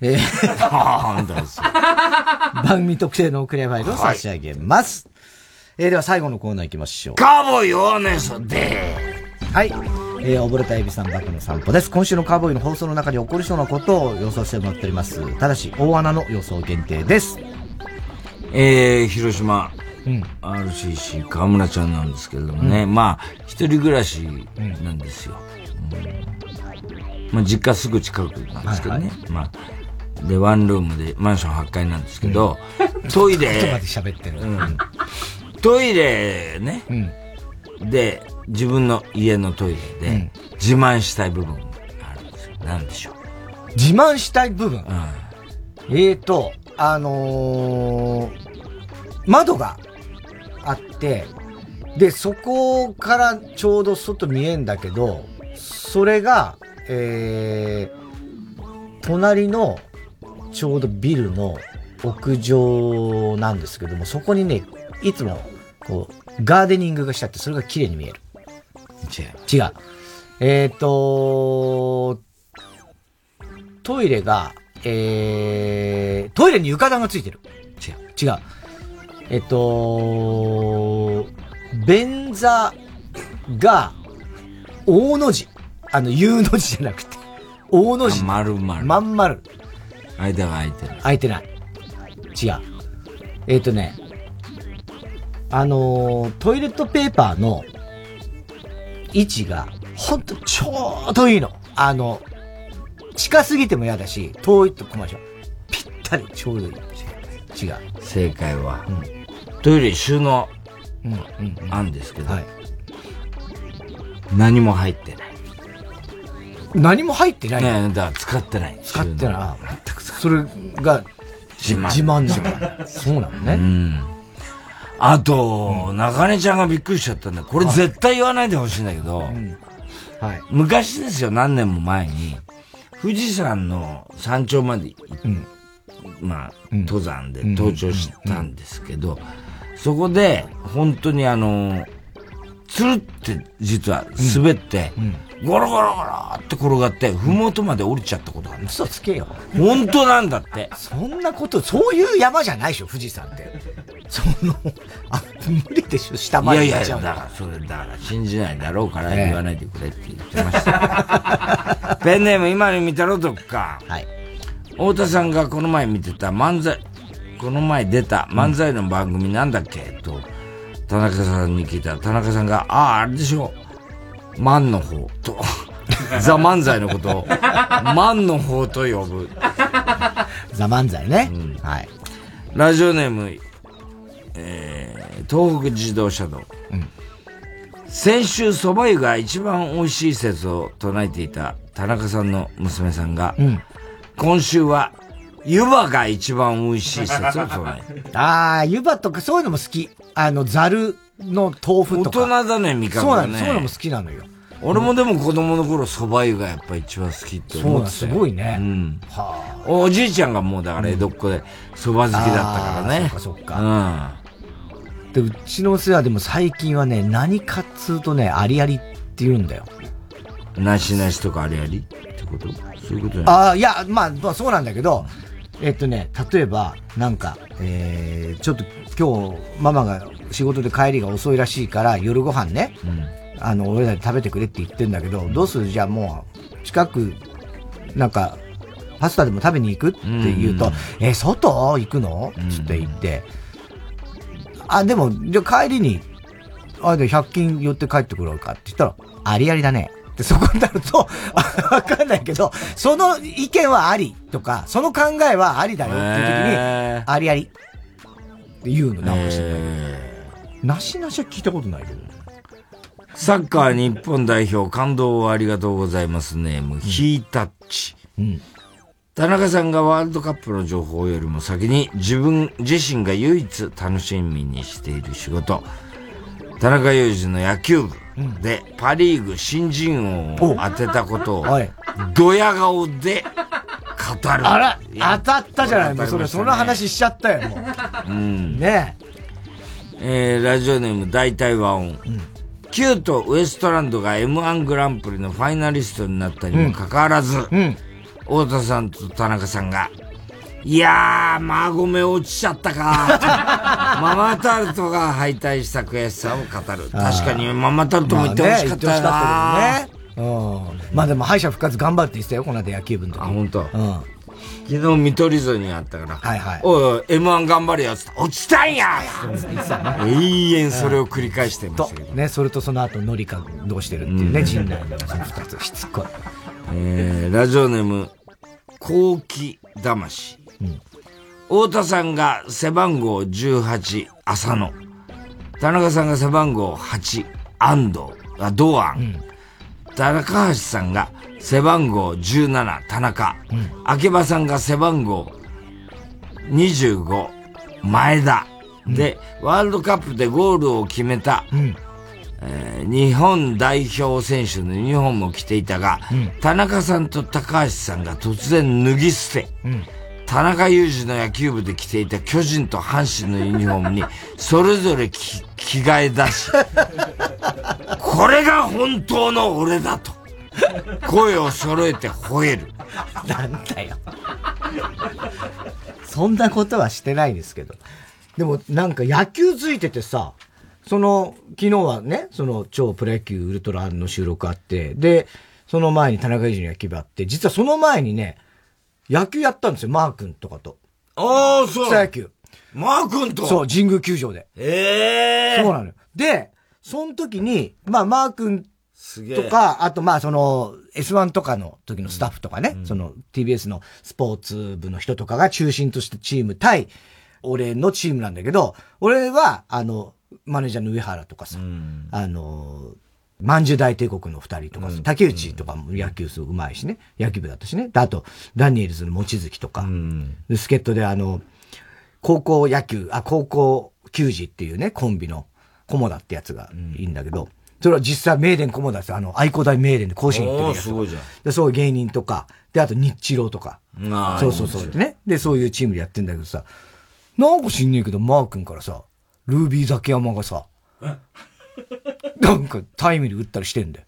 えー、(laughs) 番組特製のクレアファイルを差し上げます。えー、では最後のコーナー行きましょう。カーボーイ弱音そではい。えー、溺れたエビさんバカの散歩です。今週のカーボーイの放送の中で起こりそうなことを予想してもらっております。ただし、大穴の予想限定です。えー、広島、うん、RCC 河村ちゃんなんですけれどもね、まあ、一人暮らしなんですよ。うん。まあ、実家すぐ近くなんですけどね。まあ、で、ワンルームで、マンション8階なんですけど、(laughs) トイレ、トイレね、で、自分の家のトイレで、自慢したい部分があるんですよ。なんでしょう。自慢したい部分、えーと、あのー、窓があって、で、そこからちょうど外見えんだけど、それが、えー、隣のちょうどビルの屋上なんですけども、そこにね、いつも、こう、ガーデニングがしてあって、それが綺麗に見える。違う。違う。えっ、ー、と、トイレが、えー、トイレに床暖がついてる。違う。違う。えっ、と、便座が、大の字。あの、U の字じゃなくて、大の字。丸々。まん丸。間が空いてる。空いてない。違う。えっ、ー、とね、あのー、トイレットペーパーの位置が、ほんとちょうどいいの。あの、近すぎても嫌だし、遠いと困るでしょ。ぴったりちょうどいい。違う。正解は、うん、トイレ収納、うんうん、あんですけど、はい、何も入ってない。何も入ってないねだから使ってない。使ってない。全くそれが自慢。自慢じゃそうなのね。うん。あと、うん、中根ちゃんがびっくりしちゃったんだ。これ絶対言わないでほしいんだけど、はい、昔ですよ、何年も前に、富士山の山頂まで行って、うん、まあ、登山で登頂したんですけど、そこで、本当にあの、つるって実は滑って、ゴロゴロゴロって転がって、ふもとまで降りちゃったことがある。嘘つけよ。本当なんだって。そんなこと、そういう山じゃないでしょ、富士山って。その、あ、無理でしょ、下まで行っちゃう。いやいや、だから、それ、だから、信じないだろうから言わないでくれって言ってました。(laughs) ペンネーム、今に見たろ、どっか。はい。太田さんがこの前見てた漫才、この前出た漫才の番組なんだっけ、と、田中さんに聞いたら、田中さんが、ああ、あれでしょ。万の方と、(laughs) ザ漫才のことを、万の方と呼ぶ。ザ漫才ね。うん、はい。ラジオネーム、えー、東北自動車道。うん、先週蕎麦湯が一番美味しい説を唱えていた田中さんの娘さんが、うん、今週は湯葉が一番美味しい説を唱える。ああ、湯葉とかそういうのも好き。あの、ザルの豆腐とか。大人だね、味覚がね。そういうのも好きなのよ。俺もでも子供の頃蕎麦湯がやっぱ一番好きって思ってたすごいね。うん。はあ。おじいちゃんがもうだから江戸っ子で蕎麦好きだったからね。そっかそっか。うん。で、うちの世話でも最近はね、何かっつうとね、ありありって言うんだよ。なしなしとかありあり？ってこと？そういうことじゃない？ああ、いや、まあ、まあ、そうなんだけど、えっとね、例えば、なんか、えー、ちょっと今日、ママが仕事で帰りが遅いらしいから、夜ご飯ね、うん、あの、俺らで食べてくれって言ってんだけど、どうする？じゃあもう、近く、なんか、パスタでも食べに行く？って言うと、うん、え、外？行くの？つって言って、あ、でも、じゃあ帰りに、あ、で100均寄って帰ってくろうかって言ったら、ありありだね。ってそこになると、(laughs) わかんないけど、その意見はありとか、その考えはありだよっていう時に、ありありって言うの、なんかしなしなしは聞いたことないけど。サッカー日本代表感動をありがとうございますネーム、うん、ヒータッチ。うん。田中さんがワールドカップの情報よりも先に自分自身が唯一楽しみにしている仕事。田中裕二の野球部でパリーグ新人王を当てたことを、ドヤ顔で語る。あら、当たったじゃないの、それ、その話しちゃったよ、もう。うん。ねえ。えー、ラジオネーム大体和音。うんキュートウエストランドが M1 グランプリのファイナリストになったにもかかわらず、うん、太田さんと田中さんが、いやー、マーゴメ落ちちゃったか (laughs) ママタルトが敗退した悔しさを語る。確かにママタルトも言ってほしかったよな、まあね、うん。まあでも敗者復活頑張って言ってたよ、この間野球部の時。あ、本当。うん。昨日見取り図にあったから。はいはい。おい、M1 頑張れよっつって、落ちたんや永遠それを繰り返してましたけど。ね、それとその後、ノリカどうしてるっていうね、陣内のその二つしつこい。えー、ラジオネーム、後期魂。うん。太田さんが背番号18、浅野。田中さんが背番号8、安藤。あ、堂安。うん、田中橋さんが背番号17、田中。うん、秋葉さんが背番号25、前田。で、ワールドカップでゴールを決めた、うんえー、日本代表選手のユニフォームを着ていたが、うん、田中さんと高橋さんが突然脱ぎ捨て、うん、田中裕二の野球部で着ていた巨人と阪神のユニフォームに、(laughs) それぞれ着替え出し、これが本当の俺だと。声を揃えて吠える。なんだよ。そんなことはしてないですけど。でもなんか野球ついててさ、その、昨日はね、その超プロ野球ウルトラの収録あって、で、その前に田中裕二の野球部あって、実はその前にね、野球やったんですよ、マー君とかと。ああ、そう。草野球。マー君と？そう、神宮球場で。ええー、そうなのよ。で、その時に、まあ、マー君とか、あとまあ、その、S1 とかの時のスタッフとかね、うん、その TBS のスポーツ部の人とかが中心としたチーム対、俺のチームなんだけど、俺は、あの、マネージャーの上原とかさ、うん、あの、万寿大帝国の二人とか、うん、竹内とかも野球すごいうまいしね、野球部だったしね。あと、ダニエルズの望月とか、うん、助っ人であの、高校野球、あ、高校球児っていうね、コンビの、コモダってやつがいいんだけど、それは実際名電コモダです。あの、愛工大名電で甲子園行ってるやつ。すごいじゃん。で、そういう芸人とか、で、あと日チローとか。そうそうそう。ね。で、そういうチームでやってんだけどさ、なんか知んねえけど、マー君からさ、ルービーザキヤマがさ、なんかタイムリー打ったりしてんだよ。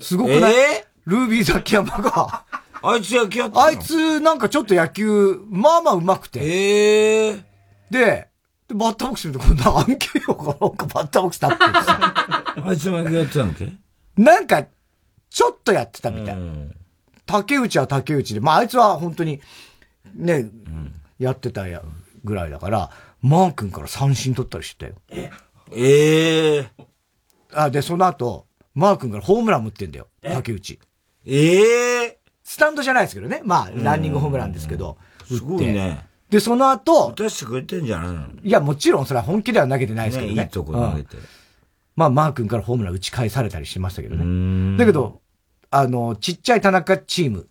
すごくない、え？ー、ルービーザキヤマが、あいつ野球やったあいつなんかちょっと野球、まあまあ上手くて。ええー、で、で、バッターボックス見ると、今度アンケートがなんかバッターボックス立ってる (laughs) あいつもやってたんけ？なんか、ちょっとやってたみたい。竹内は竹内で、まああいつは本当に、ね、うん、やってたやぐらいだから、マー君から三振取ったりしてたよ。ええー、あ、で、その後、マー君からホームラン打ってんだよ。竹内。ええー、スタンドじゃないですけどね。まあ、ランニングホームランですけど。すごいね。で、その後。打たしてくれてんじゃないの？いや、もちろんそれは本気では投げてないですけどね。ねいいとこ投げて。うん、まあ、マー君からホームラン打ち返されたりしましたけどね。だけど、あの、ちっちゃい田中チーム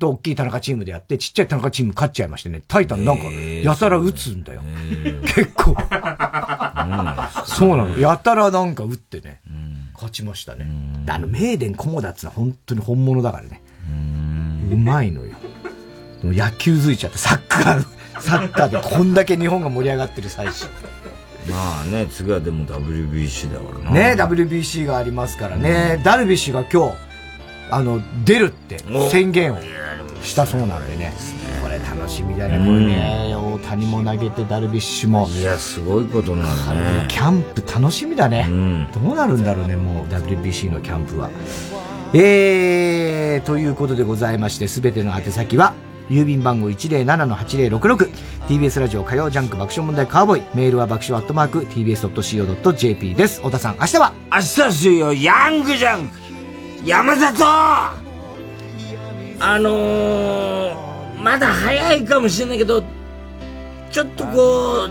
と大きい田中チームでやって、ちっちゃい田中チーム勝っちゃいましてね、タイタンなんか、やたら打つんだよ。結構。そうなの。やたらなんか打ってね、勝ちましたね。あの、名電コモダっつのは本当に本物だからね。うまいのよ。野球づいちゃって、サッカー、サッカーでこんだけ日本が盛り上がってる最中。まあね、次はでも WBC だからな。ね、WBC がありますからね。ダルビッシュが今日、あの、出るって宣言をしたそうなんでね。これ楽しみだね。これね、大谷も投げて、ダルビッシュも。いや、すごいことになるね。キャンプ楽しみだね。どうなるんだろうね、もう WBC のキャンプは。えー、ということでございまして、すべての宛先は、郵便番号 107-8066TBS ラジオ火曜ジャンク爆笑問題カーボーイ。メールは爆笑アットマーク TBS.CO.JP です。太田さん明日は？明日水曜ヤングジャンク。山里！あのー、まだ早いかもしれないけど、ちょっとこう、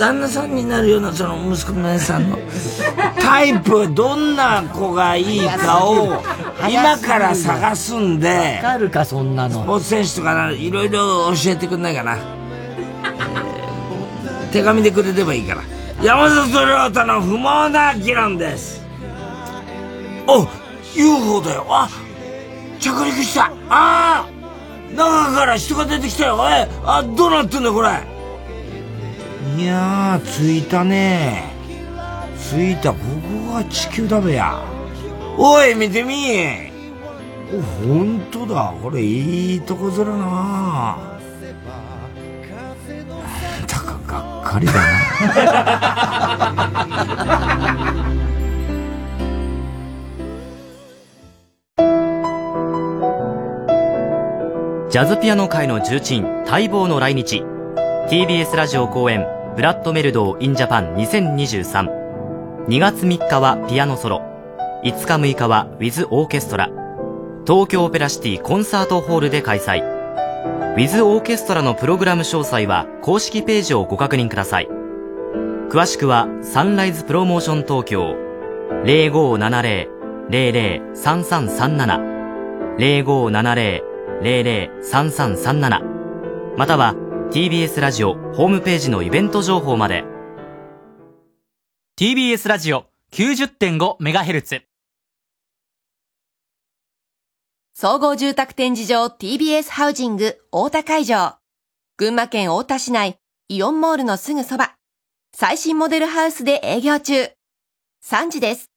旦那さんになるようなその息子の姉さんの (laughs) タイプどんな子がいいかを今から探すんでわかるかそんなの。スポーツ選手とかいろいろ教えてくんないかな、えー、手紙でくれればいいから。山里亮太の不毛な議論です。あ UFO だよ。あ着陸した。ああ中から人が出てきたよ。えあどうなってんだこれいや着いたね。着いた。ここが地球だべや。おい見てみ。お本当だ。これいいとこぞらな。だかがっかりだな。ジャズピアノ界の重鎮、待望の来日。TBS ラジオ公演、ブラッド・メルドー in Japan 2023。2月3日はピアノソロ。5日6日はウィズ・オーケストラ。東京オペラシティコンサートホールで開催。ウィズ・オーケストラのプログラム詳細は公式ページをご確認ください。詳しくはサンライズプロモーション東京0570-003337 0570 003337または TBS ラジオホームページのイベント情報まで。TBS ラジオ 90.5MHz 総合住宅展示場 TBS ハウジング大田会場。群馬県太田市内イオンモールのすぐそば。最新モデルハウスで営業中。3時です。